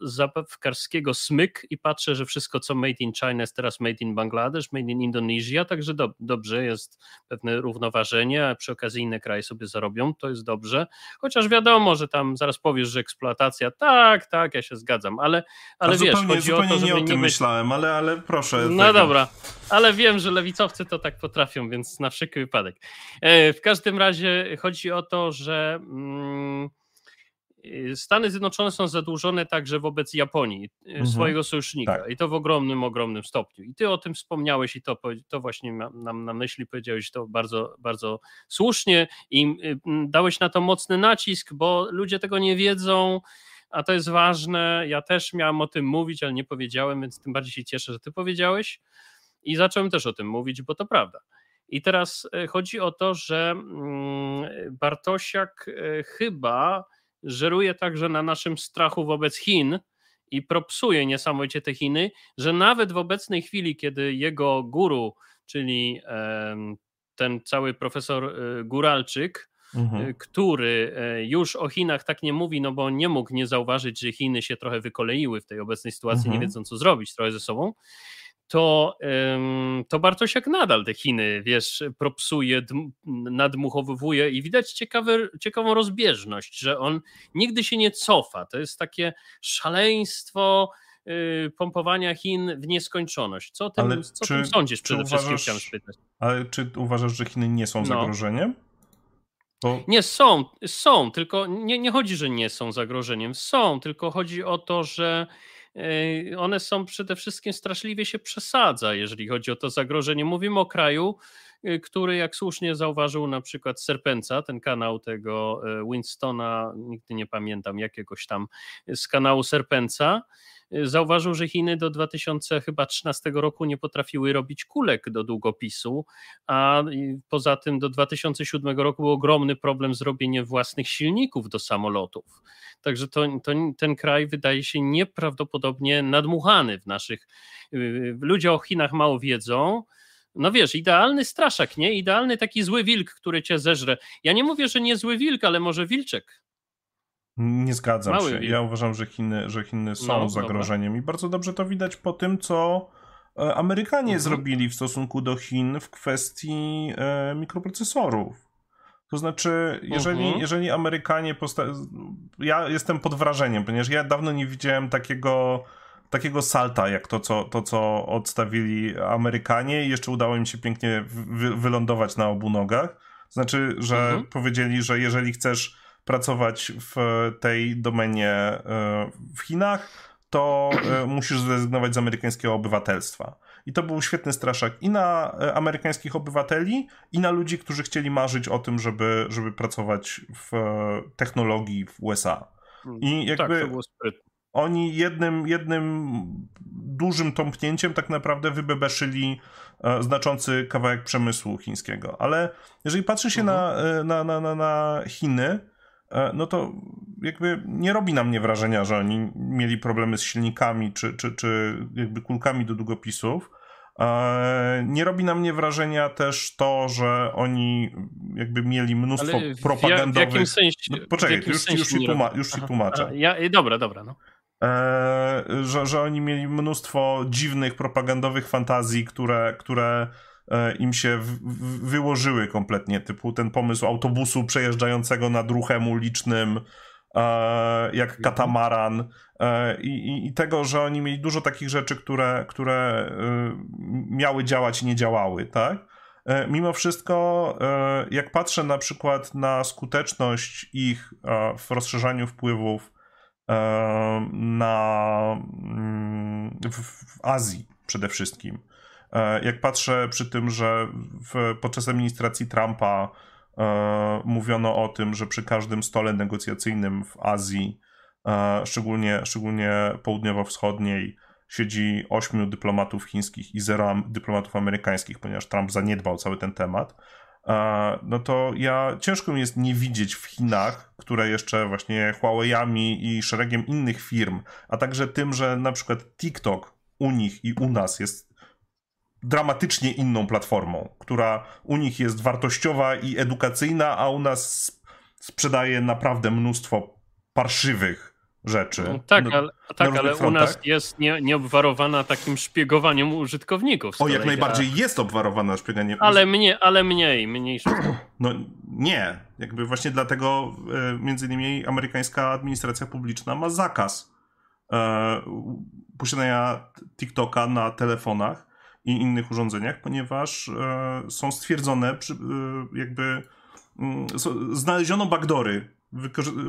zabawkarskiego Smyk i patrzę, że wszystko co made in China jest teraz made in Bangladesz, made in Indonesia, także do, dobrze, jest pewne równoważenie, a przy okazji inne kraje sobie zarobią, to jest dobrze, chociaż wiadomo, że tam zaraz powiesz, że eksploatacja, tak, tak, ja się zgadzam, ale, ale wiesz, zupełnie, chodzi zupełnie o to, nie o tym nie myślałem, ale, ale proszę. No tego. dobra, ale wiem, że lewicowcy to tak potrafią, więc na wszelki wypadek. E, w każdym razie chodzi o to, że... Mm, Stany Zjednoczone są zadłużone także wobec Japonii, y, mhm. swojego sojusznika, tak. i to w ogromnym, ogromnym stopniu. I ty o tym wspomniałeś, i to, to właśnie nam na myśli powiedziałeś to bardzo, bardzo słusznie, i y, dałeś na to mocny nacisk, bo ludzie tego nie wiedzą. A to jest ważne. Ja też miałem o tym mówić, ale nie powiedziałem, więc tym bardziej się cieszę, że ty powiedziałeś. I zacząłem też o tym mówić, bo to prawda. I teraz chodzi o to, że mm, Bartosiak chyba żeruje także na naszym strachu wobec Chin i propsuje niesamowicie te Chiny, że nawet w obecnej chwili, kiedy jego guru, czyli ten cały profesor e, Guralczyk, mhm. E, który e, już o Chinach tak nie mówi, no bo nie mógł nie zauważyć, że Chiny się trochę wykoleiły w tej obecnej sytuacji, mhm. nie wiedzą co zrobić trochę ze sobą, to, to Bartosiak nadal te Chiny, wiesz, propsuje, nadmuchowuje i widać ciekawe, ciekawą rozbieżność, że on nigdy się nie cofa. To jest takie szaleństwo y, pompowania Chin w nieskończoność. Co o tym, ale co czy, tym sądzisz przede uważasz, wszystkim, chciałem spytać. Ale czy uważasz, że Chiny nie są no. zagrożeniem? Bo... Nie, są, są, tylko nie, nie chodzi, że nie są zagrożeniem. Są, tylko chodzi o to, że one są przede wszystkim straszliwie się przesadza, jeżeli chodzi o to zagrożenie. Mówimy o kraju, który, jak słusznie zauważył na przykład Serpenca, ten kanał tego y, Winstona, nigdy nie pamiętam jakiegoś tam z kanału Serpenca, zauważył, że Chiny do 2013 roku nie potrafiły robić kulek do długopisu, a poza tym do 2007 roku był ogromny problem z robieniem własnych silników do samolotów. Także to, to, ten kraj wydaje się nieprawdopodobnie nadmuchany w naszych. Y, ludzie o Chinach mało wiedzą. No wiesz, idealny straszak, nie? Idealny taki zły wilk, który cię zeżre. Ja nie mówię, że nie zły wilk, ale może wilczek. Nie zgadzam Mały się. Ja uważam, że Chiny, że Chiny są no, zagrożeniem dobra. i bardzo dobrze to widać po tym, co e, Amerykanie mhm. zrobili w stosunku do Chin w kwestii e, mikroprocesorów. To znaczy, jeżeli, mhm. jeżeli Amerykanie posta- Ja jestem pod wrażeniem, ponieważ ja dawno nie widziałem takiego takiego salta, jak to, co, to, co odstawili Amerykanie i jeszcze udało im się pięknie wy- wylądować na obu nogach. Znaczy, że mhm. powiedzieli, że jeżeli chcesz pracować w tej domenie e, w Chinach, to e, musisz zrezygnować z amerykańskiego obywatelstwa. I to był świetny straszak i na e, amerykańskich obywateli, i na ludzi, którzy chcieli marzyć o tym, żeby, żeby pracować w technologii w USA. Mm, I jakby tak, to było sprytne. Oni jednym, jednym dużym tąpnięciem tak naprawdę wybebeszyli znaczący kawałek przemysłu chińskiego. Ale jeżeli patrzy się mhm. na, na, na, na Chiny, E, no to jakby nie robi na mnie wrażenia, że oni mieli problemy z silnikami czy, czy, czy jakby kulkami do długopisów. E, nie robi na mnie wrażenia też to, że oni jakby mieli mnóstwo Ale propagandowych. W jakim sensie? No, poczekaj, już, sensie już, ci tłuma- już ci tłumaczę. Ja, dobra, dobra. No. E, że, że oni mieli mnóstwo dziwnych, propagandowych fantazji, które, które e, im się wyłożyły kompletnie, typu ten pomysł autobusu przejeżdżającego nad ruchem ulicznym, e, jak katamaran e, i, i, tego, że oni mieli dużo takich rzeczy, które, które miały działać i nie działały, tak? Mimo wszystko, jak patrzę na przykład na skuteczność ich w rozszerzaniu wpływów na, mm, w, Azji przede wszystkim, jak patrzę przy tym, że w, podczas administracji Trumpa mówiono o tym, że przy każdym stole negocjacyjnym w Azji, szczególnie, szczególnie południowo-wschodniej, siedzi ośmiu dyplomatów chińskich i zero dyplomatów amerykańskich, ponieważ Trump zaniedbał cały ten temat, no to ja ciężko mi jest nie widzieć w Chinach, które jeszcze właśnie Huawei'ami i szeregiem innych firm, a także tym, że na przykład TikTok u nich i u nas jest dramatycznie inną platformą, która u nich jest wartościowa i edukacyjna, a u nas sprzedaje naprawdę mnóstwo parszywych rzeczy. No, tak, ale, tak, ale u nas jest nie, nieobwarowana takim szpiegowaniem użytkowników. O, jak najbardziej jest obwarowana szpieganiem. Ale, mnie, ale mniej, mniej. No nie. Jakby właśnie dlatego e, między innymi amerykańska administracja publiczna ma zakaz e, posiadania TikToka na telefonach i innych urządzeniach, ponieważ e, są stwierdzone przy, e, jakby mm, znaleziono backdory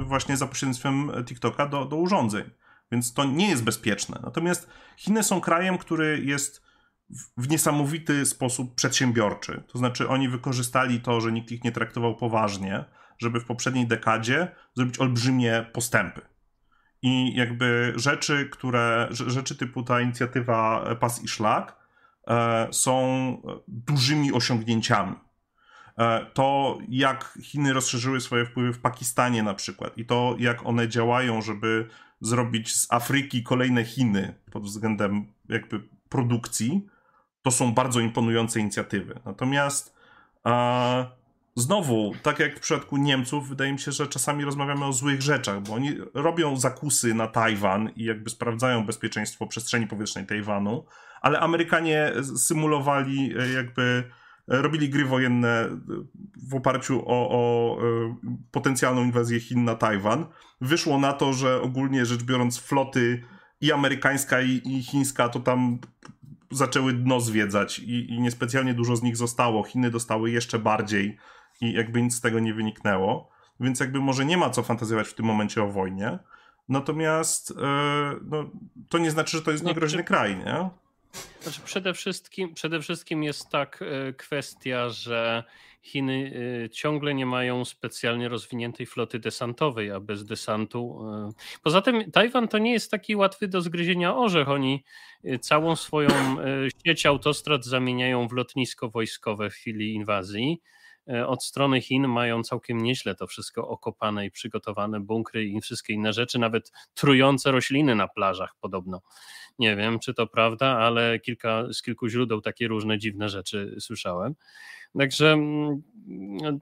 właśnie za pośrednictwem TikToka do, do urządzeń. Więc to nie jest bezpieczne. Natomiast Chiny są krajem, który jest w niesamowity sposób przedsiębiorczy. To znaczy, oni wykorzystali to, że nikt ich nie traktował poważnie, żeby w poprzedniej dekadzie zrobić olbrzymie postępy. I jakby rzeczy, które, rzeczy typu ta inicjatywa Pas i Szlak e, są dużymi osiągnięciami. E, to jak Chiny rozszerzyły swoje wpływy w Pakistanie na przykład i to jak one działają, żeby zrobić z Afryki kolejne Chiny pod względem jakby produkcji, to są bardzo imponujące inicjatywy. Natomiast a, znowu, tak jak w przypadku Niemców, wydaje mi się, że czasami rozmawiamy o złych rzeczach, bo oni robią zakusy na Tajwan i jakby sprawdzają bezpieczeństwo przestrzeni powietrznej Tajwanu, ale Amerykanie symulowali e, jakby robili gry wojenne w oparciu o, o e, potencjalną inwazję Chin na Tajwan. Wyszło na to, że ogólnie rzecz biorąc floty i amerykańska i, i chińska to tam zaczęły dno zwiedzać i, i niespecjalnie dużo z nich zostało. Chiny dostały jeszcze bardziej i jakby nic z tego nie wyniknęło. Więc jakby może nie ma co fantazjować w tym momencie o wojnie. Natomiast e, no, to nie znaczy, że to jest niegroźny kraj, nie? Znaczy przede, wszystkim, przede wszystkim jest tak e, kwestia, że Chiny e, ciągle nie mają specjalnie rozwiniętej floty desantowej, a bez desantu. E, poza tym Tajwan to nie jest taki łatwy do zgryzienia orzech. Oni całą swoją sieć autostrad zamieniają w lotnisko wojskowe w chwili inwazji. Od strony Chin mają całkiem nieźle to wszystko okopane i przygotowane, bunkry i wszystkie inne rzeczy, nawet trujące rośliny na plażach podobno. Nie wiem, czy to prawda, ale kilka, z kilku źródeł takie różne dziwne rzeczy słyszałem. Także mm,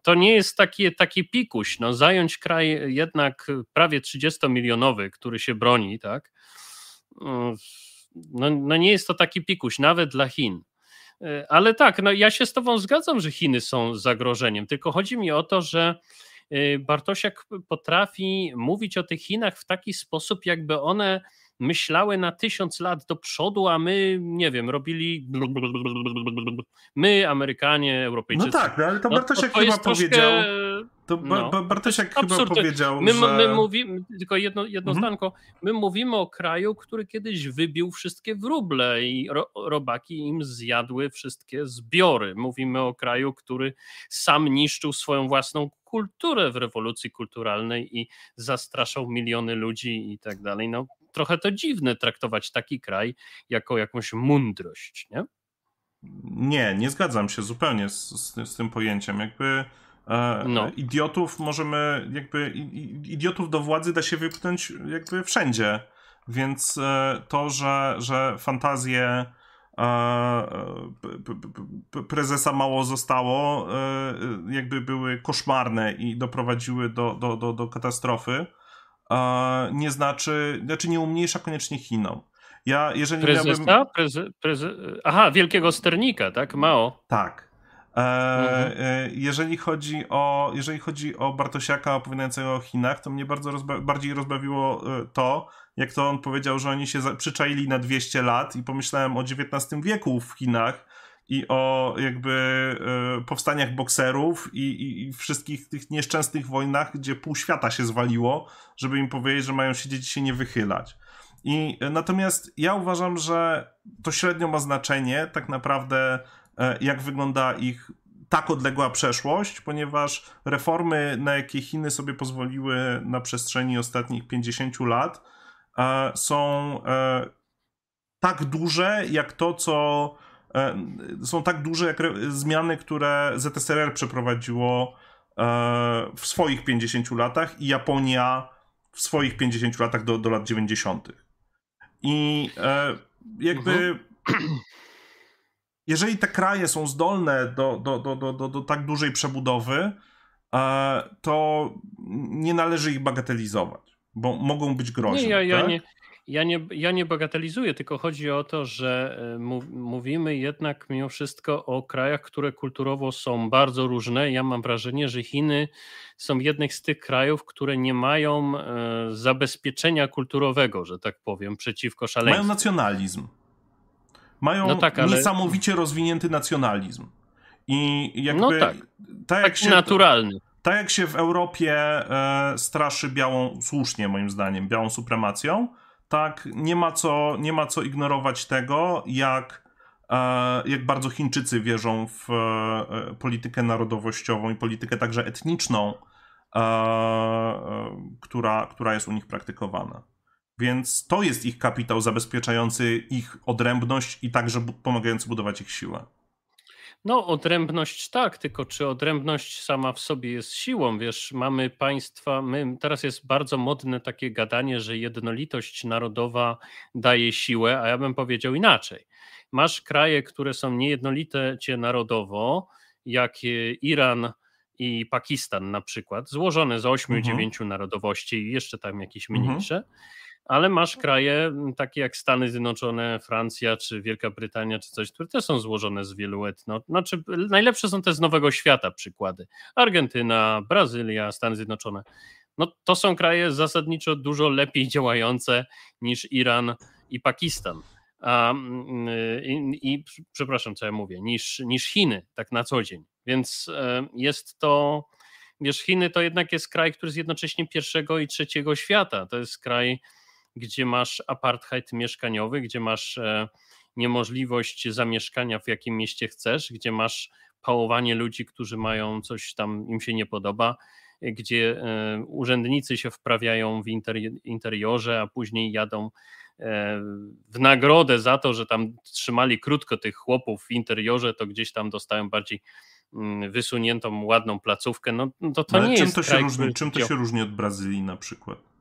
to nie jest taki, taki pikuś. No, zająć kraj jednak prawie 30-milionowy, który się broni, tak? No, no nie jest to taki pikuś, nawet dla Chin. Ale tak, no ja się z Tobą zgadzam, że Chiny są zagrożeniem, tylko chodzi mi o to, że y, Bartosiak potrafi mówić o tych Chinach w taki sposób, jakby one myślały na tysiąc lat do przodu, a my, nie wiem, robili my, Amerykanie, Europejczycy. No tak, no, ale to Bartosiak no, to chyba powiedział... To no, Bartosiak to chyba powiedział, my, że... My mówimy, tylko jedno, jedno mhm. zdanko, my mówimy o kraju, który kiedyś wybił wszystkie wróble i ro, robaki im zjadły wszystkie zbiory. Mówimy o kraju, który sam niszczył swoją własną kulturę w rewolucji kulturalnej i zastraszał miliony ludzi i tak dalej. No, trochę to dziwne traktować taki kraj jako jakąś mądrość, nie? Nie, nie zgadzam się zupełnie z, z, z tym pojęciem. Jakby e, no. idiotów możemy, jakby idiotów do władzy da się wypchnąć jakby wszędzie. Więc e, to, że, że fantazje e, prezesa mało zostało, e, jakby były koszmarne i doprowadziły do, do, do, do katastrofy, nie znaczy, znaczy nie umniejsza koniecznie Chinom. Ja, jeżeli Prezesa? miałbym... Preze, preze... Aha, wielkiego sternika, tak? Mao. Tak. E, mhm. e, jeżeli, chodzi o, jeżeli chodzi o Bartosiaka opowiadającego o Chinach, to mnie bardzo rozba bardziej rozbawiło e, to, jak to on powiedział, że oni się przyczaili na 200 lat i pomyślałem o XIX wieku w Chinach i o jakby e, powstaniach bokserów i, i, i, wszystkich tych nieszczęsnych wojnach, gdzie pół świata się zwaliło, żeby im powiedzieć, że mają siedzieć i się nie wychylać. I e, natomiast ja uważam, że to średnio ma znaczenie tak naprawdę, e, jak wygląda ich tak odległa przeszłość, ponieważ reformy, na jakie Chiny sobie pozwoliły na przestrzeni ostatnich 50 lat, są tak duże, jak to, co są tak duże, jak zmiany, które ZSRR przeprowadziło w swoich 50 latach i Japonia w swoich 50 latach do, do lat 90. I e, jakby. Mhm. Jeżeli te kraje są zdolne do, do, do, do, do, tak dużej przebudowy, e, to nie należy ich bagatelizować, bo mogą być groźne. Nie, ja, ja, tak? nie, ja, nie, ja nie bagatelizuję, tylko chodzi o to, że e, mówimy jednak mimo wszystko o krajach, które kulturowo są bardzo różne. Ja mam wrażenie, że Chiny są jednym z tych krajów, które nie mają e, zabezpieczenia kulturowego, że tak powiem, przeciwko szaleństwu. Mają nacjonalizm. Mają no tak, ale... niesamowicie rozwinięty nacjonalizm. I jakby. No tak. tak jak się, naturalny. Tak jak się w Europie e, straszy białą, słusznie moim zdaniem, białą supremacją, tak nie ma co, nie ma co ignorować tego, jak, e, jak bardzo Chińczycy wierzą w e, politykę narodowościową i politykę także etniczną, e, która, która jest u nich praktykowana. Więc to jest ich kapitał zabezpieczający ich odrębność i także pomagający budować ich siłę. No, odrębność tak, tylko czy odrębność sama w sobie jest siłą? Wiesz, mamy państwa, my, teraz jest bardzo modne takie gadanie, że jednolitość narodowa daje siłę, a ja bym powiedział inaczej. Masz kraje, które są niejednolite cię narodowo, jak Iran i Pakistan na przykład, złożone z 8-9 mhm. narodowości i jeszcze tam jakieś mhm. mniejsze. Mhm ale masz kraje takie jak Stany Zjednoczone, Francja czy Wielka Brytania czy coś, które też są złożone z wielu etno. Znaczy, najlepsze są te z Nowego Świata przykłady. Argentyna, Brazylia, Stany Zjednoczone. No to są kraje zasadniczo dużo lepiej działające niż Iran i Pakistan. A, i, i, przepraszam, co ja mówię, niż, niż Chiny, tak na co dzień. Więc e, jest to, wiesz, Chiny to jednak jest kraj, który jest jednocześnie pierwszego i trzeciego świata. To jest kraj, gdzie masz apartheid mieszkaniowy, gdzie masz e, niemożliwość zamieszkania w jakim mieście chcesz, gdzie masz pałowanie ludzi, którzy mają coś tam, im się nie podoba, gdzie e, urzędnicy się wprawiają w interiorze, a później jadą e, w nagrodę za to, że tam trzymali krótko tych chłopów w interiorze, to gdzieś tam dostają bardziej mm, wysuniętą, ładną placówkę. No, to, to no, nie czym jest to się różni, Czym to się różni od Brazylii na przykład?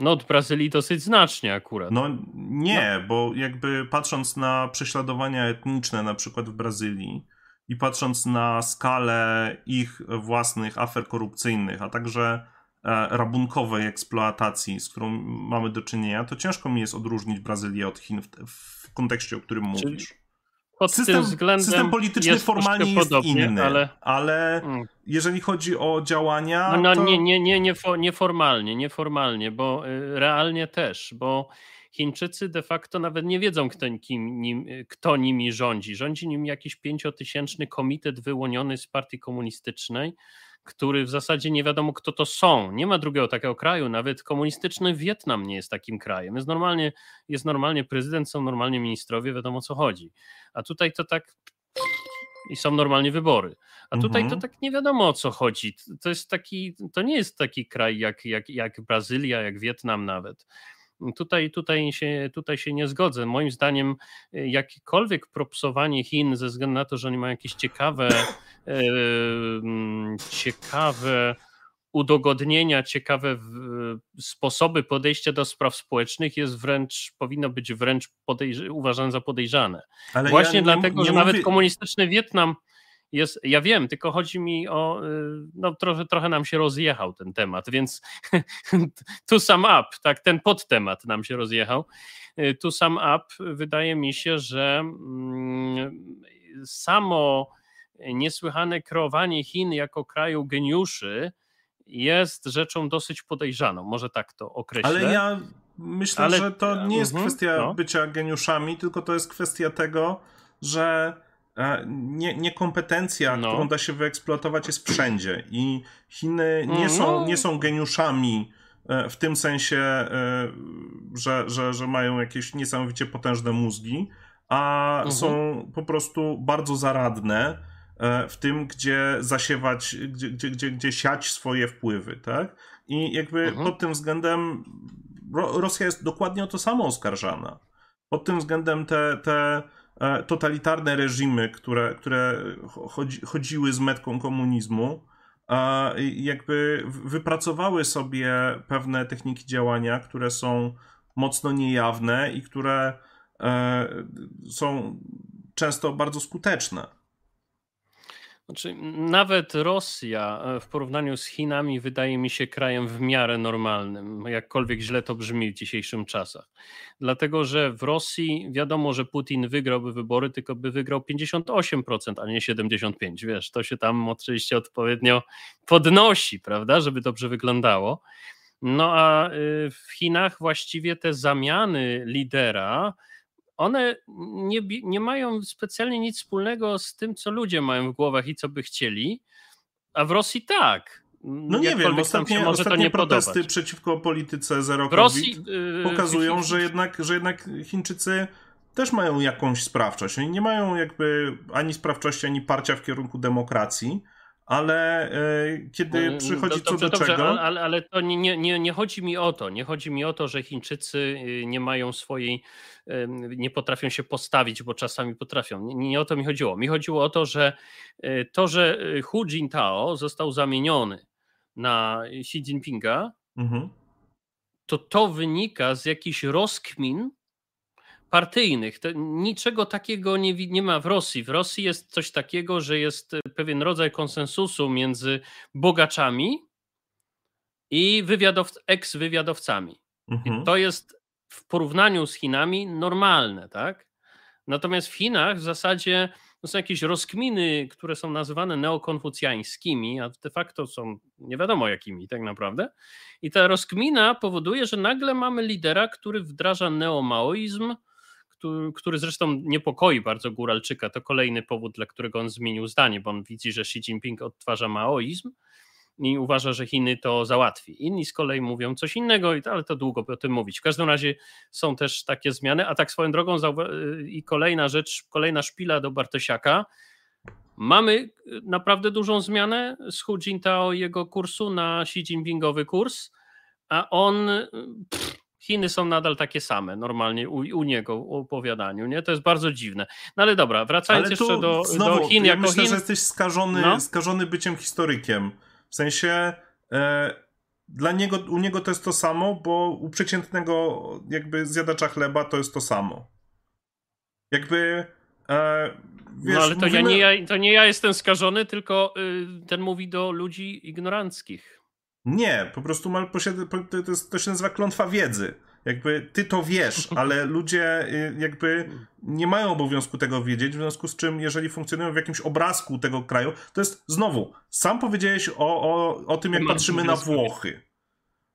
No od Brazylii dosyć znacznie akurat. No nie, no. bo jakby patrząc na prześladowania etniczne na przykład w Brazylii i patrząc na skalę ich własnych afer korupcyjnych, a także e, rabunkowej eksploatacji, z którą mamy do czynienia, to ciężko mi jest odróżnić Brazylię od Chin w, w kontekście, o którym Czyli mówisz pod system, tym względem system polityczny jest formalnie jest podobnie, inny, ale, ale mm. jeżeli chodzi o działania. No, no to... nie, nie, nie, nie, nieformalnie, nieformalnie, bo y, realnie też, bo Chińczycy de facto nawet nie wiedzą, kto, kim, nim, kto nimi rządzi. Rządzi nim jakiś pięciotysięczny komitet wyłoniony z partii komunistycznej, który w zasadzie nie wiadomo, kto to są. Nie ma drugiego takiego kraju, nawet komunistyczny Wietnam nie jest takim krajem. Jest normalnie, jest normalnie prezydent, są normalnie ministrowie, wiadomo o co chodzi. A tutaj to tak i są normalnie wybory. A tutaj mhm. to tak nie wiadomo o co chodzi. To jest taki, to nie jest taki kraj jak, jak, jak Brazylia, jak Wietnam nawet. Tutaj, tutaj, się, tutaj się nie zgodzę. Moim zdaniem y, jakiekolwiek propsowanie Chin ze względu na to, że oni mają jakieś ciekawe, e, ciekawe udogodnienia, ciekawe sposoby podejścia do spraw społecznych jest wręcz, powinno być wręcz podejrz- uważane za podejrzane. Ale Właśnie ja nie, dlatego, nie że mówię... nawet komunistyczny Wietnam jest, ja wiem, tylko chodzi mi o, y, no trochę, trochę nam się rozjechał ten temat, więc tu sum up, tak, ten podtemat nam się rozjechał. Y, tu sum up, wydaje mi się, że mm, samo niesłychane kreowanie Chin jako kraju geniuszy jest rzeczą dosyć podejrzaną, może tak to określę. Ale ja myślę, Ale... że to nie jest uh -huh, kwestia no. bycia geniuszami, tylko to jest kwestia tego, że nie, niekompetencja, no. którą da się wyeksploatować jest wszędzie i Chiny nie, mm, są, no. nie są geniuszami e, w tym sensie, e, że, że, że mają jakieś niesamowicie potężne mózgi, a mhm. są po prostu bardzo zaradne w tym, gdzie zasiewać, gdzie, gdzie, gdzie, gdzie siać swoje wpływy, tak? I jakby mhm. pod tym względem Rosja jest dokładnie o to samo oskarżana. Pod tym względem te, te e, totalitarne reżimy, które, które chodzi, chodziły z metką komunizmu, jakby wypracowały sobie pewne techniki działania, które są mocno niejawne i które e, są często bardzo skuteczne. Znaczy, nawet Rosja e, w porównaniu z Chinami wydaje mi się krajem w miarę normalnym, jakkolwiek źle to brzmi w dzisiejszych czasach. Dlatego, że w Rosji wiadomo, że Putin wygrałby wybory, tylko by wygrał 58%, a nie 75%. Wiesz, to się tam oczywiście odpowiednio podnosi, prawda, żeby dobrze wyglądało. No a y, w Chinach właściwie te zamiany lidera one nie, nie mają specjalnie nic wspólnego z tym, co ludzie mają w głowach i co by chcieli, a w Rosji tak. No nie wiem, ostatnie, ostatnie protesty podobać. przeciwko polityce zero w Rosji, yy, pokazują, że jednak, że jednak Chińczycy też mają jakąś sprawczość. Oni nie mają jakby ani sprawczości, ani parcia w kierunku demokracji ale e, kiedy mm, przychodzi co do dobrze, czego. Ale, ale to nie, nie, nie chodzi mi o to. Nie chodzi mi o to, że Chińczycy y, nie mają swojej, nie potrafią się postawić, bo czasami potrafią. Nie, nie o to mi chodziło. Mi chodziło o to, że y, to, że y, Hu Jintao został zamieniony na Xi Jinpinga, mhm. to to wynika z jakichś rozkmin partyjnych. To niczego takiego nie, nie ma w Rosji. W Rosji jest coś takiego, że jest e, pewien rodzaj konsensusu między bogaczami i wywiadow, eks-wywiadowcami. Mhm. To jest w porównaniu z Chinami normalne, tak? Natomiast w Chinach w zasadzie to są jakieś rozkminy, które są nazywane neokonfucjańskimi, a de facto są nie wiadomo jakimi tak naprawdę. I ta rozkmina powoduje, że nagle mamy lidera, który wdraża neomaoizm, który, który zresztą niepokoi bardzo Góralczyka. To kolejny powód, dla którego on zmienił zdanie, bo on widzi, że Xi Jinping odtwarza maoizm i uważa, że Chiny to załatwi. Inni z kolei mówią coś innego, ale to długo by o tym mówić. W każdym razie są też takie zmiany, a tak swoją drogą i kolejna rzecz, kolejna szpila do Bartosiaka. Mamy naprawdę dużą zmianę z Hu Jintao jego kursu na Xi Jinpingowy kurs, a on pff, Chiny są nadal takie same normalnie u, u niego w opowiadaniu, nie? To jest bardzo dziwne. No ale dobra, wracając ale jeszcze do, znowu, do Chin. Ja myślę, Chin... że jesteś skażony, no? skażony byciem historykiem. W sensie e, dla niego, u niego to jest to samo, bo u przeciętnego jakby zjadacza chleba to jest to samo. Jakby e, Wiesz, no ale to, mówimy... ja nie, ja, to nie ja jestem skażony, tylko y, ten mówi do ludzi ignoranckich. Nie, po prostu ma, posiada, to, jest, to się nazywa klątwa wiedzy. Jakby ty to wiesz, ale ludzie y, jakby nie mają obowiązku tego wiedzieć, w związku z czym, jeżeli funkcjonują w jakimś obrazku tego kraju, to jest znowu, sam powiedziałeś o, o, o tym, jak patrzymy na Włochy.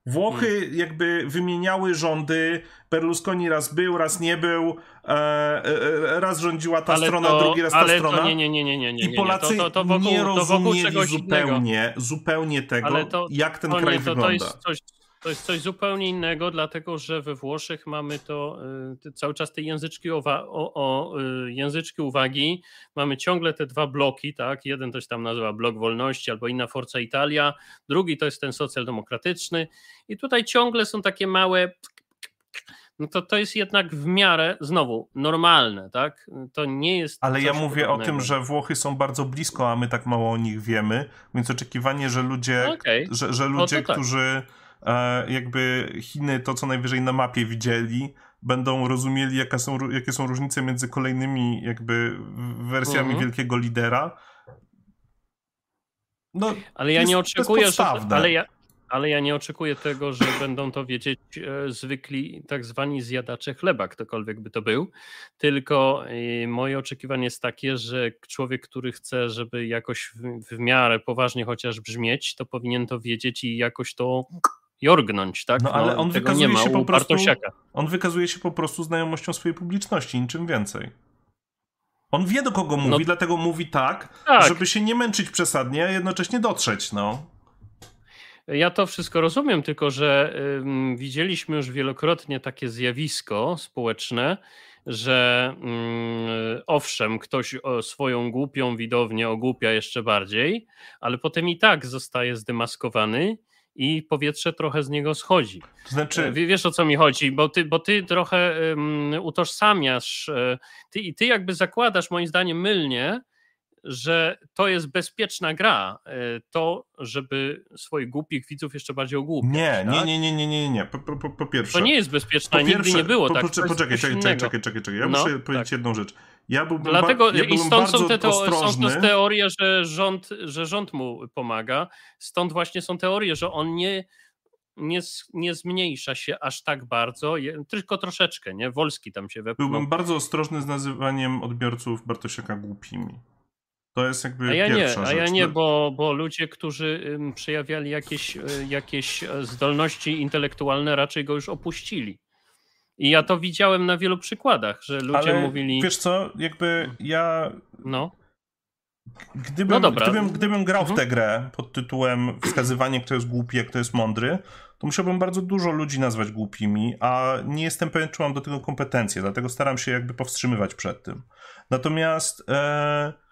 Włochy hmm. jakby wymieniały rządy, Berlusconi raz był, raz nie był, e, e, raz rządziła ta ale strona, to, drugi raz ta strona. nie, nie, nie, nie, nie, nie. I Polacy to, to, to wokół, nie rozumieli zupełnie, zupełnie tego, jak ten kraj nie, wygląda. To jest coś, to jest coś zupełnie innego, dlatego że we Włoszech mamy to y, cały czas te języczki, owa, o, o, y, języczki uwagi. Mamy ciągle te dwa bloki, tak? Jeden to się tam nazywa Blok Wolności albo inna Forza Italia, drugi to jest ten socjaldemokratyczny. I tutaj ciągle są takie małe no to to jest jednak w miarę znowu normalne, tak? To nie jest. Ale ja mówię podobnego. o tym, że Włochy są bardzo blisko, a my tak mało o nich wiemy, więc oczekiwanie, że ludzie, okay. że, że ludzie, tak. którzy jakby Chiny to co najwyżej na mapie widzieli, będą rozumieli jaka są, jakie są różnice między kolejnymi jakby wersjami mhm. wielkiego lidera. No, ale ja nie oczekuję, że, ale ja, ale ja nie oczekuję tego, że będą to wiedzieć e, zwykli tak zwani zjadacze chleba, ktokolwiek by to był, tylko e, moje oczekiwanie jest takie, że człowiek, który chce, żeby jakoś w, w miarę poważnie chociaż brzmieć, to powinien to wiedzieć i jakoś to jorgnąć, tak? No ale no, on wykazuje się po prostu, on wykazuje się po prostu znajomością swojej publiczności, niczym więcej. On wie do kogo mówi, no, dlatego mówi tak, tak, żeby się nie męczyć przesadnie, a jednocześnie dotrzeć, no. Ja to wszystko rozumiem, tylko że y, widzieliśmy już wielokrotnie takie zjawisko społeczne, że owszem, ktoś swoją głupią widownię ogłupia jeszcze bardziej, ale potem i tak zostaje zdemaskowany i powietrze trochę z niego schodzi. To znaczy... Wiesz o co mi chodzi, bo ty, bo ty trochę um, utożsamiasz, e, ty, i ty jakby zakładasz moim zdaniem mylnie, że to jest bezpieczna gra, e, to, żeby swoich głupich widzów jeszcze bardziej ogłupiać. Nie, tak? nie, nie, nie, nie, nie, Po, po, po pierwsze. To nie jest bezpieczne, nigdy nie było po, tak. Poczekaj, czekaj, czekaj, czekaj, czekaj, czekaj. Ja no, muszę powiedzieć tak. jedną rzecz. Ja byłbym Dlatego ja i stąd są te, teo- są te teorie, że rząd, że rząd mu pomaga. Stąd właśnie są teorie, że on nie, nie, nie zmniejsza się aż tak bardzo, tylko troszeczkę, nie? Wolski tam się wepchnął. Byłbym bardzo ostrożny z nazywaniem odbiorców Bartosiaka głupimi. To jest jakby a ja nie, A ja nie, bo, bo ludzie, którzy przejawiali jakieś, y, jakieś e, zdolności intelektualne, raczej go już opuścili. I ja to widziałem na wielu przykładach, że ludzie Ale mówili. Wiesz co, jakby ja. No. Gdybym, no gdybym, gdybym grał mhm. w tę grę pod tytułem wskazywanie, kto jest głupi, a kto jest mądry, to musiałbym bardzo dużo ludzi nazwać głupimi, a nie jestem pewien, czy mam do tego kompetencje, dlatego staram się jakby powstrzymywać przed tym. Natomiast. E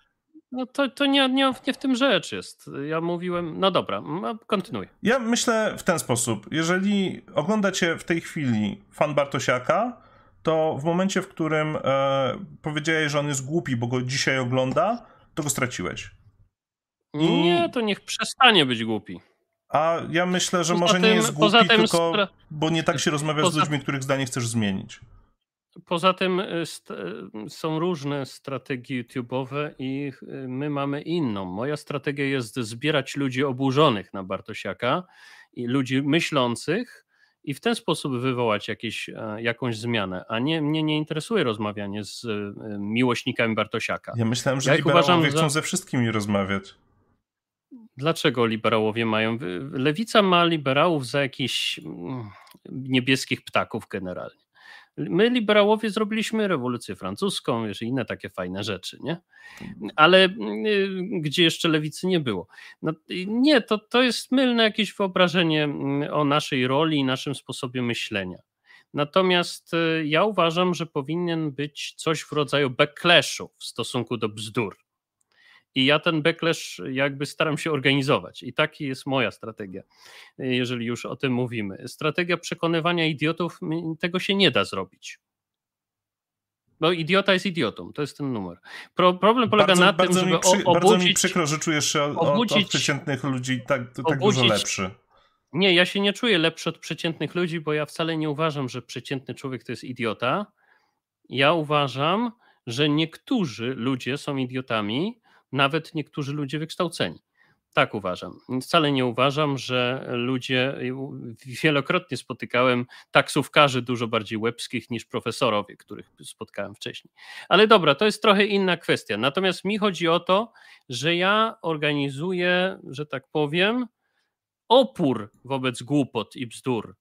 no to, to nie, nie, nie w tym rzecz jest. Ja mówiłem, no dobra, kontynuuj. Ja myślę w ten sposób. Jeżeli oglądacie w tej chwili fan Bartosiaka, to w momencie, w którym e, powiedziałeś, że on jest głupi, bo go dzisiaj ogląda, to go straciłeś. I... Nie, to niech przestanie być głupi. A ja myślę, że poza może tym, nie jest głupi, tylko stra... bo nie tak się rozmawia poza... z ludźmi, których zdanie chcesz zmienić. Poza tym y, y, są różne strategie YouTube'owe i y, my mamy inną. Moja strategia jest zbierać ludzi oburzonych na Bartosiaka i ludzi myślących i w ten sposób wywołać jakieś, e, jakąś zmianę, a nie mnie nie interesuje rozmawianie z miłośnikami Bartosiaka. Ja myślałem, że ja liberałowie chcą ze wszystkimi rozmawiać. Dlaczego liberałowie mają? Lewica ma liberałów za jakichś mm, niebieskich ptaków generalnie. My, liberałowie, zrobiliśmy rewolucję francuską, i inne takie fajne rzeczy, nie? Ale y, gdzie jeszcze lewicy nie było. No, nie, to, to jest mylne jakieś wyobrażenie mm, o naszej roli i naszym sposobie myślenia. Natomiast y, ja uważam, że powinien być coś w rodzaju backlashu w stosunku do bzdur. I ja ten backlash jakby staram się organizować. I taki jest moja strategia, jeżeli już o tym mówimy. Strategia przekonywania idiotów, tego się nie da zrobić. Bo idiota jest idiotą, to jest ten numer. Pro, problem polega bardzo, na tym, żeby przy, obudzić... Bardzo mi przykro, że czujesz się obudzić, od, od przeciętnych ludzi tak, tak obudzić, dużo lepszy. Nie, ja się nie czuję lepszy od przeciętnych ludzi, bo ja wcale nie uważam, że przeciętny człowiek to jest idiota. Ja uważam, że niektórzy ludzie są idiotami, nawet niektórzy ludzie wykształceni. Tak uważam. Wcale nie uważam, że ludzie, wielokrotnie spotykałem taksówkarzy dużo bardziej łebskich niż profesorowie, których spotkałem wcześniej. Ale dobra, to jest trochę inna kwestia. Natomiast mi chodzi o to, że ja organizuję, że tak powiem, opór wobec głupot i bzdur.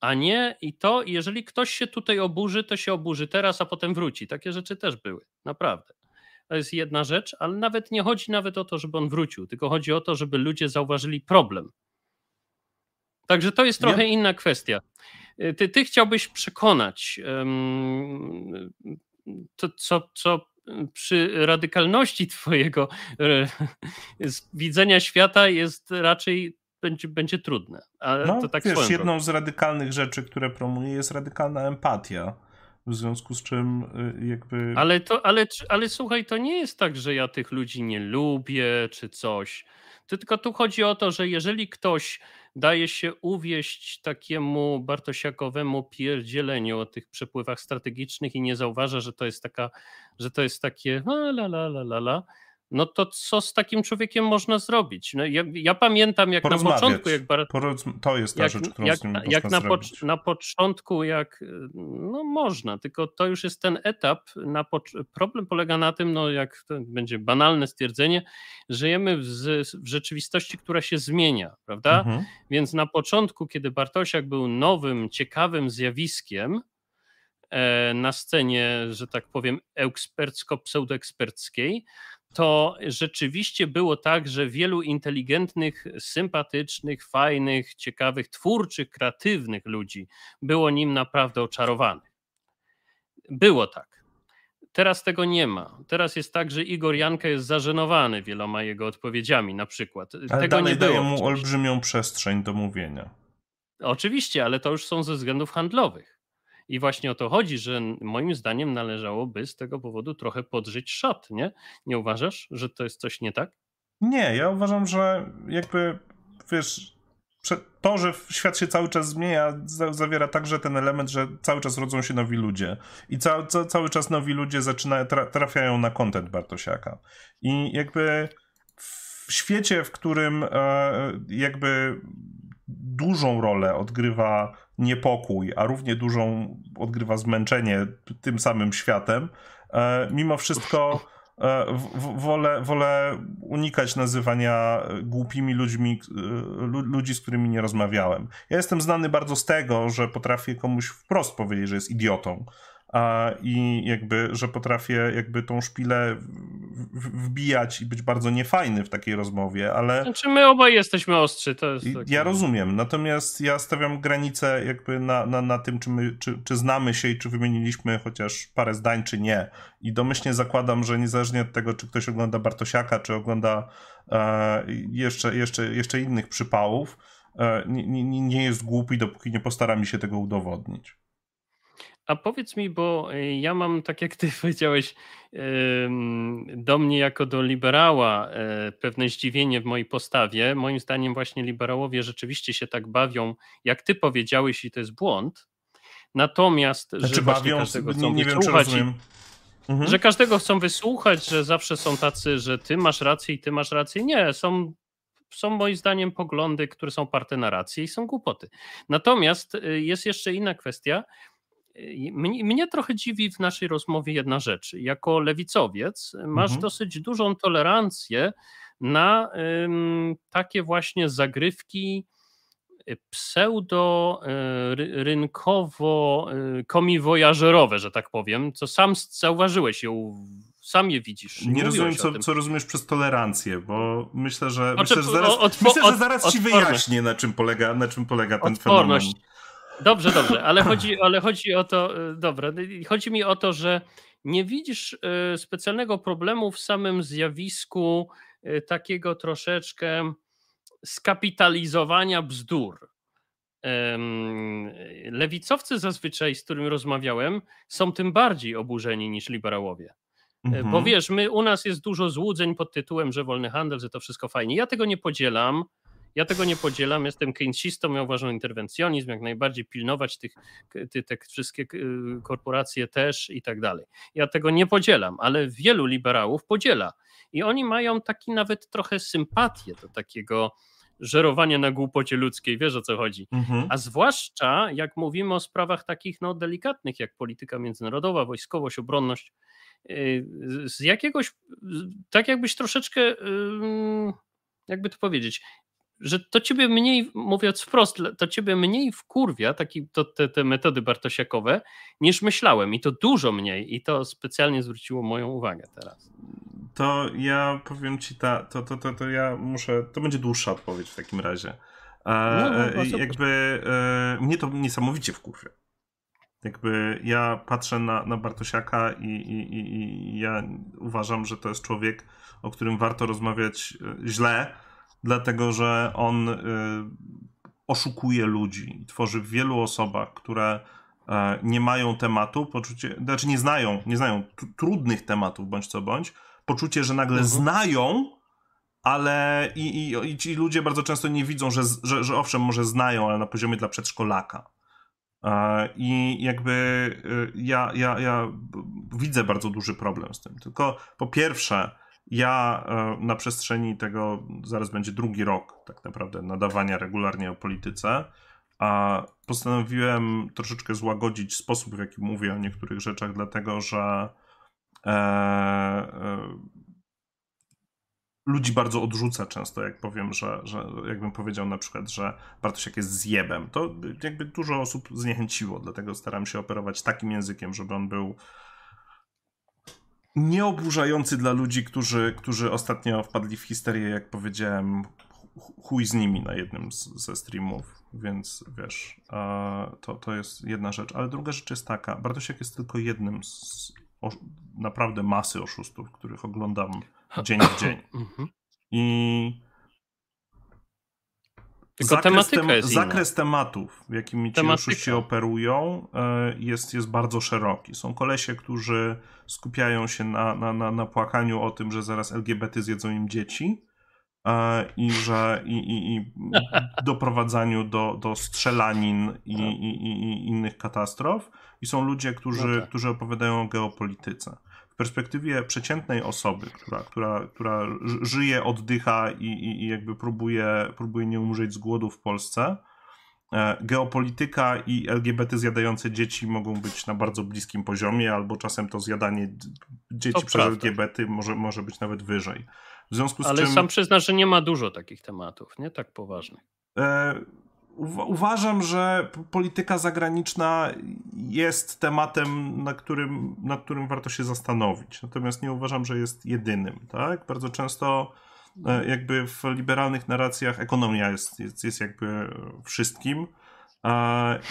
A nie i to, jeżeli ktoś się tutaj oburzy, to się oburzy teraz, a potem wróci. Takie rzeczy też były, naprawdę. To jest jedna rzecz, ale nawet nie chodzi nawet o to, żeby on wrócił, tylko chodzi o to, żeby ludzie zauważyli problem. Także to jest trochę nie? inna kwestia. Y, ty, ty chciałbyś przekonać um, to, co, co przy radykalności twojego e, widzenia świata jest raczej będzie, będzie trudne. Ale no, to tak wiesz, jedną z radykalnych rzeczy, które promuje jest radykalna empatia w związku z czym y, jakby. Ale, to, ale, ale słuchaj, to nie jest tak, że ja tych ludzi nie lubię czy coś. Tylko tu chodzi o to, że jeżeli ktoś daje się uwieść takiemu bartosiakowemu pierdzieleniu o tych przepływach strategicznych i nie zauważa, że to jest taka, że to jest takie la la la la la, la no to co z takim człowiekiem można zrobić? No ja, ja pamiętam jak na początku, jak bar... to jest ta jak, rzecz, którą jak, z nim jak na, po, na początku, jak no można, tylko to już jest ten etap. Na po... Problem polega na tym, no jak to będzie banalne stwierdzenie, żyjemy w, w rzeczywistości, która się zmienia, prawda? Mhm. Więc na początku, kiedy Bartosiak był nowym, ciekawym zjawiskiem, e, na scenie, że tak powiem, ekspercko-pseudoeksperckiej, to rzeczywiście było tak, że wielu inteligentnych, sympatycznych, fajnych, ciekawych, twórczych, kreatywnych ludzi było nim naprawdę oczarowanych. Było tak. Teraz tego nie ma. Teraz jest tak, że Igor Janka jest zażenowany wieloma jego odpowiedziami, na przykład. Ale tego dalej nie daje mu olbrzymią przestrzeń do mówienia. Oczywiście, ale to już są ze względów handlowych. I właśnie o to chodzi, że moim zdaniem należałoby z tego powodu trochę podżyć szat, nie? Nie uważasz, że to jest coś nie tak? Nie, ja uważam, że jakby, wiesz, to, że świat się cały czas zmienia, zawiera także ten element, że cały czas rodzą się nowi ludzie. I ca, ca, cały czas nowi ludzie zaczynają, trafiają na kontent Bartosiaka. I jakby w świecie, w którym e, jakby dużą rolę odgrywa niepokój, a równie dużą odgrywa zmęczenie tym samym światem, e, mimo wszystko e, wolę, wolę unikać nazywania głupimi ludźmi, e, ludzi, z którymi nie rozmawiałem. Ja jestem znany bardzo z tego, że potrafię komuś wprost powiedzieć, że jest idiotą a, i jakby, że potrafię jakby tą szpilę wbijać i być bardzo niefajny w takiej rozmowie, ale... Znaczy my obaj jesteśmy ostrzy, to jest... Tak... Ja rozumiem, natomiast ja stawiam granicę jakby na, na, na tym, czy, my, czy, czy znamy się i czy wymieniliśmy chociaż parę zdań, czy nie. I domyślnie zakładam, że niezależnie od tego, czy ktoś ogląda Bartosiaka, czy ogląda e, jeszcze, jeszcze, jeszcze innych przypałów, e, nie, nie, nie jest głupi, dopóki nie postara mi się tego udowodnić. A powiedz mi, bo y, ja mam, tak jak ty powiedziałeś, do mnie jako do liberała e, pewne zdziwienie w mojej postawie. Moim zdaniem właśnie liberałowie rzeczywiście się tak bawią, jak ty powiedziałeś i to jest błąd. Natomiast, znaczy, że bawią, każdego chcą nie, nie wysłuchać, wiem, mhm. że każdego chcą wysłuchać, że zawsze są tacy, że ty masz rację i ty masz rację. Nie, są są moim zdaniem poglądy, które są parte na rację i są głupoty. Natomiast y, jest jeszcze inna kwestia, mnie, mnie, trochę dziwi w naszej rozmowie jedna rzecz. Jako lewicowiec masz mhm. dosyć dużą tolerancję na ym, takie właśnie zagrywki y, pseudo y, rynkowo y, komiwojażerowe, że tak powiem, co sam zauważyłeś ją sam je widzisz. Nie rozumiem, co, co, rozumiesz przez tolerancję, bo myślę, że, myślę, że zaraz, myślę, że zaraz ci wyjaśnię, na czym polega, na czym polega ten fenomen. Dobrze, dobrze, ale chodzi, ale chodzi o to, e, dobra, chodzi mi o to, że nie widzisz e, specjalnego problemu w samym zjawisku e, takiego troszeczkę skapitalizowania bzdur. Lewicowcy zazwyczaj, z którymi rozmawiałem, są tym bardziej oburzeni niż liberałowie. Mhm. Bo wiesz, my, u nas jest dużo złudzeń pod tytułem, że wolny handel, że to wszystko fajnie. Ja tego nie podzielam. Ja tego nie podzielam, jestem keynesistą, ja uważam interwencjonizm, jak najbardziej pilnować tych, tych, te wszystkie korporacje też i tak dalej. Ja tego nie podzielam, ale wielu liberałów podziela. I oni mają taki nawet trochę sympatię do takiego żerowania na głupocie ludzkiej, wiesz o co chodzi. Mhm. A zwłaszcza jak mówimy o sprawach takich no, delikatnych, jak polityka międzynarodowa, wojskowość, obronność, y, z jakiegoś, tak jakbyś troszeczkę, jakby to powiedzieć, że to ciebie mniej, mówiąc wprost, to ciebie mniej wkurwia taki, to, te, te metody bartosiakowe, niż myślałem i to dużo mniej i to specjalnie zwróciło moją uwagę teraz. To ja powiem ci, ta, to, to, to, to ja muszę, to będzie dłuższa odpowiedź w takim razie. E, no, no, no jakby e, mnie to niesamowicie wkurwia. Jakby ja patrzę na, na Bartosiaka i, i, i, i ja uważam, że to jest człowiek, o którym warto rozmawiać e, źle, dlatego że on y, oszukuje ludzi i tworzy w wielu osobach, które e, nie mają tematu, poczucie, znaczy nie znają, nie znają trudnych tematów bądź co bądź, poczucie, że nagle mhm. znają, ale i, i, i, ci ludzie bardzo często nie widzą, że, że, że owszem, może znają, ale na poziomie dla przedszkolaka. E, I jakby y, ja, ja, ja widzę bardzo duży problem z tym. Tylko po pierwsze, ja na przestrzeni tego, zaraz będzie drugi rok tak naprawdę nadawania regularnie o polityce, a postanowiłem troszeczkę złagodzić sposób, w jaki mówię o niektórych rzeczach, dlatego że e, e, ludzi bardzo odrzuca często, jak powiem, że, że jakbym powiedział na przykład, że Bartosiak jest zjebem. To jakby dużo osób zniechęciło, dlatego staram się operować takim językiem, żeby on był nieoburzający dla ludzi, którzy, którzy ostatnio wpadli w histerię, jak powiedziałem, chuj z nimi na jednym z, ze streamów, więc wiesz, to, to jest jedna rzecz. Ale druga rzecz jest taka, Bartosiak jest tylko jednym z naprawdę masy oszustów, których oglądam dzień w dzień. Mhm. I tylko zakres, tem jest zakres tematów, jakimi ci tematyka. oszuści operują, e, jest, jest bardzo szeroki. Są kolesie, którzy skupiają się na, na, na, na płakaniu o tym, że zaraz LGBT zjedzą im dzieci e, i że i, i, i doprowadzaniu do, do strzelanin i, i, i, innych katastrof. I są ludzie, którzy, no tak. którzy opowiadają o geopolityce perspektywie przeciętnej osoby, która, która, która żyje, oddycha i, i, i jakby próbuje, próbuje nie umrzeć z głodu w Polsce, e, geopolityka i LGBT zjadające dzieci mogą być na bardzo bliskim poziomie, albo czasem to zjadanie dzieci to przez prawda. LGBT może, może być nawet wyżej. W związku z Ale czym... sam przyznasz, że nie ma dużo takich tematów, nie tak poważnych. E, uważam, że polityka zagraniczna jest tematem, na którym, nad którym warto się zastanowić. Natomiast nie uważam, że jest jedynym. Tak? Bardzo często e, jakby w liberalnych narracjach ekonomia jest, jest, jest jakby wszystkim.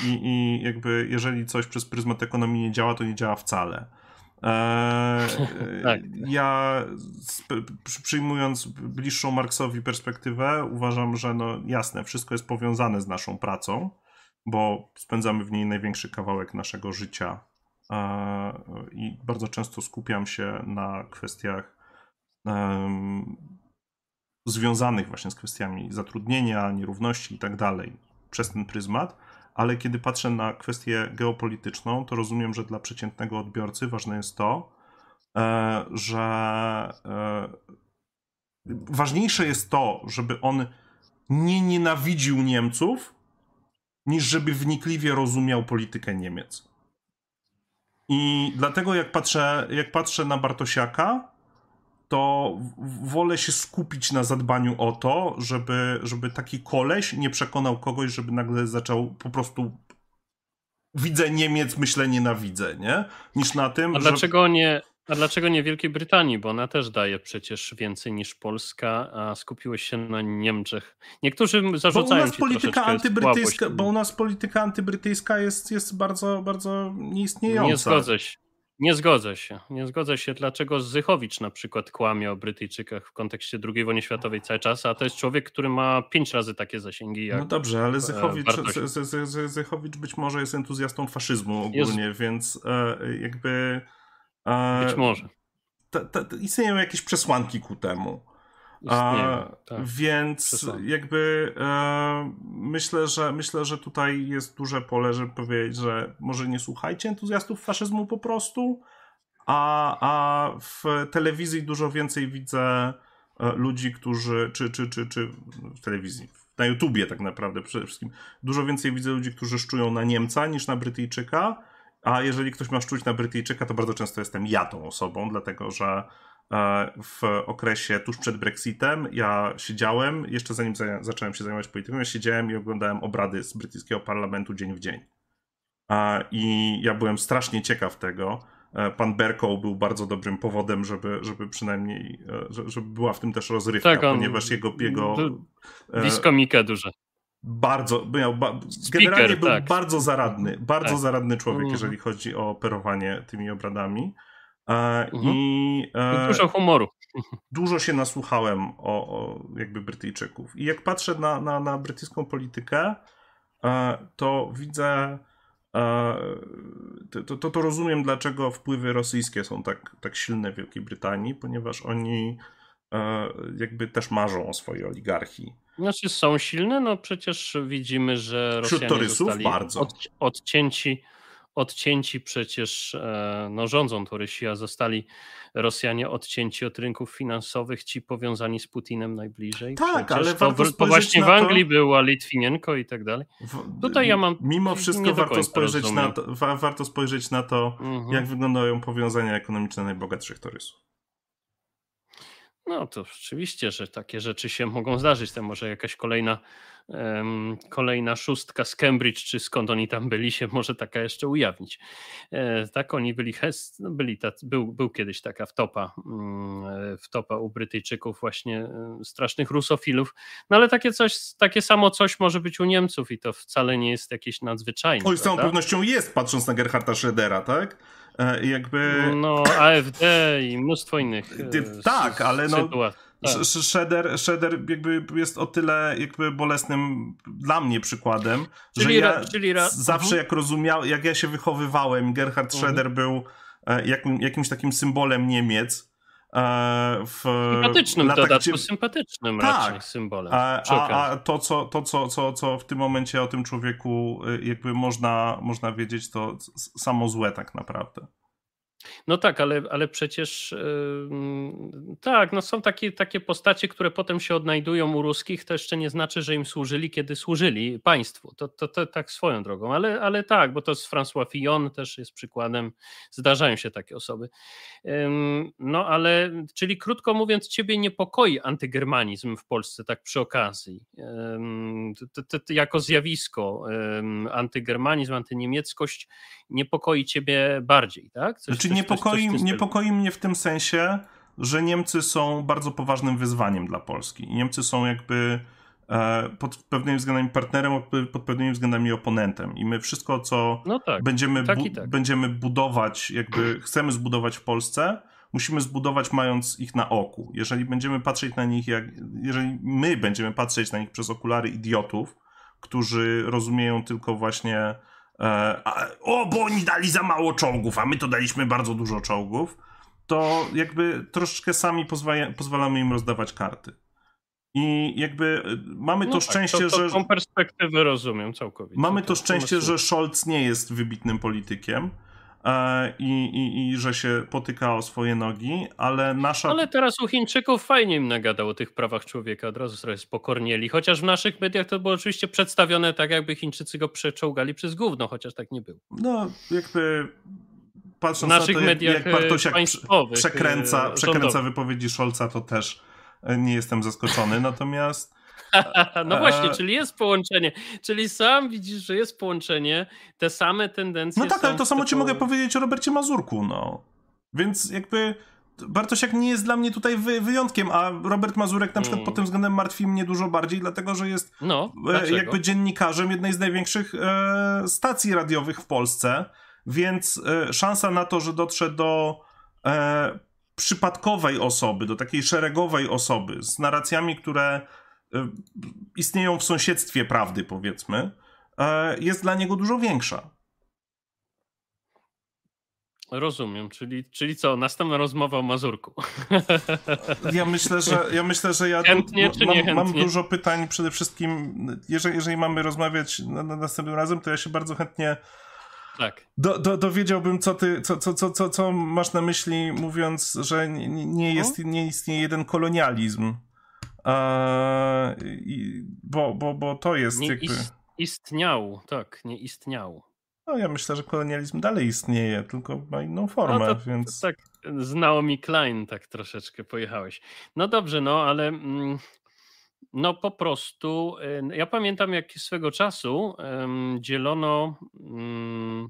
I, I jakby jeżeli coś przez pryzmat ekonomii nie działa, to nie działa wcale. Eee, tak. Ja przyjmując bliższą Marksowi perspektywę, uważam, że no jasne, wszystko jest powiązane z naszą pracą, bo spędzamy w niej największy kawałek naszego życia eee, i bardzo często skupiam się na kwestiach związanych właśnie z kwestiami zatrudnienia, nierówności i tak dalej przez ten pryzmat ale kiedy patrzę na kwestię geopolityczną, to rozumiem, że dla przeciętnego odbiorcy ważne jest to, e, że e, ważniejsze jest to, żeby on nie nienawidził Niemców, niż żeby wnikliwie rozumiał politykę Niemiec. I dlatego jak patrzę, jak patrzę na Bartosiaka, to wolę się skupić na zadbaniu o to, żeby, żeby taki koleś nie przekonał kogoś, żeby nagle zaczął po prostu widzę Niemiec, myślę nienawidzę, nie? Niż na tym, A dlaczego nie a dlaczego nie Wielkiej Brytanii? Bo ona też daje przecież więcej niż Polska, a skupiłeś się na Niemczech. Niektórzy zarzucają bo u nas polityka antybrytyjska, Bo u nas polityka antybrytyjska jest, jest bardzo, bardzo nieistniejąca. Nie zgodzę się. Nie zgodzę się. Nie zgodzę się, dlaczego Zychowicz na przykład kłamie o Brytyjczykach w kontekście II wojny światowej cały czas, a to jest człowiek, który ma pięć razy takie zasięgi jak No dobrze, ale e, Zychowicz, z, z, z, Zychowicz być może jest entuzjastą faszyzmu ogólnie, jest... więc e, jakby... E, być może. Ta, ta, istnieją jakieś przesłanki ku temu. A, tak, więc jakby e, myślę, że myślę, że tutaj jest duże pole, żeby powiedzieć, że może nie słuchajcie entuzjastów faszyzmu po prostu, a, a w telewizji dużo więcej widzę e, ludzi, którzy, czy, czy, czy, czy w telewizji, na YouTubie tak naprawdę przede wszystkim, dużo więcej widzę ludzi, którzy szczują na Niemca niż na Brytyjczyka, a jeżeli ktoś ma szczuć na Brytyjczyka, to bardzo często jestem ja tą osobą, dlatego że w okresie tuż przed Brexitem ja siedziałem, jeszcze zanim zacząłem się zajmować polityką, ja siedziałem i oglądałem obrady z brytyjskiego parlamentu dzień w dzień. E, I ja byłem strasznie ciekaw tego. E, pan Berkow był bardzo dobrym powodem, żeby, żeby przynajmniej, żeby była w tym też rozrywka, tak, on, ponieważ jego... jego Diskomika duże. Bardzo, miał, ba, Speaker, generalnie był tak. bardzo zaradny, bardzo tak. zaradny człowiek, mhm. jeżeli chodzi o operowanie tymi obradami. E, mhm. I e, dużo humoru. Dużo się nasłuchałem o, o jakby Brytyjczyków. I jak patrzę na, na, na brytyjską politykę, e, to widzę, to, to, to rozumiem, dlaczego wpływy rosyjskie są tak, tak silne w Wielkiej Brytanii, ponieważ oni jakby też marzą o swojej oligarchii. Znaczy są silne, no przecież widzimy, że Rosjanie zostali bardzo. Od, odcięci odcięci przecież, e, no rządzą to Rosja, zostali Rosjanie odcięci od rynków finansowych, ci powiązani z Putinem najbliżej. Tak, przecież ale to, warto to właśnie w Anglii to... była Litwinienko i tak dalej. W... Tutaj ja mam. Mimo wszystko warto spojrzeć, na to, wa warto spojrzeć na to, mhm. jak wyglądają powiązania ekonomiczne najbogatszych turystów. No to oczywiście, że takie rzeczy się mogą zdarzyć. To może jakaś kolejna, um, kolejna szóstka z Cambridge, czy skąd oni tam byli, się może taka jeszcze ujawnić. E, tak, oni byli, no byli tacy, był, był kiedyś taka wtopa, mm, wtopa u Brytyjczyków, właśnie e, strasznych rusofilów. No ale takie coś, takie samo coś może być u Niemców i to wcale nie jest jakieś nadzwyczajne. Oj, z całą pewnością jest, patrząc na Gerharda Schrödera, tak? E, jakby... No, AfD i mnóstwo innych e, Tak, ale no... Sytuacji. Tak. Shredder, Shredder jakby jest o tyle jakby bolesnym dla mnie przykładem, czyli że ja czyli zawsze uh-huh. jak rozumiał, jak ja się wychowywałem, Gerhard uh-huh. Schroeder był e, jakim, jakimś takim symbolem Niemiec, w sympatycznym latach, dodatku, sympatycznym tak, raczej symbolem. A, a, a, to, co, to co, co, co w tym momencie o tym człowieku y, jakby można, można wiedzieć, to samo złe tak naprawdę. No tak, ale, ale przecież tak, no są takie, takie postacie, które potem się odnajdują u ruskich, to jeszcze nie znaczy, że im służyli, kiedy służyli państwu. To, to, to tak swoją drogą, ale, ale tak, bo to z François Fillon też jest przykładem, zdarzają się takie osoby. No ale, czyli krótko mówiąc, ciebie niepokoi antygermanizm w Polsce, tak przy okazji, to, to, jako zjawisko. Antygermanizm, antyniemieckość niepokoi ciebie bardziej, tak? Coś, znaczy, niepokoi, coś, coś niepokoi mnie w tym sensie, że Niemcy są bardzo poważnym wyzwaniem dla Polski. Niemcy są jakby e, pod pewnymi względami partnerem, pod pewnymi względami oponentem. I my wszystko, co no tak, będziemy, tak bu tak. będziemy budować, jakby chcemy zbudować w Polsce, musimy zbudować mając ich na oku. Jeżeli będziemy patrzeć na nich, jak, jeżeli my będziemy patrzeć na nich przez okulary idiotów, którzy rozumieją tylko właśnie E, o, bo oni dali za mało czołgów, a my to daliśmy bardzo dużo czołgów, to jakby troszeczkę sami pozwala, pozwalamy im rozdawać karty. I jakby e, mamy no to tak, szczęście, to, to, że. Tą perspektywę rozumiem całkowicie. Mamy to, to szczęście, że Scholz nie jest wybitnym politykiem i, i, i że się potyka o swoje nogi, ale nasza... Ale teraz u Chińczyków fajnie im nagadał o tych prawach człowieka, od razu sobie spokornieli, chociaż w naszych mediach to było oczywiście przedstawione tak, jakby Chińczycy go przeczołgali przez gówno, chociaż tak nie było. No, jakby patrząc na to, jak, jak Bartosiak przekręca, przekręca wypowiedzi Scholza, to też e, nie jestem zaskoczony, natomiast no właśnie, czyli jest połączenie. Czyli sam widzisz, że jest połączenie, te same tendencje. No tak, ale to samo ci mogę powiedzieć o Robercie Mazurku, no. Więc jakby Bartosiak nie jest dla mnie tutaj wy wyjątkiem, a Robert Mazurek na przykład hmm. pod tym względem martwi mnie dużo bardziej, dlatego że jest no, e, jakby dziennikarzem jednej z największych e, stacji radiowych w Polsce, więc e, szansa na to, że dotrze do e, przypadkowej osoby, do takiej szeregowej osoby z narracjami, które istnieją w sąsiedztwie prawdy, powiedzmy, e, jest dla niego dużo większa. Rozumiem, czyli, czyli co, następna rozmowa o Mazurku. Ja myślę, że ja myślę, że ja chętnie, czy mam, mam dużo pytań przede wszystkim, jeżeli, jeżeli mamy rozmawiać na, na następnym razem, to ja się bardzo chętnie tak. Do, do, dowiedziałbym, co ty, co, co, co, co, co masz na myśli, mówiąc, że nie, nie, jest, nie istnieje jeden kolonializm Eee, bo, bo, bo to jest nie jakby... istniał, tak, nie istniał. No ja myślę, że kolonializm dalej istnieje, tylko ma inną formę, no to, więc... tak, z Naomi Klein tak troszeczkę pojechałeś. No dobrze, no ale... Mm, no po prostu, ja pamiętam jak swego czasu dzielono, mm,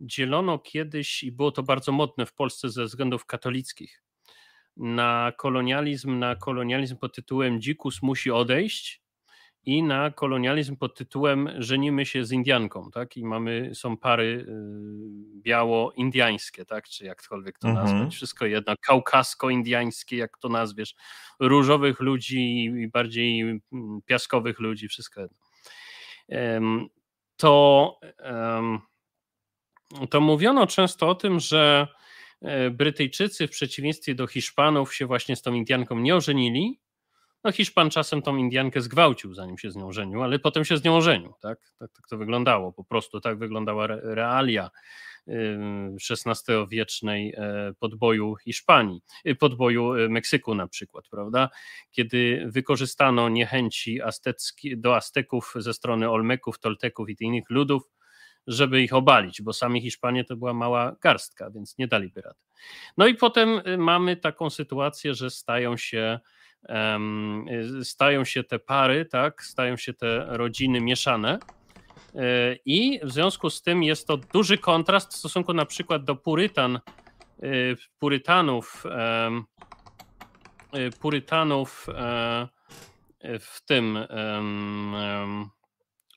dzielono kiedyś i było to bardzo modne w Polsce ze względów katolickich na kolonializm, na kolonializm pod tytułem Dzikus musi odejść i na kolonializm pod tytułem Żenimy się z Indianką, tak? I mamy, są pary y, biało-indiańskie, tak? Czy jakkolwiek to mhm. nazwać, wszystko jedno, kaukasko-indiańskie, jak to nazwiesz, różowych ludzi i bardziej mm, piaskowych ludzi, wszystko jedno. To, to mówiono często o tym, że Brytyjczycy w przeciwieństwie do Hiszpanów się właśnie z tą Indianką nie ożenili, No Hiszpan czasem tą Indiankę zgwałcił, zanim się z nią żenił, ale potem się z nią żenił, tak? Tak, tak to wyglądało, po prostu tak wyglądała realia XVI-wiecznej e, podboju Hiszpanii, y, podboju e, Meksyku na przykład, prawda? Kiedy wykorzystano niechęci aztecki, do Azteków ze strony Olmeków, Tolteków i innych ludów, żeby ich obalić, bo sami Hiszpanie to była mała garstka, więc nie daliby rady. No i potem y, mamy taką sytuację, że stają się y, stają się te pary, tak, stają się te rodziny mieszane, E, I w związku z tym jest to duży kontrast w stosunku na przykład do Purytan, e, Purytanów, e, Purytanów w tym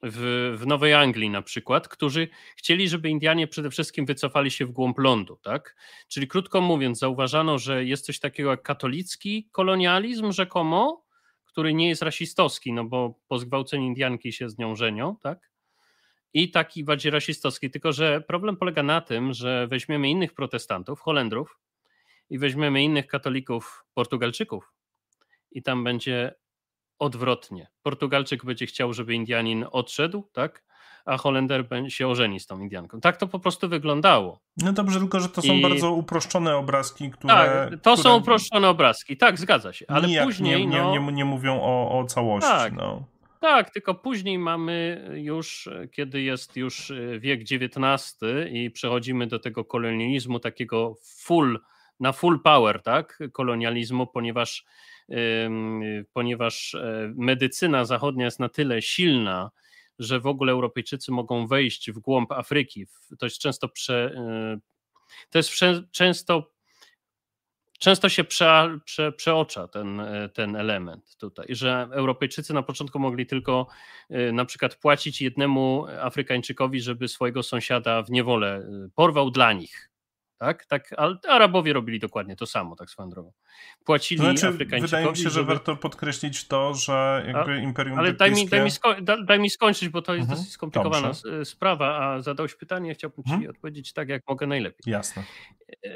w, w Nowej Anglii na przykład, którzy chcieli, żeby Indianie przede wszystkim wycofali się w głąb lądu, tak? Czyli krótko mówiąc, zauważano, że jest coś takiego jak katolicki kolonializm rzekomo, który nie jest rasistowski, no bo po zgwałceniu Indianki się z nią żenią, tak? i taki bardziej rasistowski. Tylko, że problem polega na tym, że weźmiemy innych protestantów, Holendrów i weźmiemy innych katolików, Portugalczyków i tam będzie odwrotnie. Portugalczyk będzie chciał, żeby Indianin odszedł, tak? A Holender się ożeni z tą Indianką. Tak to po prostu wyglądało. No dobrze, tylko że to są I... bardzo uproszczone obrazki, które. Tak, to które... są uproszczone obrazki, tak, zgadza się. Ale później. Nie, nie, nie, nie mówią o, o całości. Tak. No. Tak, tylko później mamy już, kiedy jest już wiek XIX i przechodzimy do tego kolonializmu takiego full, na full power, tak, kolonializmu, ponieważ, ponieważ e, medycyna zachodnia jest na tyle silna, że w ogóle Europejczycy mogą wejść w głąb Afryki. To jest często prze, e, to jest często często się prze, prze, przeocza ten, ten element tutaj, że Europejczycy na początku mogli tylko na przykład płacić jednemu Afrykańczykowi, żeby swojego sąsiada w niewolę porwał dla nich tak? tak ale Arabowie robili dokładnie to samo, tak swoją drogą. Płacili znaczy, Afrykańczykowi. Wydaje mi się, że żeby... warto podkreślić to, że jakby Imperium Ale daj mi, daj, mi daj mi skończyć, bo to jest mhm. dosyć skomplikowana Dobrze. sprawa, a zadałeś pytanie, chciałbym ci mhm. odpowiedzieć tak, jak mogę najlepiej. Jasne. E,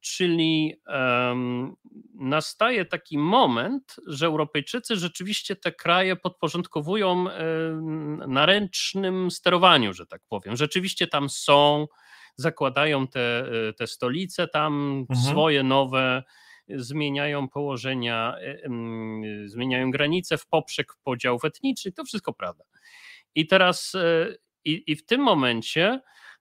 czyli um, nastaje taki moment, że Europejczycy rzeczywiście te kraje podporządkowują e, naręcznym sterowaniu, że tak powiem. Rzeczywiście tam są zakładają te, e, te stolice tam, mhm. swoje nowe, zmieniają położenia, e, zmieniają granice w poprzek podziałów etnicznych, to wszystko prawda. I teraz e, i, i w tym momencie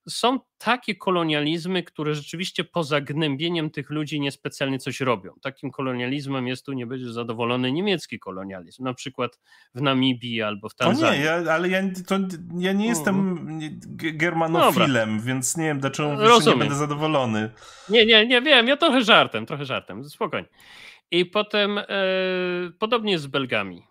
są takie kolonializmy, które rzeczywiście poza gnębieniem tych ludzi niespecjalnie coś robią. Takim kolonializmem jest tu nie będzie zadowolony niemiecki kolonializm, na przykład w Namibii albo w Tanzanii. O nie, ja, ale ja, to, ja nie jestem mhm. germanofilem, Dobra. więc nie wiem, dlaczego mówisz, nie będę zadowolony. Nie, nie, nie wiem, ja trochę żartem, trochę żartem, spokojnie. I potem e, podobnie z Belgami.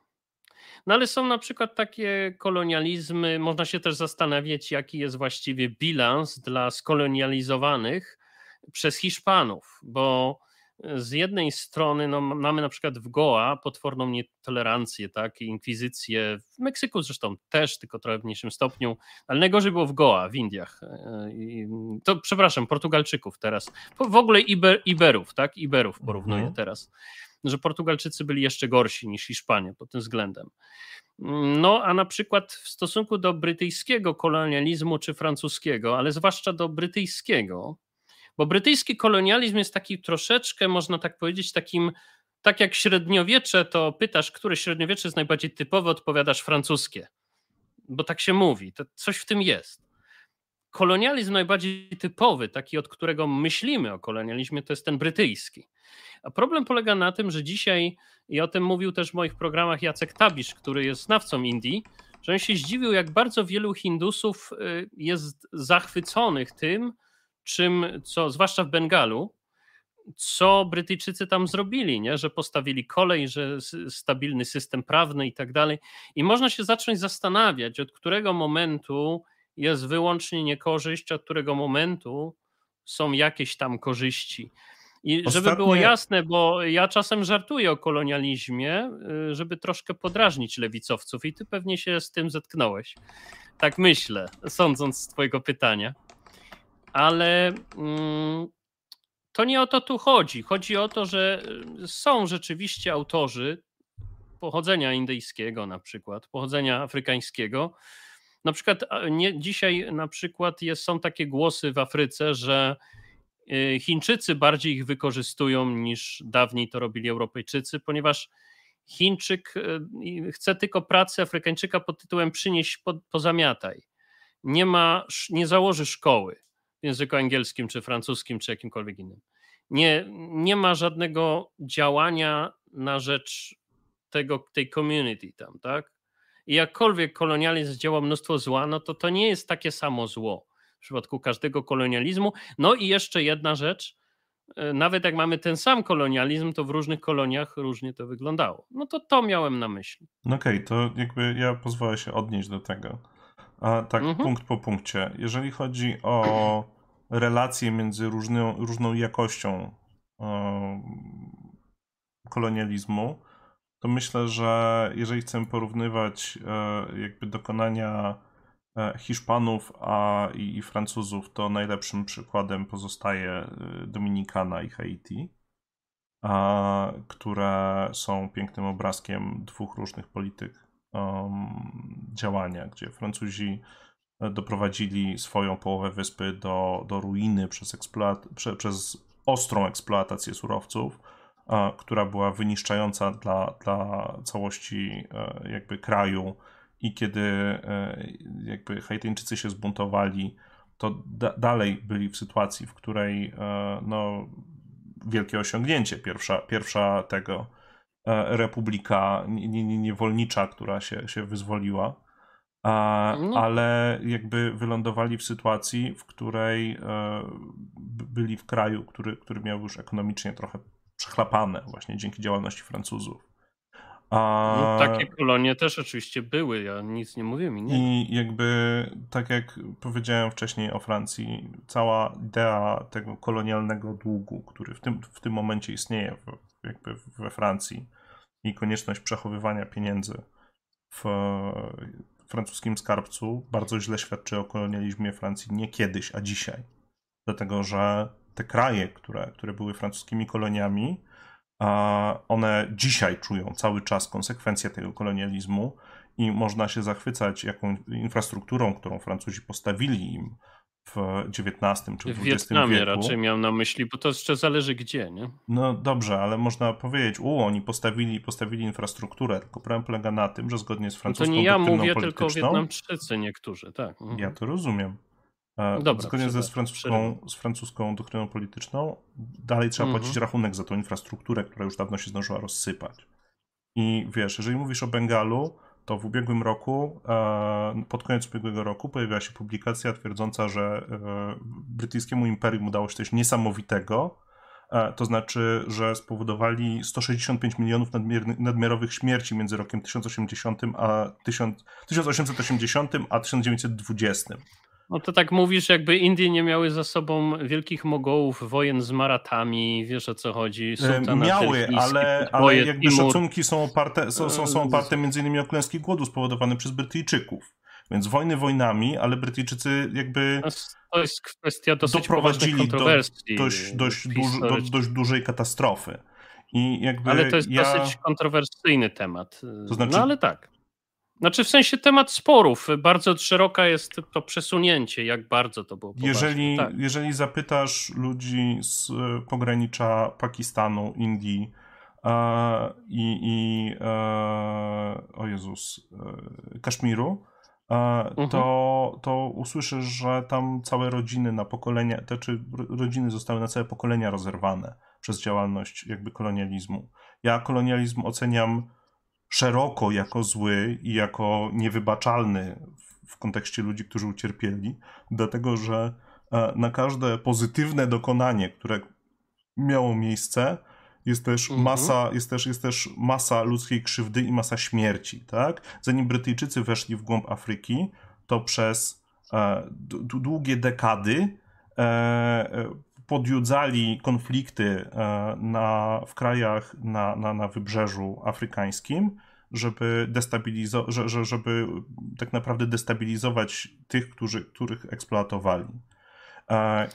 No ale są na przykład takie kolonializmy, można się też zastanawiać, jaki jest właściwie bilans dla skolonializowanych przez Hiszpanów, bo z jednej strony no, mamy na przykład w Goa potworną nietolerancję, tak, inkwizycję, w Meksyku zresztą też, tylko trochę w mniejszym stopniu, ale najgorzej było w Goa, w Indiach. E, to przepraszam, Portugalczyków teraz, w ogóle Iber, Iberów, tak, Iberów porównuję mhm. teraz że Portugalczycy byli jeszcze gorsi niż Hiszpanie pod tym względem. No, a na przykład w stosunku do brytyjskiego kolonializmu czy francuskiego, ale zwłaszcza do brytyjskiego, bo brytyjski kolonializm jest taki troszeczkę, można tak powiedzieć, takim, tak jak średniowiecze, to pytasz, które średniowiecze jest najbardziej typowe, odpowiadasz francuskie, bo tak się mówi, to coś w tym jest kolonializm najbardziej typowy, taki od którego myślimy o kolonializmie, to jest ten brytyjski. A problem polega na tym, że dzisiaj, i o tym mówił też w moich programach Jacek Tabisz, który jest znawcą Indii, że on się zdziwił, jak bardzo wielu Hindusów y, jest zachwyconych tym, czym, co zwłaszcza w Bengalu, co Brytyjczycy tam zrobili, nie? że postawili kolej, że stabilny system prawny i tak dalej. I można się zacząć zastanawiać, od którego momentu jest wyłącznie niekorzyść, od którego momentu są jakieś tam korzyści. I Ostatnie... żeby było jasne, bo ja czasem żartuję o kolonializmie, y, żeby troszkę podrażnić lewicowców, i ty pewnie się z tym zetknąłeś. Tak myślę, sądząc z Twojego pytania. Ale mm, to nie o to tu chodzi. Chodzi o to, że y, są rzeczywiście autorzy pochodzenia indyjskiego na przykład, pochodzenia afrykańskiego. Na przykład nie, dzisiaj na przykład jest, są takie głosy w Afryce, że Chińczycy bardziej ich wykorzystują niż dawniej to robili Europejczycy, ponieważ Chińczyk y, chce tylko pracy Afrykańczyka pod tytułem przynieś, po, pozamiataj. Nie ma, nie założy szkoły w języku angielskim, czy francuskim, czy jakimkolwiek innym. Nie, nie ma żadnego działania na rzecz tego, tej community tam, tak? I jakkolwiek kolonializm działał mnóstwo zła, no to to nie jest takie samo zło w przypadku każdego kolonializmu. No i jeszcze jedna rzecz, e, nawet jak mamy ten sam kolonializm, to w różnych koloniach różnie to wyglądało. No to to miałem na myśli. No okej, okay, to jakby ja pozwolę się odnieść do tego. A tak, mhm. punkt po punkcie. Jeżeli chodzi o relacje między różną, różną jakością kolonializmu, to myślę, że jeżeli chcemy porównywać e, jakby dokonania Hiszpanów a, i, Francuzów, to najlepszym przykładem pozostaje e, Dominikana i Haiti, a, które są pięknym obrazkiem dwóch różnych polityk um, działania, gdzie Francuzi doprowadzili swoją połowę wyspy do, do ruiny przez, eksploat- prze, przez ostrą eksploatację surowców, która była wyniszczająca dla, dla całości e, jakby kraju i kiedy e, jakby Haitańczycy się zbuntowali, to da dalej byli w sytuacji, w której e, no, wielkie osiągnięcie, pierwsza, pierwsza tego republika niewolnicza, która się, się wyzwoliła, no. ale jakby wylądowali w sytuacji, w której byli w kraju, który, który miał już ekonomicznie trochę przechlapane właśnie dzięki działalności Francuzów. A... No, takie kolonie też oczywiście były, ja nic nie mówiłem. Nie. I jakby, tak jak powiedziałem wcześniej o Francji, cała idea tego kolonialnego długu, który w tym, w tym momencie istnieje w, jakby we Francji i konieczność przechowywania pieniędzy w francuskim skarbcu bardzo źle świadczy o kolonializmie Francji nie kiedyś, a dzisiaj. Dlatego, że te kraje, które, które były francuskimi koloniami, one dzisiaj czują cały czas konsekwencje tego kolonializmu i można się zachwycać jaką infrastrukturą, którą Francuzi postawili im w XIX czy w XX Wietnamie wieku. raczej miał na myśli, bo to jeszcze zależy gdzie, nie? No dobrze, ale można powiedzieć, u, oni postawili, postawili infrastrukturę, tylko problem polega na tym, że zgodnie z francuską no To nie ja mówię, tylko Wietnamczycy niektórzy, tak. Mhm. Ja to rozumiem. E, Dobra, Zgodnie ze z francuską, z francuską doktryną polityczną, dalej trzeba mhm. płacić rachunek za tą infrastrukturę, która już dawno się zdążyła rozsypać. I wiesz, jeżeli mówisz o Bengalu, to w ubiegłym roku, e, pod koniec ubiegłego roku, pojawiła się publikacja twierdząca, że e, brytyjskiemu imperium udało się coś niesamowitego, to znaczy, że spowodowali 165 milionów nadmiarowych śmierci między rokiem 1080 a 1880 a 1920. No to tak mówisz, jakby Indie nie miały za sobą wielkich mogołów, wojen z Maratami, wiesz o co chodzi. Sultana miały, ale, ale jakby Timur. szacunki są oparte, są, są, są oparte między innymi o klęski głodu spowodowany przez Brytyjczyków. Więc wojny wojnami, ale Brytyjczycy jakby. To jest kwestia dosyć doprowadzili do dość, dość, duż, do dość dużej katastrofy. I jakby ale to jest ja... dosyć kontrowersyjny temat. To znaczy, no ale tak. Znaczy w sensie temat sporów. Bardzo szeroka jest to przesunięcie, jak bardzo to było poważne. Jeżeli, tak. jeżeli zapytasz ludzi z e, pogranicza Pakistanu, Indii e, i, i e, o Jezus, e, Kaszmiru, e, mhm. to, to usłyszysz, że tam całe rodziny na pokolenia, te czy rodziny zostały na całe pokolenia rozerwane przez działalność jakby kolonializmu. Ja kolonializm oceniam szeroko jako zły i jako niewybaczalny w kontekście ludzi, którzy ucierpieli, dlatego że e, na każde pozytywne dokonanie, które miało miejsce, jest też mhm. masa, jest też, jest też masa ludzkiej krzywdy i masa śmierci, tak? Zanim Brytyjczycy weszli w głąb Afryki, to przez e, długie dekady e, e, podjudzali konflikty e, na, w krajach na, na, na wybrzeżu afrykańskim, żeby destabilizować, że, żeby tak naprawdę destabilizować tych, którzy, których eksploatowali.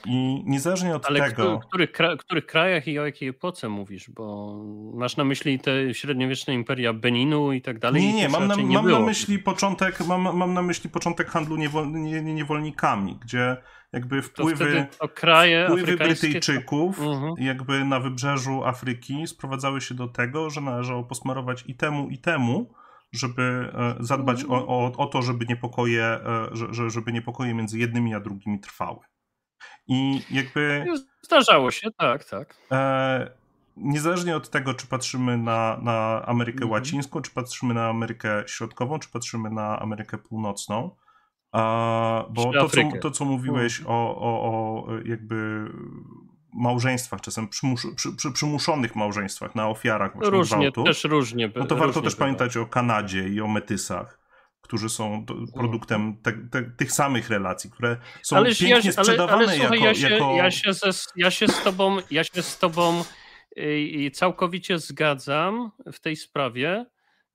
I niezależnie od Ale tego. w których, których krajach i o jakiej epoce mówisz? Bo masz na myśli te średniowieczne imperia Beninu i tak dalej? Nie, nie, mam, na, nie mam na, myśli początek, mam, mam na myśli początek handlu niewol, nie, niewolnikami, gdzie jakby wpływy, to kraje wpływy Brytyjczyków to... Mhm. jakby na wybrzeżu Afryki sprowadzały się do tego, że należało posmarować i temu, i temu, żeby e, zadbać o, o, o to, żeby niepokoje, e, żeby niepokoje między jednymi a drugimi trwały. I jakby. Zdarzało się, tak, tak. E, niezależnie od tego, czy patrzymy na, na Amerykę mhm. Łacińską, czy patrzymy na Amerykę Środkową, czy patrzymy na Amerykę Północną, a, bo to co, to, co mówiłeś mhm. o, o, o jakby małżeństwach, czasem przymus, przy, przy, przymuszonych małżeństwach, na ofiarach właśnie różnie, gwałtu, też różnie. No to warto też bywa. pamiętać o Kanadzie i o metysach którzy są produktem te, te, tych samych relacji, które są ale pięknie ja, sprzedawane ale, ale, słuchaj, jako, ja się, jako... Ja się, ze, ja się z tobą, ja się z tobą y, całkowicie zgadzam w tej sprawie.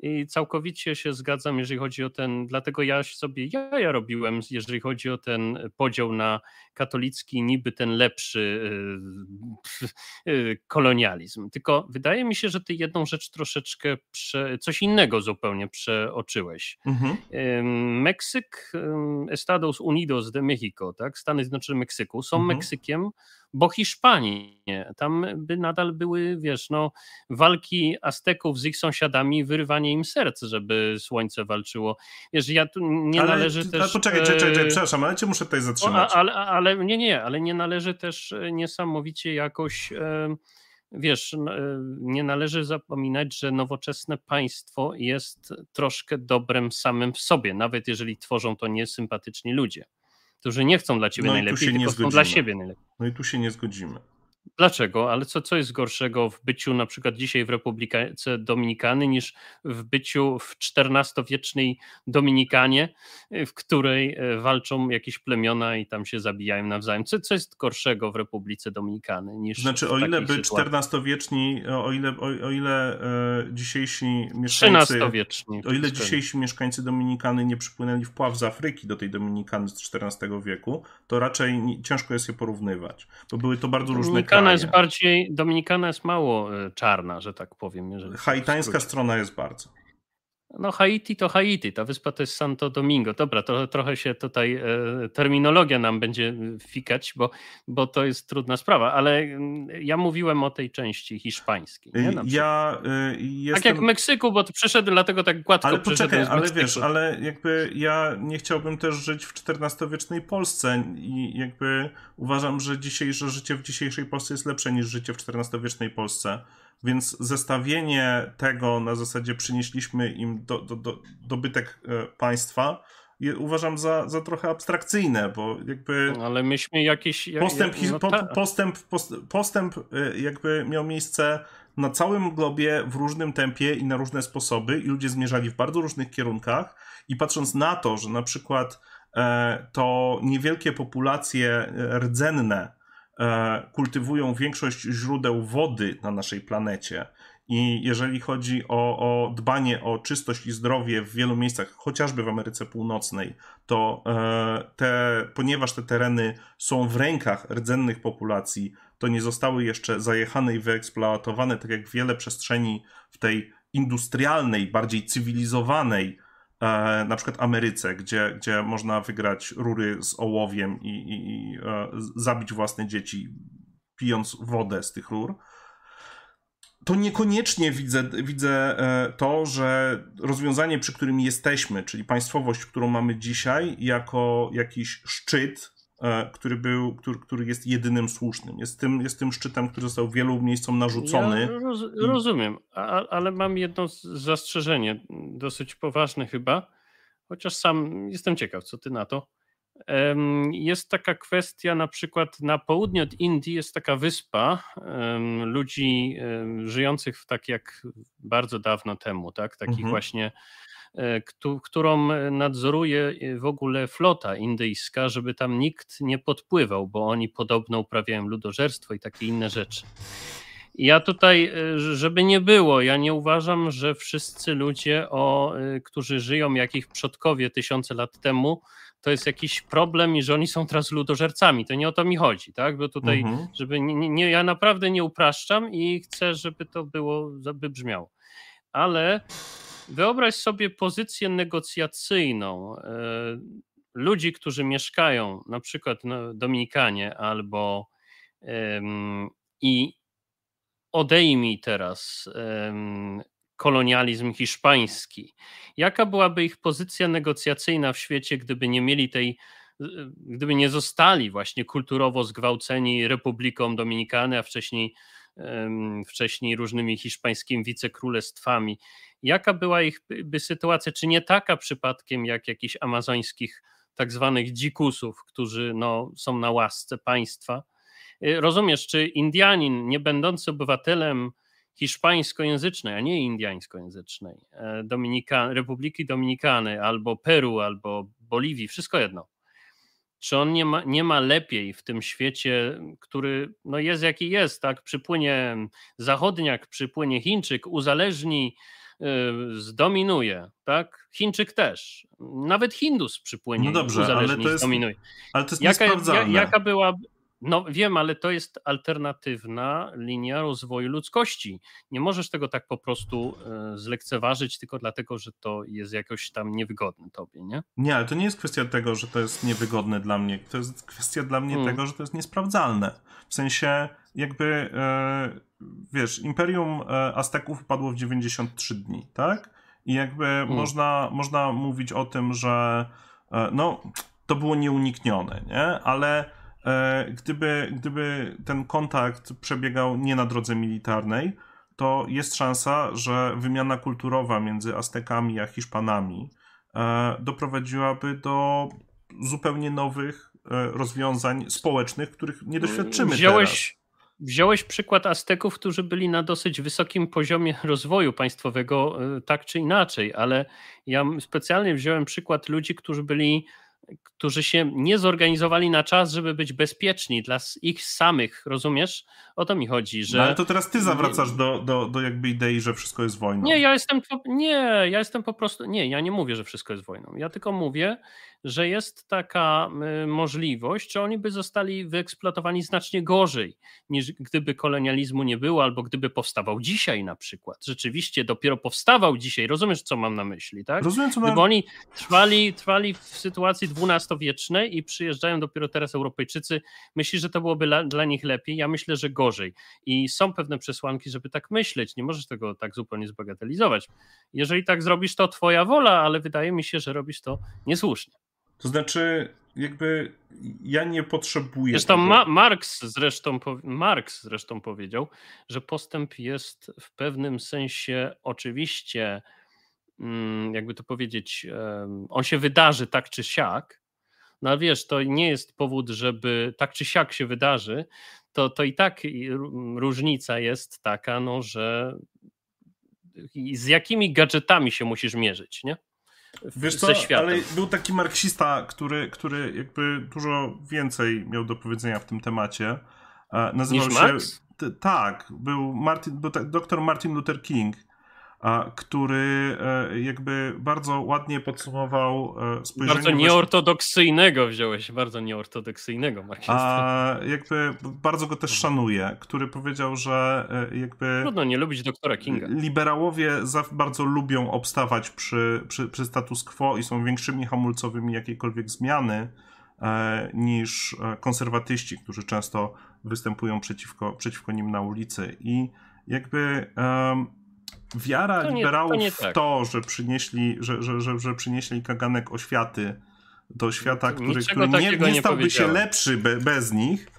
I całkowicie się zgadzam, jeżeli chodzi o ten, dlatego ja sobie ja, ja robiłem, jeżeli chodzi o ten podział na katolicki, niby ten lepszy yy, yy, kolonializm. Tylko wydaje mi się, że ty jedną rzecz troszeczkę, prze, coś innego zupełnie przeoczyłeś. Mhm. Meksyk, Estados Unidos de Mexico, tak? Stany Zjednoczone Meksyku są mhm. Meksykiem bo Hiszpanii nie. Tam by nadal były, wiesz, no, walki Azteków z ich sąsiadami, wyrywanie im serc, żeby słońce walczyło. Wiesz, ja tu nie ale, należy też... Ale poczekaj, czekaj, czekaj, przepraszam, ale cię muszę tutaj zatrzymać. ale, ale nie, nie, ale nie należy też e, niesamowicie jakoś... E, wiesz, nie należy zapominać, że nowoczesne państwo jest troszkę dobrem samym w sobie, nawet jeżeli tworzą to niesympatyczni ludzie którzy nie chcą dla ciebie no najlepiej, tylko chcą dla siebie najlepiej. No i tu się nie zgodzimy. Dlaczego? Ale co, co jest gorszego w byciu na przykład dzisiaj w Republice Dominikany niż w byciu w XIV-wiecznej Dominikanie, w której e, walczą jakieś plemiona i tam się zabijają nawzajem? Co, co jest gorszego w Republice Dominikany niż Znaczy o ile by XIV-wieczni, o ile, o, o ile e, dzisiejsi mieszkańcy o ile dzisiejsi mieszkańcy Dominikany nie przypłynęli wpław z Afryki do tej Dominikany z XIV wieku, to raczej nie, ciężko jest je porównywać, bo były to bardzo różne kraje. Dominikana jest bardziej, Dominikana jest mało e, czarna, że tak powiem. Haitańska strona jest bardzo. No Haiti to Haiti, ta wyspa to jest Santo Domingo. Dobra, to trochę się tutaj e, terminologia nam będzie fikać, bo, bo to jest trudna sprawa, ale mm, ja mówiłem o tej części hiszpańskiej. Nie? Ja y, jestem... Tak jak w Meksyku, bo przeszedłem dlatego tak gładko Ale poczekaj, ale wiesz, ale jakby ja nie chciałbym też żyć w XIV-wiecznej Polsce i jakby uważam, że dzisiejsze życie w dzisiejszej Polsce jest lepsze niż życie w XIV-wiecznej Polsce. Więc zestawienie tego na zasadzie przynieśliśmy im do, do, do, dobytek e, państwa uważam za, za trochę abstrakcyjne, bo jakby. No, ale myśmy. Postęp, no po, postęp, postęp e, jakby miał miejsce na całym globie w różnym tempie i na różne sposoby, i ludzie zmierzali w bardzo różnych kierunkach. I patrząc na to, że na przykład e, to niewielkie populacje rdzenne kultywują większość źródeł wody na naszej planecie. I jeżeli chodzi o, o, dbanie o czystość i zdrowie w wielu miejscach, chociażby w Ameryce Północnej, to e, te, ponieważ te tereny są w rękach rdzennych populacji, to nie zostały jeszcze zajechane i wyeksploatowane, tak jak wiele przestrzeni w tej industrialnej, bardziej cywilizowanej E, na przykład Ameryce, gdzie, gdzie można wygrać rury z ołowiem i, i, i e, zabić własne dzieci, pijąc wodę z tych rur, to niekoniecznie widzę, widzę e, to, że rozwiązanie, przy którym jesteśmy, czyli państwowość, którą mamy dzisiaj, jako jakiś szczyt który, był, który, który jest jedynym słusznym. Jest tym, jest tym szczytem, który został wielu miejscom narzucony. Ja roz, rozumiem, a, ale mam jedno zastrzeżenie, dosyć poważne chyba, chociaż sam jestem ciekaw, co ty na to. Jest taka kwestia, na przykład na południe od Indii jest taka wyspa ludzi żyjących w tak jak bardzo dawno temu, tak? takich mhm. właśnie E, którą nadzoruje w ogóle flota indyjska, żeby tam nikt nie podpływał, bo oni podobno uprawiają ludożerstwo i takie inne rzeczy. Ja tutaj, e, żeby nie było, ja nie uważam, że wszyscy ludzie, o, e, którzy żyją jak ich przodkowie tysiące lat temu, to jest jakiś problem i że oni są teraz ludożercami. To nie o to mi chodzi, tak? Bo tutaj, mhm. żeby nie, nie, ja naprawdę nie upraszczam i chcę, żeby to było, wybrzmiało. Ale wyobraź sobie pozycję negocjacyjną e, ludzi, którzy mieszkają na przykład na Dominikanie albo i odejmij teraz kolonializm hiszpański. Jaka byłaby ich pozycja negocjacyjna w świecie, gdyby nie mieli tej, gdyby nie zostali właśnie kulturowo zgwałceni Republiką Dominikany, a wcześniej, wcześniej różnymi hiszpańskimi wicekrólestwami? Jaka była ich by sytuacja, czy nie taka przypadkiem jak jakichś amazońskich tak zwanych dzikusów, którzy no, są na łasce państwa? Y, rozumiesz, czy Indianin, nie będący obywatelem hiszpańskojęzycznej, a nie indiańskojęzycznej, e, Dominika, Republiki Dominikany, albo Peru, albo Boliwii, wszystko jedno. Czy on nie ma, nie ma lepiej w tym świecie, który no jest jaki jest, tak? Przypłynie zachodniak, przypłynie Chińczyk, uzależni, yy, zdominuje, tak? Chińczyk też. Nawet Hindus przypłynie, no dobrze, uzależni, ale to jest, zdominuje. Ale to jest jaka, jaka była no wiem, ale to jest alternatywna linia rozwoju ludzkości. Nie możesz tego tak po prostu e, zlekceważyć tylko dlatego, że to jest jakoś tam niewygodne tobie, nie? Nie, ale to nie jest kwestia tego, że to jest niewygodne dla mnie. To jest kwestia dla mnie hmm. tego, że to jest niesprawdzalne. W sensie jakby, e, wiesz, Imperium e, Azteków upadło w 93 dni, tak? I jakby hmm. można, można mówić o tym, że no, to było nieuniknione, nie? Ale gdyby, gdyby ten kontakt przebiegał nie na drodze militarnej, to jest szansa, że wymiana kulturowa między Aztekami a Hiszpanami e, doprowadziłaby do zupełnie nowych e, rozwiązań społecznych, których nie doświadczymy wziąłeś, teraz. Wziąłeś przykład Azteków, którzy byli na dosyć wysokim poziomie rozwoju państwowego, tak czy inaczej, ale ja specjalnie wziąłem przykład ludzi, którzy byli którzy się nie zorganizowali na czas, żeby być bezpieczni dla ich samych, rozumiesz? O to mi chodzi, że... No ale to teraz ty zawracasz do, do, do jakby idei, że wszystko jest wojną. Nie, ja jestem, nie, ja jestem po prostu, nie, ja nie mówię, że wszystko jest wojną, ja tylko mówię, że jest taka y, możliwość, że oni by zostali wyeksploatowani znacznie gorzej, niż gdyby kolonializmu nie było, albo gdyby powstawał dzisiaj na przykład. Rzeczywiście dopiero powstawał dzisiaj, rozumiesz, co mam na myśli, tak? Rozumiem, co Gdyby mam... oni trwali, trwali w sytuacji dwunastowiecznej i przyjeżdżają dopiero teraz Europejczycy, myślisz, że to byłoby dla, dla nich lepiej? Ja myślę, że gorzej. I są pewne przesłanki, żeby tak myśleć, nie możesz tego tak zupełnie zbagatelizować. Jeżeli tak zrobisz, to twoja wola, ale wydaje mi się, że robisz to niesłusznie. To znaczy, jakby ja nie potrzebuję. Zresztą Ma Marx, zresztą Marx zresztą powiedział, że postęp jest w pewnym sensie oczywiście, mm, jakby to powiedzieć, on się wydarzy tak czy siak. No ale wiesz, to nie jest powód, żeby tak czy siak się wydarzy, to, to i tak różnica jest taka, no, że z jakimi gadżetami się musisz mierzyć, nie? Wiesz co, ale był taki marksista, który, który jakby dużo więcej miał do powiedzenia w tym temacie. Nazywał Niż się. Marx? Tak, był, Martin, był dr Martin Luther King który e, jakby bardzo ładnie podsumował e, spojrzenie... Bardzo nieortodoksyjnego wziąłeś, bardzo nieortodoksyjnego marksistę. A jakby bardzo go też szanuję, który powiedział, że e, jakby... Trudno nie lubić doktora Kinga. Liberałowie bardzo lubią obstawać przy, przy, przy status quo i są większymi hamulcowymi jakiejkolwiek zmiany niż konserwatyści, którzy często występują przeciwko, przeciwko nim na ulicy i jakby um, wiara to nie, liberałów to w tak. to, że przynieśli, że, że, że, że przynieśli kaganek oświaty do świata, który, który nie, nie stałby się lepszy be, bez nich,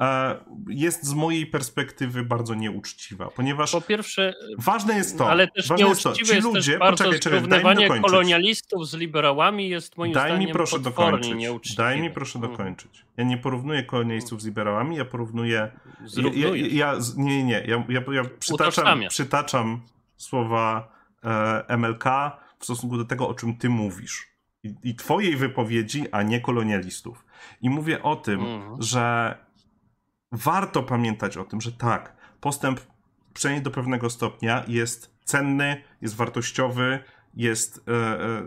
e, jest z mojej perspektywy bardzo nieuczciwa, ponieważ po pierwsze, ważne jest to, ale też nieuczciwe jest, to, jest ludzie, też bardzo poczekaj, zrównywanie kolonialistów z liberałami jest moim daj zdaniem mi proszę dokończyć. Daj mi proszę mm. dokończyć. Ja nie porównuję kolonialistów z liberałami, ja porównuję ja, ja, ja, nie, nie, ja, ja, ja przytaczam, przytaczam słowa e, MLK w stosunku do tego, o czym ty mówisz. I, i twojej wypowiedzi, a nie kolonialistów. I mówię o tym, mm. że warto pamiętać o tym, że tak, postęp przynajmniej do pewnego stopnia jest cenny, jest wartościowy jest,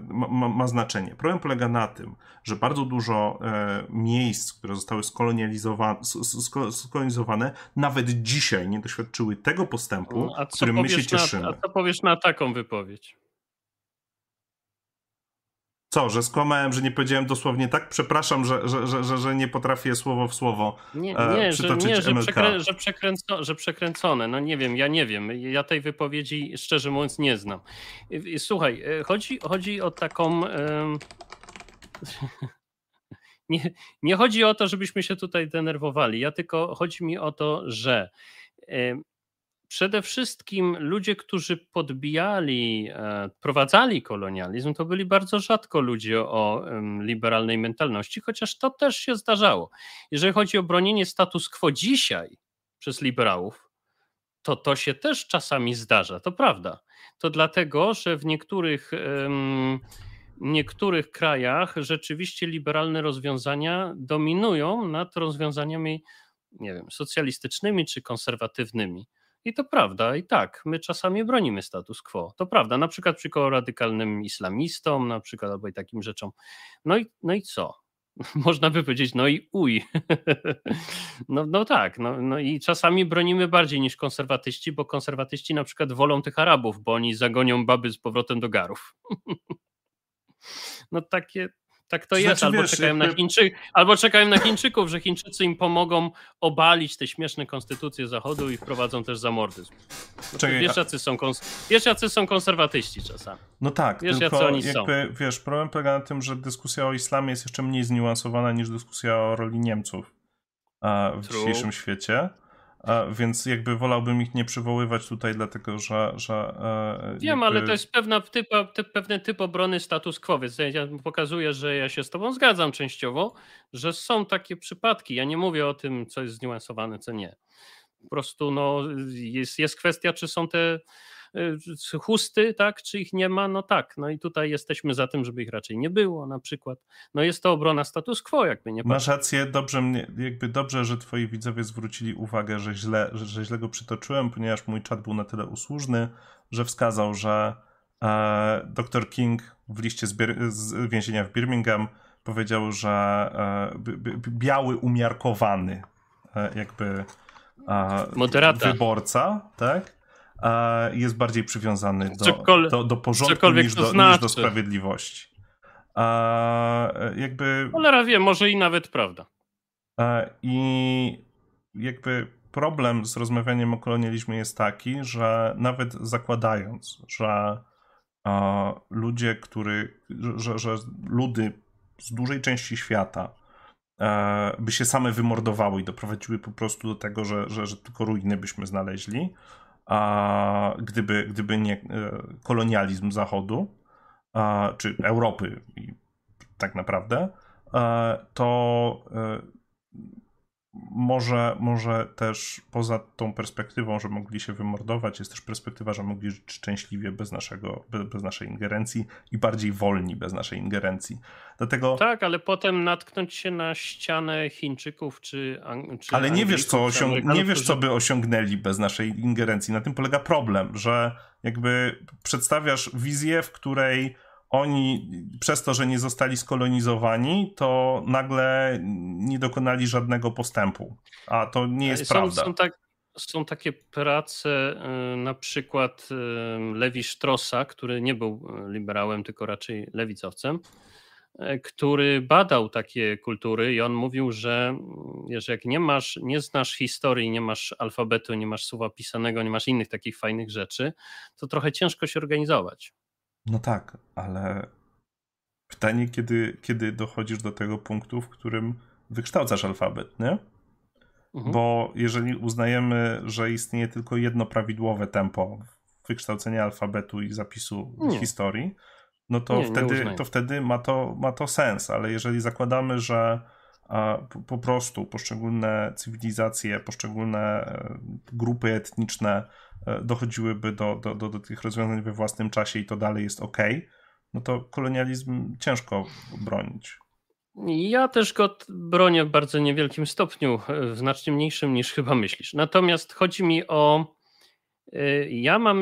ma, ma, znaczenie. Problem polega na tym, że bardzo dużo miejsc, które zostały skolonializowane, skolonizowane nawet dzisiaj nie doświadczyły tego postępu, no, którym my się cieszymy. Na, a co powiesz na taką wypowiedź? Co, że skłamałem, że nie powiedziałem dosłownie tak? Przepraszam, że, że, że, że, nie potrafię słowo w słowo nie, e, nie, że, nie że, przekrę, że, przekręco, że przekręcone. No nie wiem, ja nie wiem. Ja tej wypowiedzi szczerze mówiąc nie znam. Słuchaj, e, chodzi, chodzi o taką... Nie, nie chodzi o to, żebyśmy się tutaj denerwowali. Ja tylko chodzi mi o to, że przede wszystkim ludzie, którzy podbijali, e, prowadzali kolonializm, to byli bardzo rzadko ludzie o liberalnej mentalności, chociaż to też się zdarzało. Jeżeli chodzi o bronienie status quo dzisiaj przez liberałów, to to się też czasami zdarza, to prawda. To dlatego, że w niektórych, niektórych krajach rzeczywiście liberalne rozwiązania dominują nad rozwiązaniami, nie wiem, socjalistycznymi czy konserwatywnymi. I to prawda, i tak, my czasami bronimy status quo. To prawda, na przykład przeciwko radykalnym islamistom, na przykład albo i takim rzeczom. No i, no i co? Można by powiedzieć, no i uj. No, no tak, no, no i czasami bronimy bardziej niż konserwatyści, bo konserwatyści na przykład wolą tych Arabów, bo oni zagonią baby z powrotem do garów. No takie, tak to znaczy, jest, albo, wiesz, czekają jakby... na Chińczy... albo czekają na Chińczyków, że Chińczycy im pomogą obalić te śmieszne konstytucje Zachodu i wprowadzą też zamordyzm. No Czekaj, wiesz, jacy są kons... wiesz, jacy są konserwatyści czasami. No tak, wiesz, tylko jacy oni jakby, są. wiesz, problem polega na tym, że dyskusja o islamie jest jeszcze mniej zniuansowana niż dyskusja o roli Niemców w True. dzisiejszym świecie. Więc jakby wolałbym ich nie przywoływać tutaj, dlatego że. że e, Wiem, jakby... ale to jest pewna typ, typ, pewien typ obrony status quo, więc ja pokazuję, że ja się z Tobą zgadzam częściowo, że są takie przypadki. Ja nie mówię o tym, co jest zniuansowane, co nie. Po prostu no, jest, jest kwestia, czy są te chusty, tak, czy ich nie ma, no tak, no i tutaj jesteśmy za tym, żeby ich raczej nie było na przykład. No jest to obrona status quo, jakby nie Masz rację, dobrze mnie, jakby dobrze, że twoi widzowie zwrócili uwagę, że źle, że, że źle go przytoczyłem, ponieważ mój czat był na tyle usłużny, że wskazał, że e, dr King w liście z, z, więzienia w Birmingham powiedział, że e, biały umiarkowany e, jakby Moderata. wyborca, tak? Jest bardziej przywiązany do, do, do porządku niż do, znaczy. niż do sprawiedliwości. A, jakby... Cholera wie, może i nawet prawda. I jakby problem z rozmawianiem o kolonializmie jest taki, że nawet zakładając, że ludzie, który, że, że ludy z dużej części świata e, by się same wymordowały i doprowadziły po prostu do tego, że, że, że tylko ruiny byśmy znaleźli, a gdyby, gdyby nie e, kolonializm Zachodu, a, czy Europy tak naprawdę, e, to e, może, może też poza tą perspektywą, że mogli się wymordować, jest też perspektywa, że mogli żyć szczęśliwie bez, naszego, bez, bez naszej ingerencji i bardziej wolni bez naszej ingerencji. Dlatego... Tak, ale potem natknąć się na ścianę Chińczyków czy, czy Ale nie wiesz, co osiąg... nie wiesz, co by osiągnęli bez naszej ingerencji. Na tym polega problem, że jakby przedstawiasz wizję, w której oni przez to, że nie zostali skolonizowani, to nagle nie dokonali żadnego postępu. A to nie jest są, prawda. Są, tak, są takie prace, y, na przykład y, Lewi Strossa, który nie był liberałem, tylko raczej lewicowcem, y, który badał takie kultury i on mówił, że, że jak nie masz, nie znasz historii, nie masz alfabetu, nie masz słowa pisanego, nie masz innych takich fajnych rzeczy, to trochę ciężko się organizować. No tak, ale pytanie, kiedy, kiedy dochodzisz do tego punktu, w którym wykształcasz alfabet, nie? Mhm. Bo jeżeli uznajemy, że istnieje tylko jedno prawidłowe tempo wykształcenia alfabetu i zapisu nie. historii, no to, nie, wtedy, nie to wtedy ma to, ma to sens, ale jeżeli zakładamy, że a, po, po prostu poszczególne cywilizacje, poszczególne e, grupy etniczne E, dochodziłyby do, do, do, do tych rozwiązań we własnym czasie i to dalej jest ok, no to kolonializm ciężko bronić. Ja też go bronię w bardzo niewielkim stopniu, e, w znacznie mniejszym niż chyba myślisz. Natomiast chodzi mi o ja mam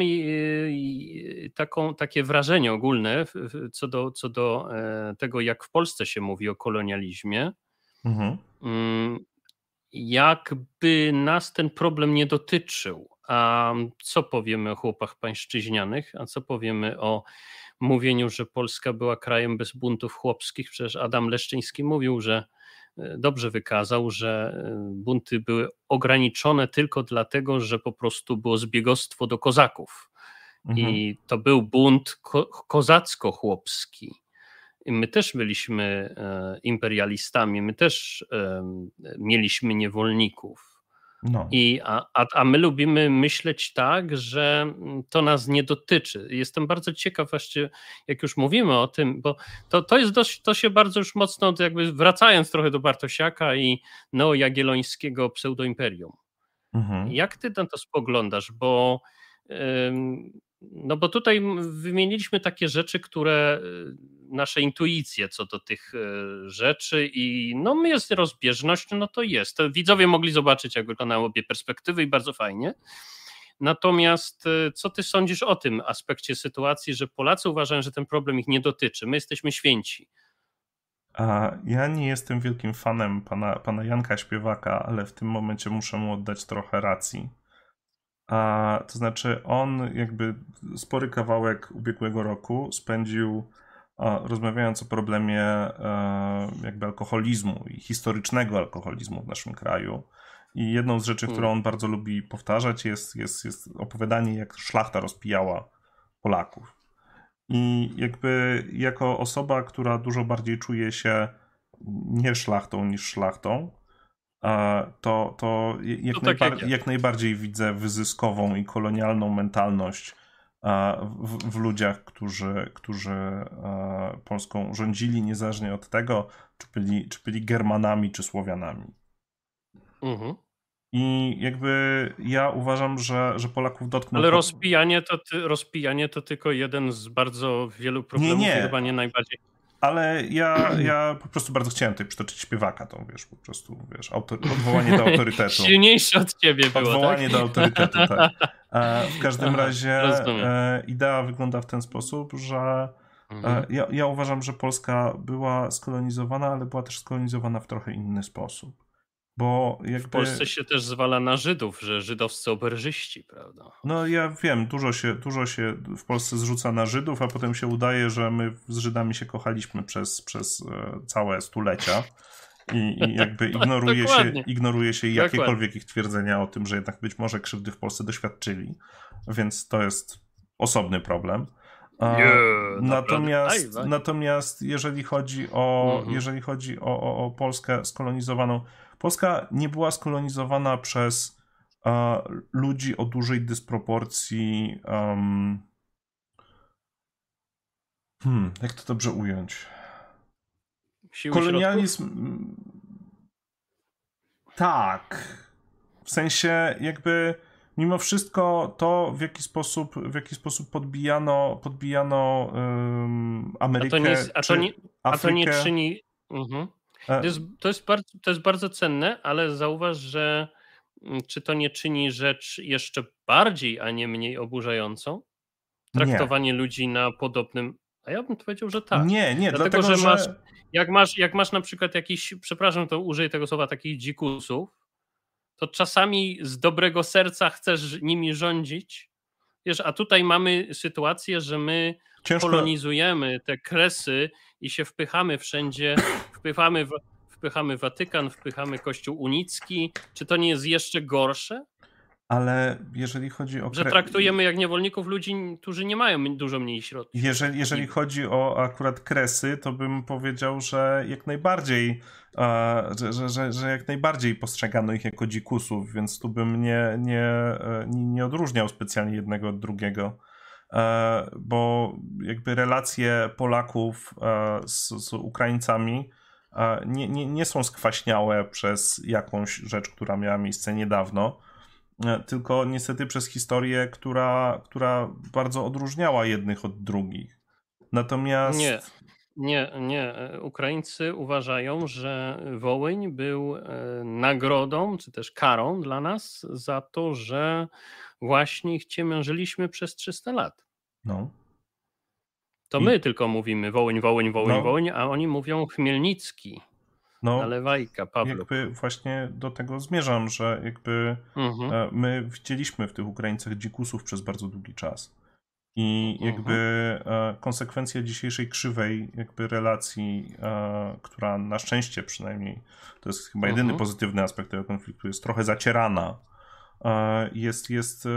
taką, takie wrażenie ogólne co do, co do tego, jak w Polsce się mówi o kolonializmie. Mhm. Mm, jakby nas ten problem nie dotyczył. A co powiemy o chłopach pańszczyźnianych, a co powiemy o mówieniu, że Polska była krajem bez buntów chłopskich? Przecież Adam Leszczyński mówił, że e, dobrze wykazał, że e, bunty były ograniczone tylko dlatego, że po prostu było zbiegostwo do kozaków. Mhm. I to był bunt ko kozacko-chłopski. My też byliśmy e, imperialistami, my też mieliśmy niewolników. No. I, a, a, a my lubimy myśleć tak, że to nas nie dotyczy. Jestem bardzo ciekaw właśnie, jak już mówimy o tym, bo to, to jest dość, to się bardzo już mocno, jakby wracając trochę do Bartosiaka i neojagiellońskiego pseudoimperium. Mhm. Jak ty na to spoglądasz? Bo no bo tutaj wymieniliśmy takie rzeczy, które y, nasze intuicje co do tych y, rzeczy i no jest rozbieżność, no to jest. Widzowie mogli zobaczyć, jak wyglądają obie perspektywy i bardzo fajnie. Natomiast y, co ty sądzisz o tym aspekcie sytuacji, że Polacy uważają, że ten problem ich nie dotyczy? My jesteśmy święci. Ja nie jestem wielkim fanem pana, pana Janka Śpiewaka, ale w tym momencie muszę mu oddać trochę racji a to znaczy, on jakby spory kawałek ubiegłego roku spędził rozmawiając o problemie e, jakby alkoholizmu i historycznego alkoholizmu w naszym kraju. I jedną z rzeczy, którą hmm. on bardzo lubi powtarzać, jest, jest, jest opowiadanie, jak szlachta rozpijała Polaków. I jakby jako osoba, która dużo bardziej czuje się nie szlachtą niż szlachtą, to, to jak, tak najbar- jak, jak, najbardziej widzę wyzyskową i kolonialną mentalność w, w ludziach, którzy, którzy Polską rządzili, niezależnie od tego, czy byli, czy byli Germanami, czy Słowianami. Mhm. I jakby ja uważam, że, że Polaków dotknął. Ale rozpijanie to, rozpijanie to tylko jeden z bardzo wielu problemów, nie, nie. chyba nie najbardziej ale ja, ja po prostu bardzo chciałem tutaj przytoczyć śpiewaka, to wiesz, po prostu, wiesz, autor, odwołanie do autorytetu. Silniejszy od ciebie było, Odwołanie tak? do autorytetu, tak. W każdym Aha, razie e, idea wygląda w ten sposób, że e, mhm. ja, ja uważam, że Polska była skolonizowana, ale była też skolonizowana w trochę inny sposób. Bo jakby... W Polsce się też zwala na Żydów, że żydowscy oberżyści, prawda? No ja wiem, dużo się, dużo się w Polsce zrzuca na Żydów, a potem się udaje, że my z Żydami się kochaliśmy przez, przez e, całe stulecia. I, i jakby ignoruje się, ignoruje się jakiekolwiek ich twierdzenia o tym, że jednak być może krzywdy w Polsce doświadczyli. Więc to jest osobny problem. Nie, natomiast, natomiast jeżeli chodzi o, mhm. jeżeli chodzi o, o, o Polskę skolonizowaną, Polska nie była skolonizowana przez e, ludzi o dużej dysproporcji. Um, hmm, jak to dobrze ująć? Siły Kolonializm. Tak. W sensie, jakby mimo wszystko to, w jaki sposób, w jaki sposób podbijano, podbijano um, Amerykę. A to nie, a to nie, a to nie czyni. Mhm. To jest, to, jest bardzo, to jest bardzo cenne, ale zauważ, że mm, czy to nie czyni rzecz jeszcze bardziej, a nie mniej oburzającą? Traktowanie nie. ludzi na podobnym. A ja bym powiedział, że tak. Nie, nie, dlatego, dlatego że, że... Masz, jak, masz, jak masz na przykład jakiś, przepraszam, to użyję tego słowa, takich dzikusów, to czasami z dobrego serca chcesz nimi rządzić. Wiesz, a tutaj mamy sytuację, że my Ciężko... kolonizujemy te kresy i się wpychamy wszędzie, wpychamy, w, wpychamy Watykan, wpychamy Kościół unicki. Czy to nie jest jeszcze gorsze? Ale jeżeli chodzi o. Że traktujemy jak niewolników ludzi, którzy nie mają dużo mniej środków. Jeżeli, jeżeli chodzi o akurat kresy, to bym powiedział, że jak najbardziej, że, że, że, że jak najbardziej postrzegano ich jako dzikusów, więc tu bym nie, nie, e, nie odróżniał specjalnie jednego od drugiego. E, bo jakby relacje Polaków e, z, z Ukraińcami e, nie, nie, nie są skwaśniałe przez jakąś rzecz, która miała miejsce niedawno, tylko niestety przez historię, która, która bardzo odróżniała jednych od drugich. Natomiast. Nie. Nie, nie. Ukraińcy uważają, że Wołyń był nagrodą, czy też karą dla nas za to, że właśnie ich ciemiężyliśmy przez 300 lat. No. To I... my tylko mówimy Wołyń, Wołyń, Wołyń, no. Wołyń, a oni mówią Chmielnicki. No, Nalewajka, Pawluk. Jakby właśnie do tego zmierzam, że jakby mhm. E, my widzieliśmy w tych Ukraińcach dzikusów przez bardzo długi czas. I jakby mhm. konsekwencja dzisiejszej krzywej jakby relacji, e, która na szczęście przynajmniej, to jest chyba jedyny mhm. pozytywny aspekt tego konfliktu, jest trochę zacierana, jest, jest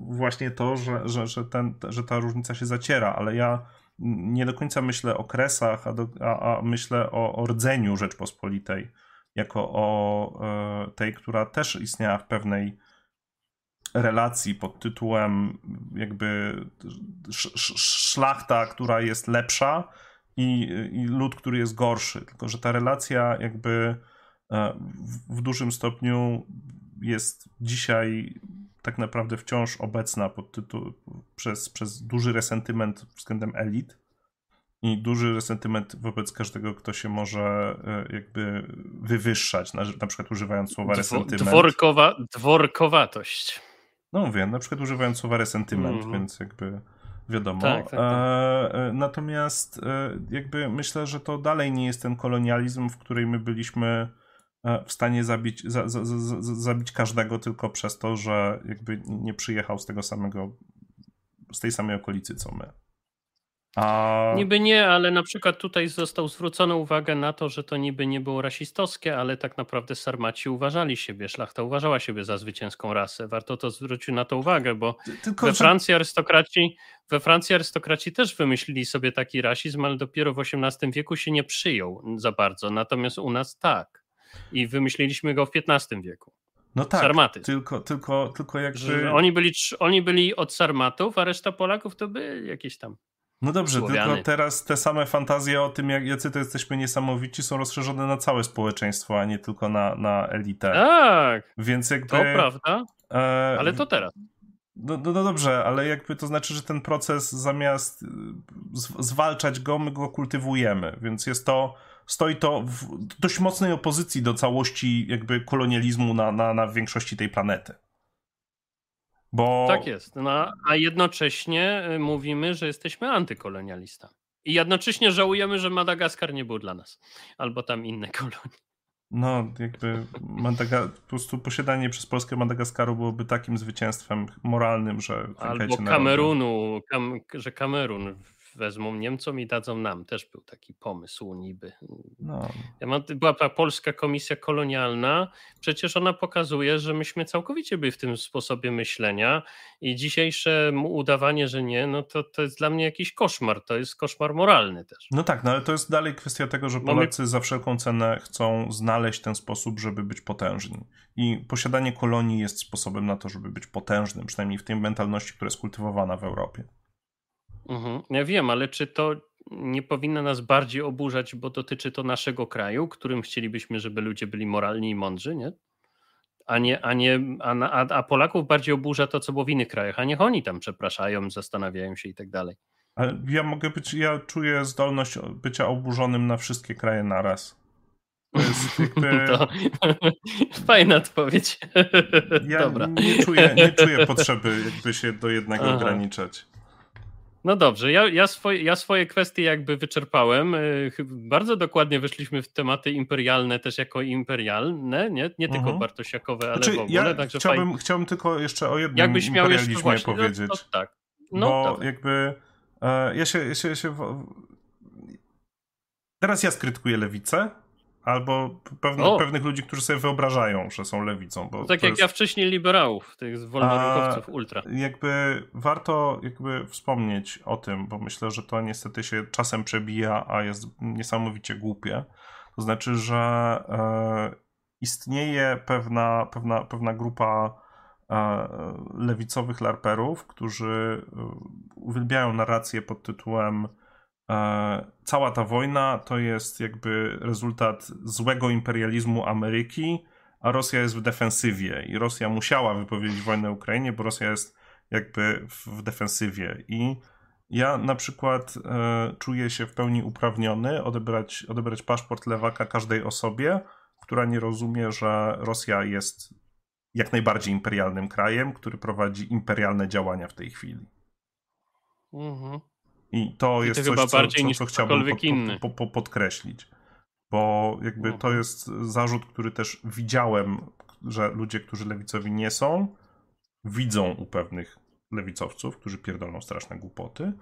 właśnie to, że, że, że, ten, że ta różnica się zaciera, ale ja nie do końca myślę o kresach, a, do, a, a myślę o, o rdzeniu Rzeczpospolitej, jako o e, tej, która też istniała w pewnej relacji pod tytułem jakby szlachta, która jest lepsza i, i lud, który jest gorszy. Tylko, że ta relacja jakby e, w dużym stopniu jest dzisiaj tak naprawdę wciąż obecna pod tytuł, przez, przez duży resentyment względem elit i duży resentyment wobec każdego, kto się może e, jakby wywyższać, na, na przykład używając słowa resentyment. Dworkowa, dworkowatość. No mówię, na przykład używając słowa resentyment, mm. więc jakby wiadomo. Tak, tak, tak. E, e, natomiast e, jakby myślę, że to dalej nie jest ten kolonializm, w której my byliśmy w stanie zabić, za, za, za, zabić każdego tylko przez to, że jakby nie przyjechał z tego samego, z tej samej okolicy co my. A... Niby nie, ale na przykład tutaj został zwrócona uwaga na to, że to niby nie było rasistowskie, ale tak naprawdę Sarmaci uważali siebie, szlachta uważała siebie za zwycięską rasę. Warto to zwrócić na to uwagę, bo Tylko, we Francji arystokraci we Francji arystokraci też wymyślili sobie taki rasizm, ale dopiero w XVIII wieku się nie przyjął za bardzo. Natomiast u nas tak. I wymyśliliśmy go w XV wieku. No tak, Sarmaty. Tylko, tylko, tylko jakby... Oni byli, oni byli od Sarmatów, a reszta Polaków to by jakieś tam no dobrze, Słowiany. tylko teraz te same fantazje o tym, jak jacy to jesteśmy niesamowici, są rozszerzone na całe społeczeństwo, a nie tylko na, na elitę. Tak. Więc jakby. To prawda. E, ale to teraz. No, no, no, dobrze, ale jakby to znaczy, że ten proces zamiast zwalczać go, my go kultywujemy, więc jest to, stoi to w dość mocnej opozycji do całości jakby kolonializmu na, na, na większości tej planety. Bo... Tak jest, no, a jednocześnie y, mówimy, że jesteśmy antykolonialista. I jednocześnie żałujemy, że Madagaskar nie był dla nas, albo tam inne kolonie. No, jakby Madaga- po prostu posiadanie przez Polskę Madagaskaru byłoby takim zwycięstwem moralnym, że... Albo Kamerunu, kam- że Kamerun wezmą Niemcom i dadzą nam. Też był taki pomysł niby. No. Ja mam, była ta polska komisja kolonialna, przecież ona pokazuje, że myśmy całkowicie byli w tym sposobie myślenia i dzisiejsze udawanie, że nie, no to, to jest dla mnie jakiś koszmar, to jest koszmar moralny też. No tak, no ale to jest dalej kwestia tego, że Polacy my... za wszelką cenę chcą znaleźć ten sposób, żeby być potężni. I posiadanie kolonii jest sposobem na to, żeby być potężnym, przynajmniej w tej mentalności, która jest kultywowana w Europie. Mhm. Ja wiem, ale czy to nie powinno nas bardziej oburzać, bo dotyczy to naszego kraju, którym chcielibyśmy, żeby ludzie byli moralni i mądrzy, nie? A, nie, a, nie, a, a Polaków bardziej oburza to, co było w innych krajach, a niech oni tam przepraszają, zastanawiają się i tak dalej. Ale ja mogę być, ja czuję zdolność bycia oburzonym na wszystkie kraje naraz. To jest jakby... To... Fajna odpowiedź. Ja Dobra. Nie, czuję, nie czuję potrzeby jakby się do jednego Aha. ograniczać. No dobrze, ja, ja, swoje, ja swoje kwestie jakby wyczerpałem. Y, bardzo dokładnie weszliśmy w tematy imperialne też jako imperialne, nie, nie tylko mhm. bartosiakowe, ale znaczy, w ogóle. Ja Także chciałbym, fajnie. chciałbym tylko jeszcze o jednym Jakbyś miał jeszcze właśnie, powiedzieć. No, tak. No, bo jakby e, ja się, ja się, ja się Teraz ja skrytykuję lewicę, albo pewne, pewnych ludzi, którzy sobie wyobrażają, że są lewicą. Bo tak jak jest... ja wcześniej liberałów, tych wolnorynkowców ultra. Jakby warto jakby wspomnieć o tym, bo myślę, że to niestety się czasem przebija, a jest niesamowicie głupie. To znaczy, że e, istnieje pewna, pewna, pewna grupa e, lewicowych larperów, którzy e, uwielbiają narrację pod tytułem cała ta wojna to jest jakby rezultat złego imperializmu Ameryki, a Rosja jest w defensywie i Rosja musiała wypowiedzieć wojnę Ukrainie, bo Rosja jest jakby w defensywie i ja na przykład e, czuję się w pełni uprawniony odebrać, odebrać paszport lewaka każdej osobie, która nie rozumie, że Rosja jest jak najbardziej imperialnym krajem, który prowadzi imperialne działania w tej chwili. Mhm. I to I jest to coś, co, bardziej co, niż co chciałbym pod, inny. Po, po, podkreślić. Bo jakby mhm. to jest zarzut, który też widziałem, że ludzie, którzy lewicowi nie są, widzą u pewnych lewicowców, którzy pierdolą straszne głupoty.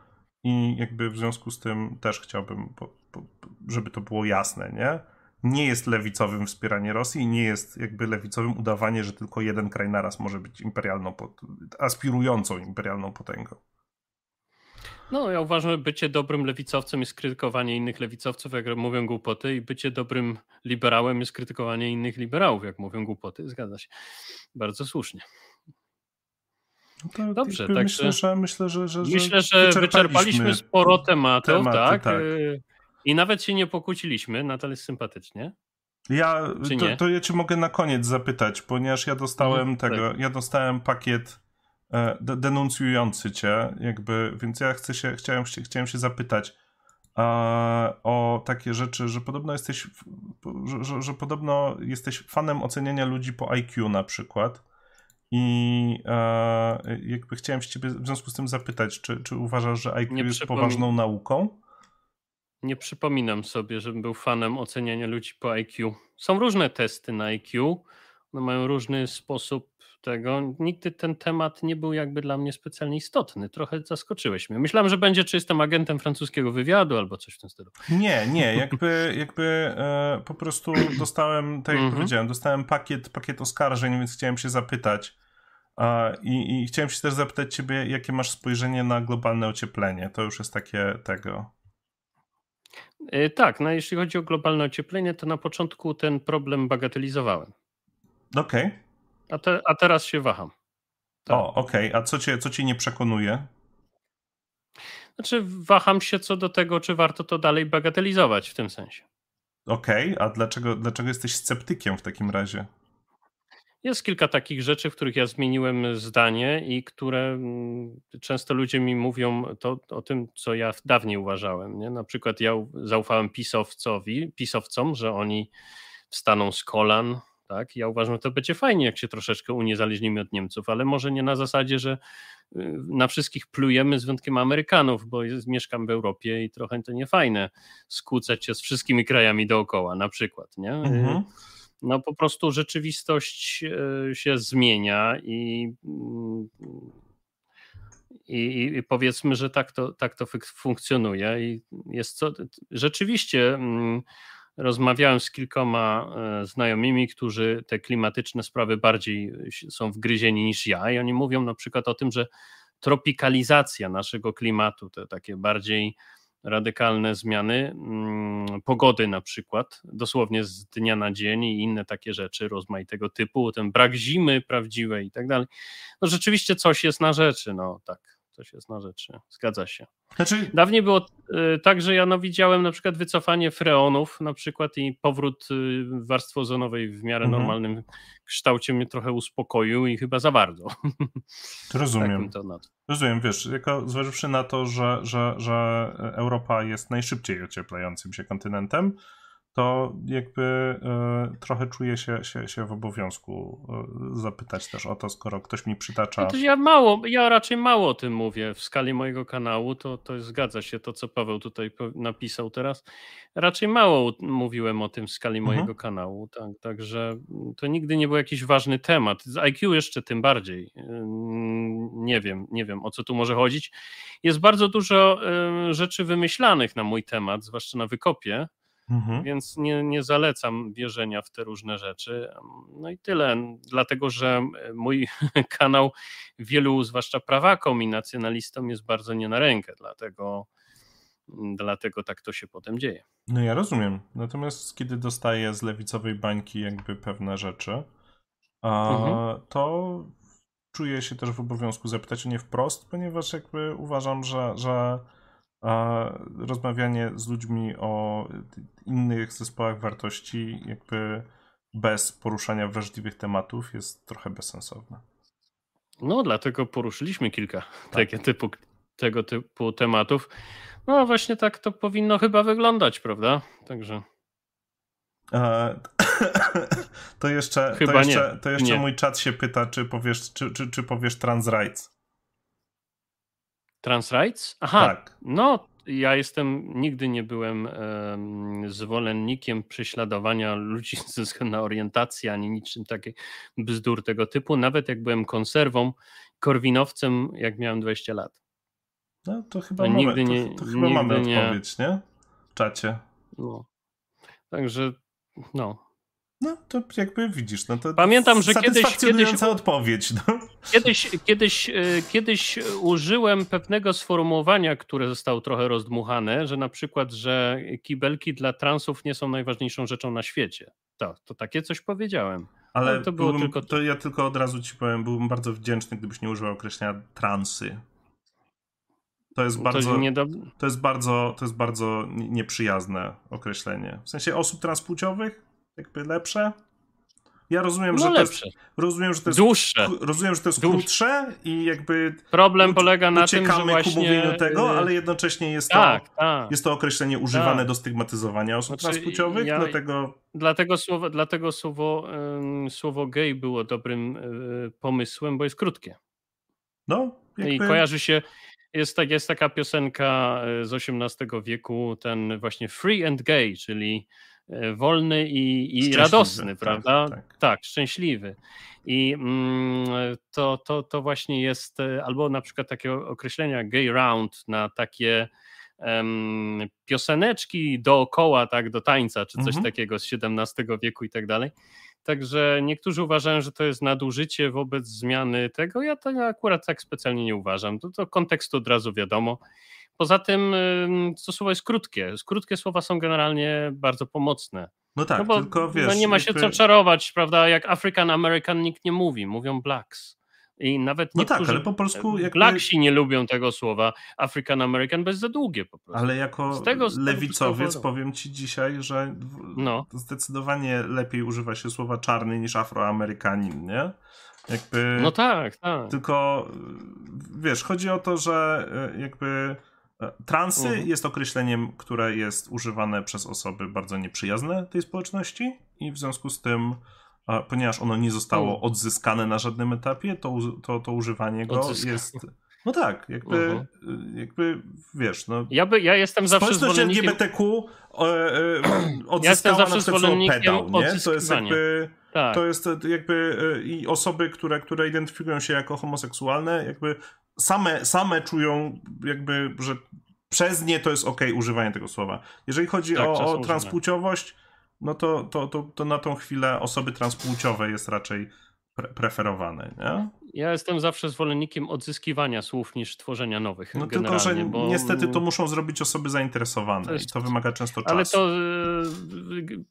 I jakby w związku z tym też chciałbym, żeby to było jasne, nie? Nie jest lewicowym wspieranie Rosji, nie jest jakby lewicowym udawanie, że tylko jeden kraj naraz może być imperialną, aspirującą imperialną potęgą. No, ja uważam, że bycie dobrym lewicowcem jest krytykowanie innych lewicowców, jak mówią głupoty, i bycie dobrym liberałem jest krytykowanie innych liberałów, jak mówią głupoty. Zgadza się. Bardzo słusznie. No Dobrze, tak. Myślę, że, myślę, że, że, myślę, że wyczerpaliśmy, wyczerpaliśmy sporo tematów, tematy, tak? tak. Y, I nawet się nie pokłóciliśmy, nadal jest sympatycznie. Ja to, to, ja cię mogę na koniec zapytać, ponieważ ja dostałem mhm, tego, tak. ja dostałem pakiet denuncjujący cię, jakby, więc ja chcę się, chciałem, się, chciałem się zapytać e, o takie rzeczy, że podobno jesteś, że, że, że podobno jesteś fanem oceniania ludzi po IQ na przykład. I e, jakby chciałem się ciebie w związku z tym zapytać, czy, czy uważasz, że IQ nie jest poważną nauką? Nie przypominam sobie, żebym był fanem oceniania ludzi po IQ. Są różne testy na IQ, one mają różny sposób tego. Nigdy ten temat nie był jakby dla mnie specjalnie istotny. Trochę zaskoczyłeś mnie. Myślałem, że będzie czy jestem agentem francuskiego wywiadu albo coś w tym stylu. Nie, nie, jakby, jakby e, po prostu dostałem, tak jak mm -hmm. powiedziałem, dostałem pakiet, pakiet oskarżeń, więc chciałem się zapytać, i, I, chciałem się też zapytać ciebie, jakie masz spojrzenie na globalne ocieplenie? To już jest takie tego. Yy, tak, no jeśli chodzi o globalne ocieplenie, to na początku ten problem bagatelizowałem. Okej. Okay. A, te, a teraz się waham. Tak. O, okej. Okay. A co cię, co cię nie przekonuje? Znaczy, waham się co do tego, czy warto to dalej bagatelizować w tym sensie. Okej, okay. a dlaczego, dlaczego jesteś sceptykiem w takim razie? Jest kilka takich rzeczy, w których ja zmieniłem zdanie i które mm, często ludzie mi mówią to, o tym, co ja dawniej uważałem. Nie? Na przykład ja zaufałem pisowcowi, pisowcom, że oni wstaną z kolan. Tak? Ja uważam, że to będzie fajnie, jak się troszeczkę uniezależnimy od Niemców, ale może nie na zasadzie, że y, na wszystkich plujemy z wyjątkiem Amerykanów, bo jest, mieszkam w Europie i trochę to nie fajne skłócać się z wszystkimi krajami dookoła, na przykład. Nie? Mhm no po prostu rzeczywistość e, się zmienia i, i, i powiedzmy, że tak to, tak to funkcjonuje i jest co, rzeczywiście mm, rozmawiałem z kilkoma e, znajomymi, którzy te klimatyczne sprawy bardziej są wgryzieni niż ja i oni mówią na przykład o tym, że tropikalizacja naszego klimatu, te takie bardziej radykalne zmiany mm, pogody na przykład, dosłownie z dnia na dzień i inne takie rzeczy rozmaitego typu, ten brak zimy prawdziwej i tak dalej. No rzeczywiście coś jest na rzeczy, no tak coś jest na rzeczy. Zgadza się. Znaczy... Dawniej było y, tak, że ja no widziałem na przykład wycofanie freonów na przykład i powrót y, warstwy ozonowej w miarę mhm. normalnym kształcie mnie trochę uspokoił i chyba za bardzo. Rozumiem. Tak Rozumiem, wiesz, jako zważywszy na to, że, że, że Europa jest najszybciej ocieplającym się kontynentem, to jakby y, trochę czuję się, się, się w obowiązku y, zapytać też o to, skoro ktoś mi przytacza. No ja mało, ja raczej mało o tym mówię w skali mojego kanału, to, to zgadza się to, co Paweł tutaj napisał teraz. Raczej mało mówiłem o tym w skali mhm. mojego kanału, tak, także to nigdy nie był jakiś ważny temat. Z IQ jeszcze tym bardziej. Nie wiem, nie wiem o co tu może chodzić. Jest bardzo dużo rzeczy wymyślanych na mój temat, zwłaszcza na wykopie Mhm. Więc nie, nie zalecam wierzenia w te różne rzeczy. No i tyle, dlatego że mój kanał wielu, zwłaszcza prawakom i nacjonalistom, jest bardzo nie na rękę, dlatego, dlatego tak to się potem dzieje. No ja rozumiem. Natomiast kiedy dostaję z lewicowej bańki jakby pewne rzeczy, mhm. to czuję się też w obowiązku zapytać o nie wprost, ponieważ jakby uważam, że, że a rozmawianie z ludźmi o innych zespołach wartości, jakby bez poruszania wrażliwych tematów, jest trochę bezsensowne. No, dlatego poruszyliśmy kilka tak. typu tego typu tematów. No właśnie tak to powinno chyba wyglądać, prawda? Także. to jeszcze, Chyba to jeszcze, nie. To jeszcze nie. mój czat się pyta, czy powiesz, czy, czy, czy powiesz trans rights. Trans rights? Aha, tak. no ja jestem, nigdy nie byłem um, zwolennikiem prześladowania ludzi ze względu na orientację, ani niczym takiej bzdur tego typu, nawet jak byłem konserwą, korwinowcem, jak miałem 20 lat. No to chyba, mamy, nigdy nie, to, to chyba mamy odpowiedź, nie? nie? W czacie. No. Także, no, no, to jakby widzisz, no to Pamiętam, że kiedyś, kiedyś odpowiedź. No. Kiedyś, kiedyś, e, kiedyś użyłem pewnego sformułowania, które zostało trochę rozdmuchane, że na przykład, że kibelki dla transów nie są najważniejszą rzeczą na świecie. To, to takie coś powiedziałem. Ale, Ale to było byłem, tylko... To ja tylko od razu ci powiem, byłbym bardzo wdzięczny, gdybyś nie używał określenia transy. To jest bardzo, to, to jest bardzo, to jest bardzo nieprzyjazne określenie. W sensie osób transpłciowych jakby lepsze. Ja rozumiem, no że lepsze. to jest, rozumiem, że to jest dłuższe. Rozumiem, że to jest krótsze i jakby problem polega na tym, że właśnie ku mówieniu tego, ale jednocześnie jest to, tak, tak. Jest to określenie używane tak. do stygmatyzowania osób znaczy, transpłciowych, ja, dlatego dlatego słowo, dlatego słowo, um, słowo gay było dobrym um, pomysłem, bo jest krótkie. No, jakby... I kojarzy się jest, tak, jest taka piosenka e, z XVIII wieku, ten właśnie free and gay, czyli wolny i, i radosny, tak, prawda? Tak, tak. tak, szczęśliwy. I mm, to, to, to właśnie jest, e, albo na przykład takie określenia gay round na takie um, pioseneczki dookoła, tak, do tańca, czy coś mhm. takiego z XVII wieku i tak dalej. Także niektórzy uważają, że to jest nadużycie wobec zmiany tego. Ja to akurat tak specjalnie nie uważam. To, to kontekst od razu wiadomo. Poza tym to słowo jest krótkie. Krótkie słowa są generalnie bardzo pomocne. No tak, no bo, tylko wiesz... No nie ma się jakby... co czarować, prawda? Jak African American nikt nie mówi, mówią blacks. I nawet no tak, ale po polsku jakby... Blacksi nie lubią tego słowa African American, bez za długie po prostu. Ale jako tego, lewicowiec powiem ci dzisiaj, że no. zdecydowanie lepiej używa się słowa czarny niż afroamerykanin, nie? Jakby... No tak, tak. Tylko wiesz, chodzi o to, że e, jakby transy mhm. jest określeniem, które jest używane przez osoby bardzo nieprzyjazne tej społeczności i w związku z tym, ponieważ ono nie zostało mhm. odzyskane na żadnym etapie, to, to, to używanie go jest... No tak, jakby, uh jakby wiesz, no... Ja, by, ja jestem zawsze zwolennikiem... LGBTQ e, e, odzyskała ja na przykład pedał, nie? To jest jakby... Tak. To jest jakby e, i osoby, które, które identyfikują się jako homoseksualne, jakby same, same czują jakby, że przez nie to jest ok używanie tego słowa. Jeżeli chodzi tak, o, o transpłciowość, no to, to, to, to na tą chwilę osoby transpłciowe jest raczej pre preferowane. Nie? Ja jestem zawsze zwolennikiem odzyskiwania słów niż tworzenia nowych. No tylko, że bo... niestety to muszą zrobić osoby zainteresowane to jest... i to wymaga często czasu. Ale to,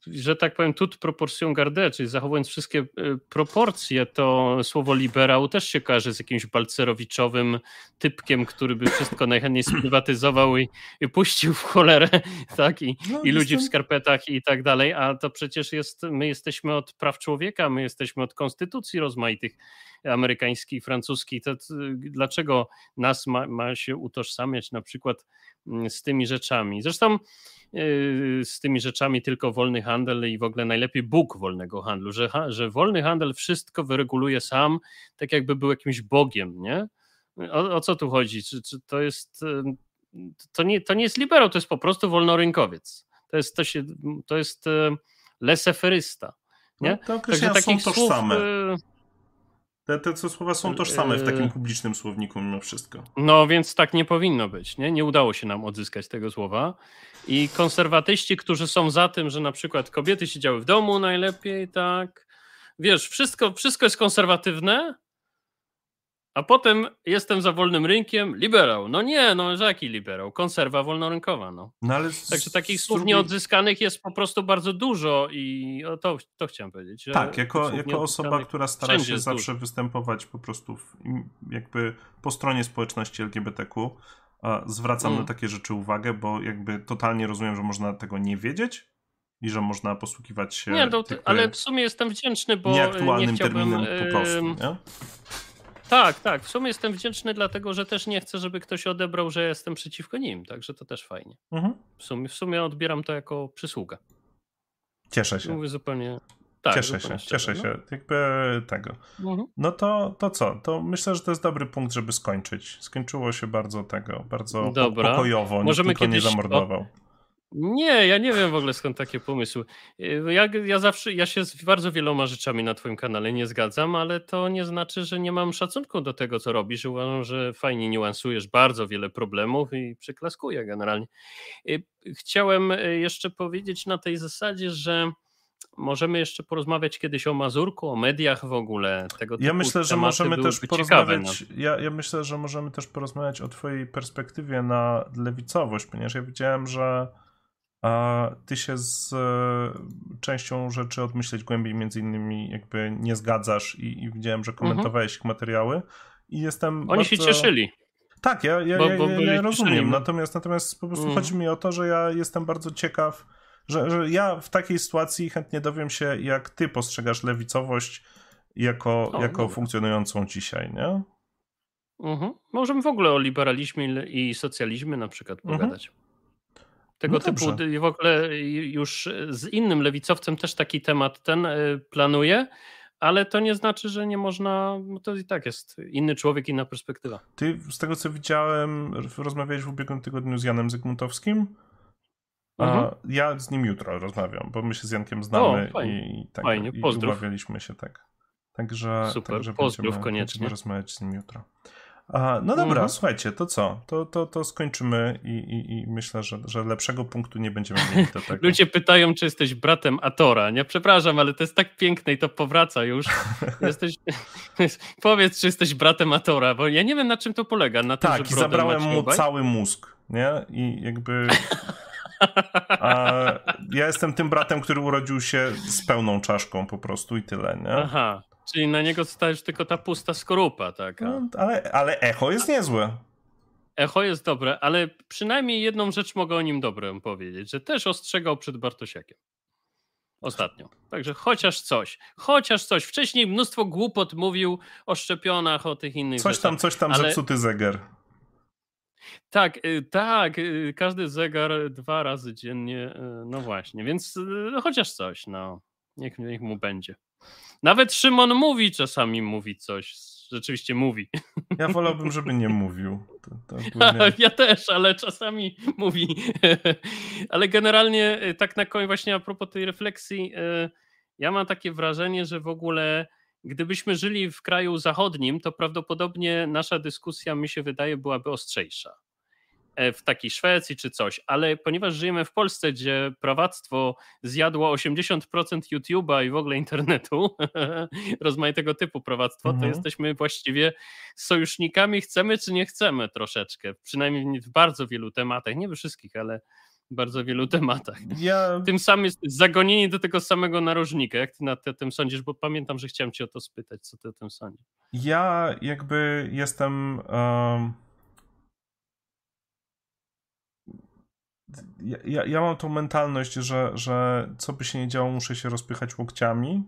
że tak powiem, tut proporcją garde, czyli zachowując wszystkie e, proporcje, to słowo liberał też się kojarzy z jakimś balcerowiczowym typkiem, który by wszystko najchętniej sprywatyzował i, i puścił w cholerę, tak? I, no, i ludzi w skarpetach i tak dalej, a to przecież jest, my jesteśmy od praw człowieka, my jesteśmy od konstytucji rozmaitych amerykański i francuski, to, to dlaczego nas ma, ma się utożsamiać na przykład mm, z tymi rzeczami? Zresztą yy, z tymi rzeczami tylko wolny handel i w ogóle najlepiej Bóg wolnego handlu, że, że wolny handel wszystko wyreguluje sam, tak jakby był jakimś Bogiem, nie? O, o co tu chodzi? Czy, czy to jest to nie, to nie jest liberał, to jest po prostu wolnorynkowiec. To jest, to się, to jest leseferysta. Nie? No, Także takich są tożsame. Słów, te, te co słowa są tożsame w takim yy. publicznym słowniku mimo wszystko. No więc tak nie powinno być. Nie, nie udało się nam odzyskać tego słowa. I konserwatyści, którzy są za tym, że na przykład kobiety siedziały w domu najlepiej, tak. Wiesz, wszystko, wszystko jest konserwatywne, a potem jestem za wolnym rynkiem, liberał. No nie, no jaki liberał? Konserwa wolnorynkowa. No. no ale Także takich słów nieodzyskanych jest po prostu bardzo dużo i to, to chciałem powiedzieć. tak, jako, jako osoba, która stara się zawsze dużo. występować po prostu w, jakby po stronie społeczności LGBTQ, zwracam mm. na takie rzeczy uwagę, bo jakby totalnie rozumiem, że można tego nie wiedzieć, i że można posługiwać się. Nie, ale w sumie jestem wdzięczny, bo nieaktualnym nie chciałbym, terminem po prostu. Nie? Tak, tak. W sumie jestem wdzięczny, dlatego że też nie chcę, żeby ktoś odebrał, że jestem przeciwko nim. Także to też fajnie. Mhm. W, sumie, w sumie odbieram to jako przysługę. Cieszę się. Mówię zupełnie. Tak, cieszę się, szczerze, cieszę no. się. Jakby tego. Mhm. No to, to co? To myślę, że to jest dobry punkt, żeby skończyć. Skończyło się bardzo tego, bardzo Dobra. pokojowo. Możemy Nikt kiedyś... nie zamordował. Nie, ja nie wiem w ogóle skąd takie pomysły. Y, ja, ja zawsze, ja się z bardzo wieloma rzeczami na Twoim kanale nie zgadzam, ale to nie znaczy, że nie mam szacunku do tego, co robisz. Uważam, że fajnie niuansujesz bardzo wiele problemów i przyklaskuję generalnie. Y, chciałem y, jeszcze powiedzieć na tej zasadzie, że możemy jeszcze porozmawiać kiedyś o Mazurku, o mediach w ogóle. Tego ja myślę, że możemy też porozmawiać. No. Ja, ja myślę, że możemy też porozmawiać o Twojej perspektywie na lewicowość, ponieważ ja widziałem, że a ty się z e, częścią rzeczy odmyśleć głębiej między innymi jakby nie zgadzasz i, i widziałem, że komentowałeś mhm. ich materiały i jestem Oni bardzo... się cieszyli. Tak, ja, ja, bo, bo ja, ja rozumiem, natomiast, natomiast po prostu mhm. chodzi mi o to, że ja jestem bardzo ciekaw, że, że ja w takiej sytuacji chętnie dowiem się, jak ty postrzegasz lewicowość jako, o, jako funkcjonującą dzisiaj, nie? Mhm. Możemy w ogóle o liberalizmie i socjalizmie na przykład mhm. pogadać. Tego no typu w ogóle już z innym lewicowcem też taki temat ten e, planuję, ale to nie znaczy, że nie można, bo to i tak jest inny człowiek, inna perspektywa. Ty z tego co widziałem, rozmawiałeś w ubiegłym tygodniu z Janem Zygmuntowskim. Mhm. ja z nim jutro rozmawiam, bo my się z Jankiem znamy o, fajnie. i, tak, fajnie. i umawialiśmy się tak. Także, Super, także pozdrów będziemy, koniecznie. Będziemy rozmawiać z nim jutro. A, no dobra, mhm. słuchajcie, to co? To, to, to skończymy i, i, i myślę, że, że lepszego punktu nie będziemy mieli do tego. Ludzie pytają, czy jesteś bratem Atora. Nie, przepraszam, ale to jest tak piękne i to powraca już. Jesteś... Powiedz, czy jesteś bratem Atora, bo ja nie wiem, na czym to polega. Na tak, tym, i zabrałem mu cały mózg, nie? I jakby... A ja jestem tym bratem, który urodził się z pełną czaszką po prostu i tyle, nie? Aha. Czyli na niego zostaje już tylko ta pusta skorupa, tak? No, ale, ale echo jest niezłe. Echo jest dobre, ale przynajmniej jedną rzecz mogę o nim dobrą powiedzieć, że też ostrzegał przed Bartosiakiem. Ostatnio. Także chociaż coś. Chociaż coś. Wcześniej mnóstwo głupot mówił o szczepionach, o tych innych Coś tam, coś tam, ale... zepsuty zegar. Tak, y, tak. Y, każdy zegar dwa razy dziennie. Y, no właśnie, więc chociaż coś, no. Niech, niech mu będzie. Nawet Szymon mówi czasami, mówi coś. Rzeczywiście mówi. Ja wolałbym, żeby nie mówił. To, to ja też, ale czasami mówi. ale generalnie, y, tak na koniec, właśnie a propos tej refleksji, y, ja mam takie wrażenie, że w ogóle gdybyśmy żyli w kraju zachodnim, to prawdopodobnie nasza dyskusja, mi się wydaje, byłaby ostrzejsza. E, w takiej Szwecji czy coś, ale ponieważ żyjemy w Polsce, gdzie prawactwo zjadło 80% YouTube'a i w ogóle internetu, rozmaitego typu prawactwo, mhm. to jesteśmy właściwie sojusznikami, chcemy czy nie chcemy troszeczkę, przynajmniej w bardzo wielu tematach, nie we wszystkich, ale w bardzo wielu tematach. Ja... Tym samym jest zagonieni do tego samego narożnika. Jak ty na tym sądzisz? Bo pamiętam, że chciałem cię o to spytać, co ty o tym sądzisz. Ja jakby jestem... Um ja, ja mam tą mentalność, że, że co by się nie działo, muszę się rozpychać łokciami.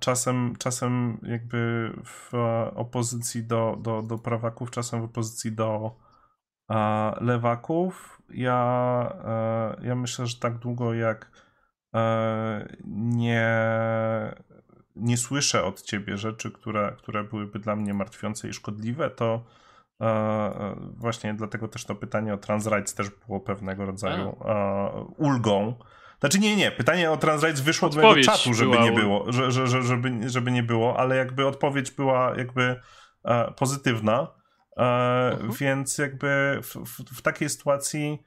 Czasem, czasem jakby w opozycji do, do, do prawaków, czasem w opozycji do lewaków. Ja, e, ja myślę, że tak długo jak e, nie, nie słyszę od ciebie rzeczy, które, które byłyby dla mnie martwiące i szkodliwe, to właśnie dlatego też to pytanie o trans rights też było pewnego rodzaju e, ulgą. Znaczy nie, nie, pytanie o trans rights wyszło od mojego czatu, żeby nie było, że, że, że, żeby, żeby nie było, ale jakby odpowiedź była jakby pozytywna, uh-huh. więc jakby w, w, w takiej sytuacji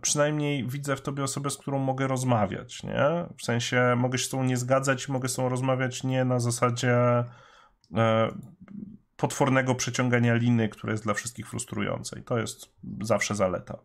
przynajmniej widzę w tobie osobę, z którą mogę rozmawiać, nie? W sensie mogę się z tą nie zgadzać, mogę z tą rozmawiać nie na zasadzie potwornego przeciągania liny, które jest dla wszystkich frustrujące i to jest zawsze zaleta.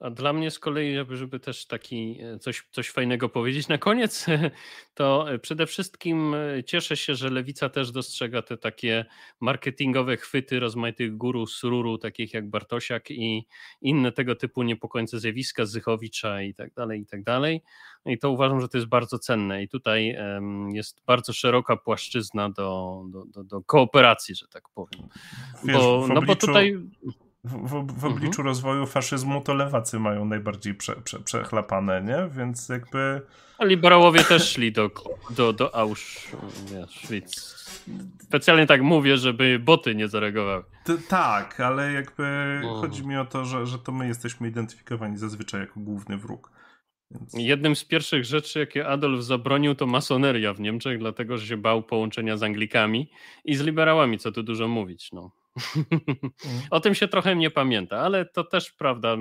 A dla mnie z kolei, żeby, żeby też taki e, coś, coś fajnego powiedzieć na koniec, to e, przede wszystkim e, cieszę się, że Lewica też dostrzega te takie marketingowe chwyty rozmaitych guru sururu, takich jak Bartosiak i inne tego typu niepokojące zjawiska Zychowicza i tak dalej, i tak dalej. I to uważam, że to jest bardzo cenne i tutaj jest bardzo szeroka płaszczyzna do, do, do, do kooperacji, że tak powiem. Wiesz, bo, no bo tutaj w, w, w obliczu mhm. rozwoju faszyzmu to lewacy mają najbardziej prze, prze, przechlapane, nie? Więc jakby... A liberałowie też szli do, do, do Auschwitz. Specjalnie tak mówię, żeby boty nie zareagowały. T tak, ale jakby mhm. chodzi mi o to, że, że to my jesteśmy identyfikowani zazwyczaj jako główny wróg. Więc... Jednym z pierwszych rzeczy, jakie Adolf zabronił, to masoneria w Niemczech, dlatego że się bał połączenia z Anglikami i z liberałami, co tu dużo mówić. No. Mm. o tym się trochę nie pamięta, ale to też prawda.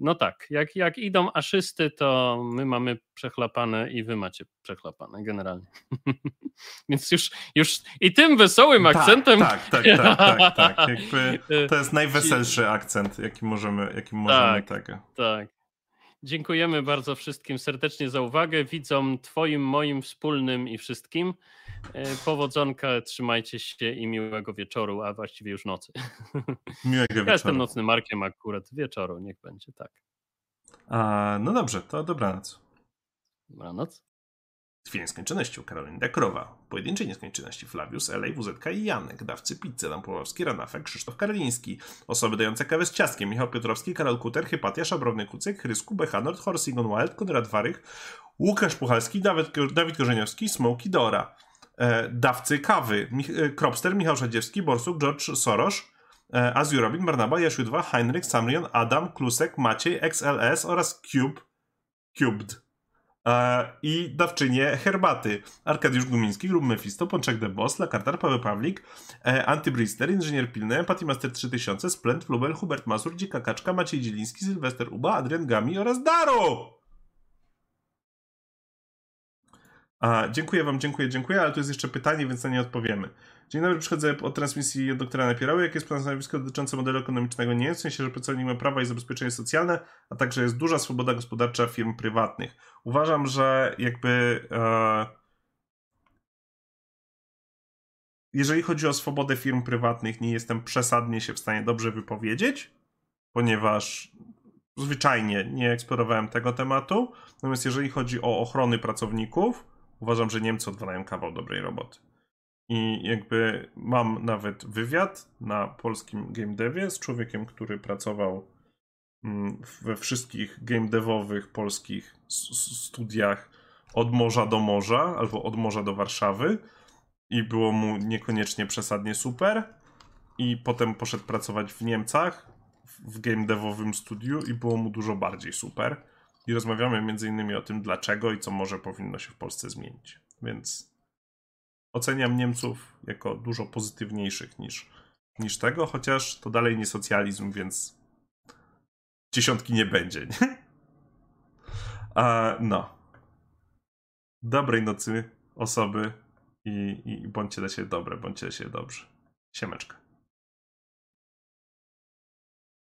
No tak, jak, jak idą aszysty, to my mamy przechlapane i wy macie przechlapane generalnie. Więc już, już i tym wesołym tak, akcentem. Tak, tak, tak, tak, tak, to jest najweselszy akcent, jaki możemy, jaki możemy tak, tego. Tak. Dziękujemy bardzo wszystkim serdecznie za uwagę. Widzom Twoim, moim, wspólnym i wszystkim. E, powodzonka, trzymajcie się i miłego wieczoru, a właściwie już nocy. Miłego wieczoru. Ja jestem nocnym Markiem akurat wieczoru, niech będzie tak. A, no dobrze, to dobranoc. Dobranoc. Dwie nieskończoności Karolina Dekrowa, pojedyncze nieskończoności Flavius, Elej, WZK i Janek, dawcy pizzy, Dan Pławowski, Ranafek, Krzysztof Karliński, osoby dające kawę z ciastkiem, Michał Piotrowski, Karol Kuter, Hypatia, Szabrowny Kucyk, Chrysku, Bechanort, Horst Egon Wild, Konrad Warych, Łukasz Puchalski, Dawid, Korzeniowski, Smoki Dora, e, dawcy kawy, Mich e, Kropster, Michał Szadziewski, Borsuk, George Soros, e, Azurobin, Barnaba, Jasiudwa, Heinrich, Samrion, Adam, Klusek, Maciej, XLS oraz Cube, Cubed. E, i dawczynie herbaty. Arkadiusz Gumiński, Grub Mephisto, Pączek de Boss, Lakartar, Paweł Pawlik, e, Antybrister, Inżynier Pilny, Patimaster 3000, Splend, Flubel, Hubert Mazur, Dzika Kaczka, Maciej Dzieliński, Sylwester Uba, Adrian Gami oraz Daro! A, dziękuję wam, dziękuję, dziękuję, ale tu jest jeszcze pytanie, więc na nie odpowiemy. Dzień dobry, przychodzę od transmisji doktora Napierały. Jakie jest plan stanowisko dotyczące modelu ekonomicznego nie W sensie, że pracownik ma prawa i zabezpieczenie socjalne, a także jest duża swoboda gospodarcza firm prywatnych. Uważam, że jakby... E... Jeżeli chodzi o swobodę firm prywatnych, nie jestem przesadnie się w stanie dobrze wypowiedzieć, ponieważ zwyczajnie nie eksplorowałem tego tematu. Natomiast jeżeli chodzi o ochrony pracowników, uważam, że Niemcy odwalają kawał dobrej roboty. I jakby mam nawet wywiad na polskim game devie z człowiekiem, który pracował mm, we wszystkich game devowych polskich studiach od morza do morza albo od morza do Warszawy. I było mu niekoniecznie przesadnie super. I potem poszedł pracować w Niemcach w game devowym studiu i było mu dużo bardziej super i rozmawiamy między innymi o tym dlaczego i co może powinno się w Polsce zmienić. Więc oceniam Niemców jako dużo pozytywniejszych niż, niż tego, chociaż to dalej nie socjalizm, więc dziesiątki nie będzie. Nie? A, no. Dobrej nocy osoby i, i bądźcie dla siebie dobre, bądźcie dla siebie dobrzy. Siemeczka.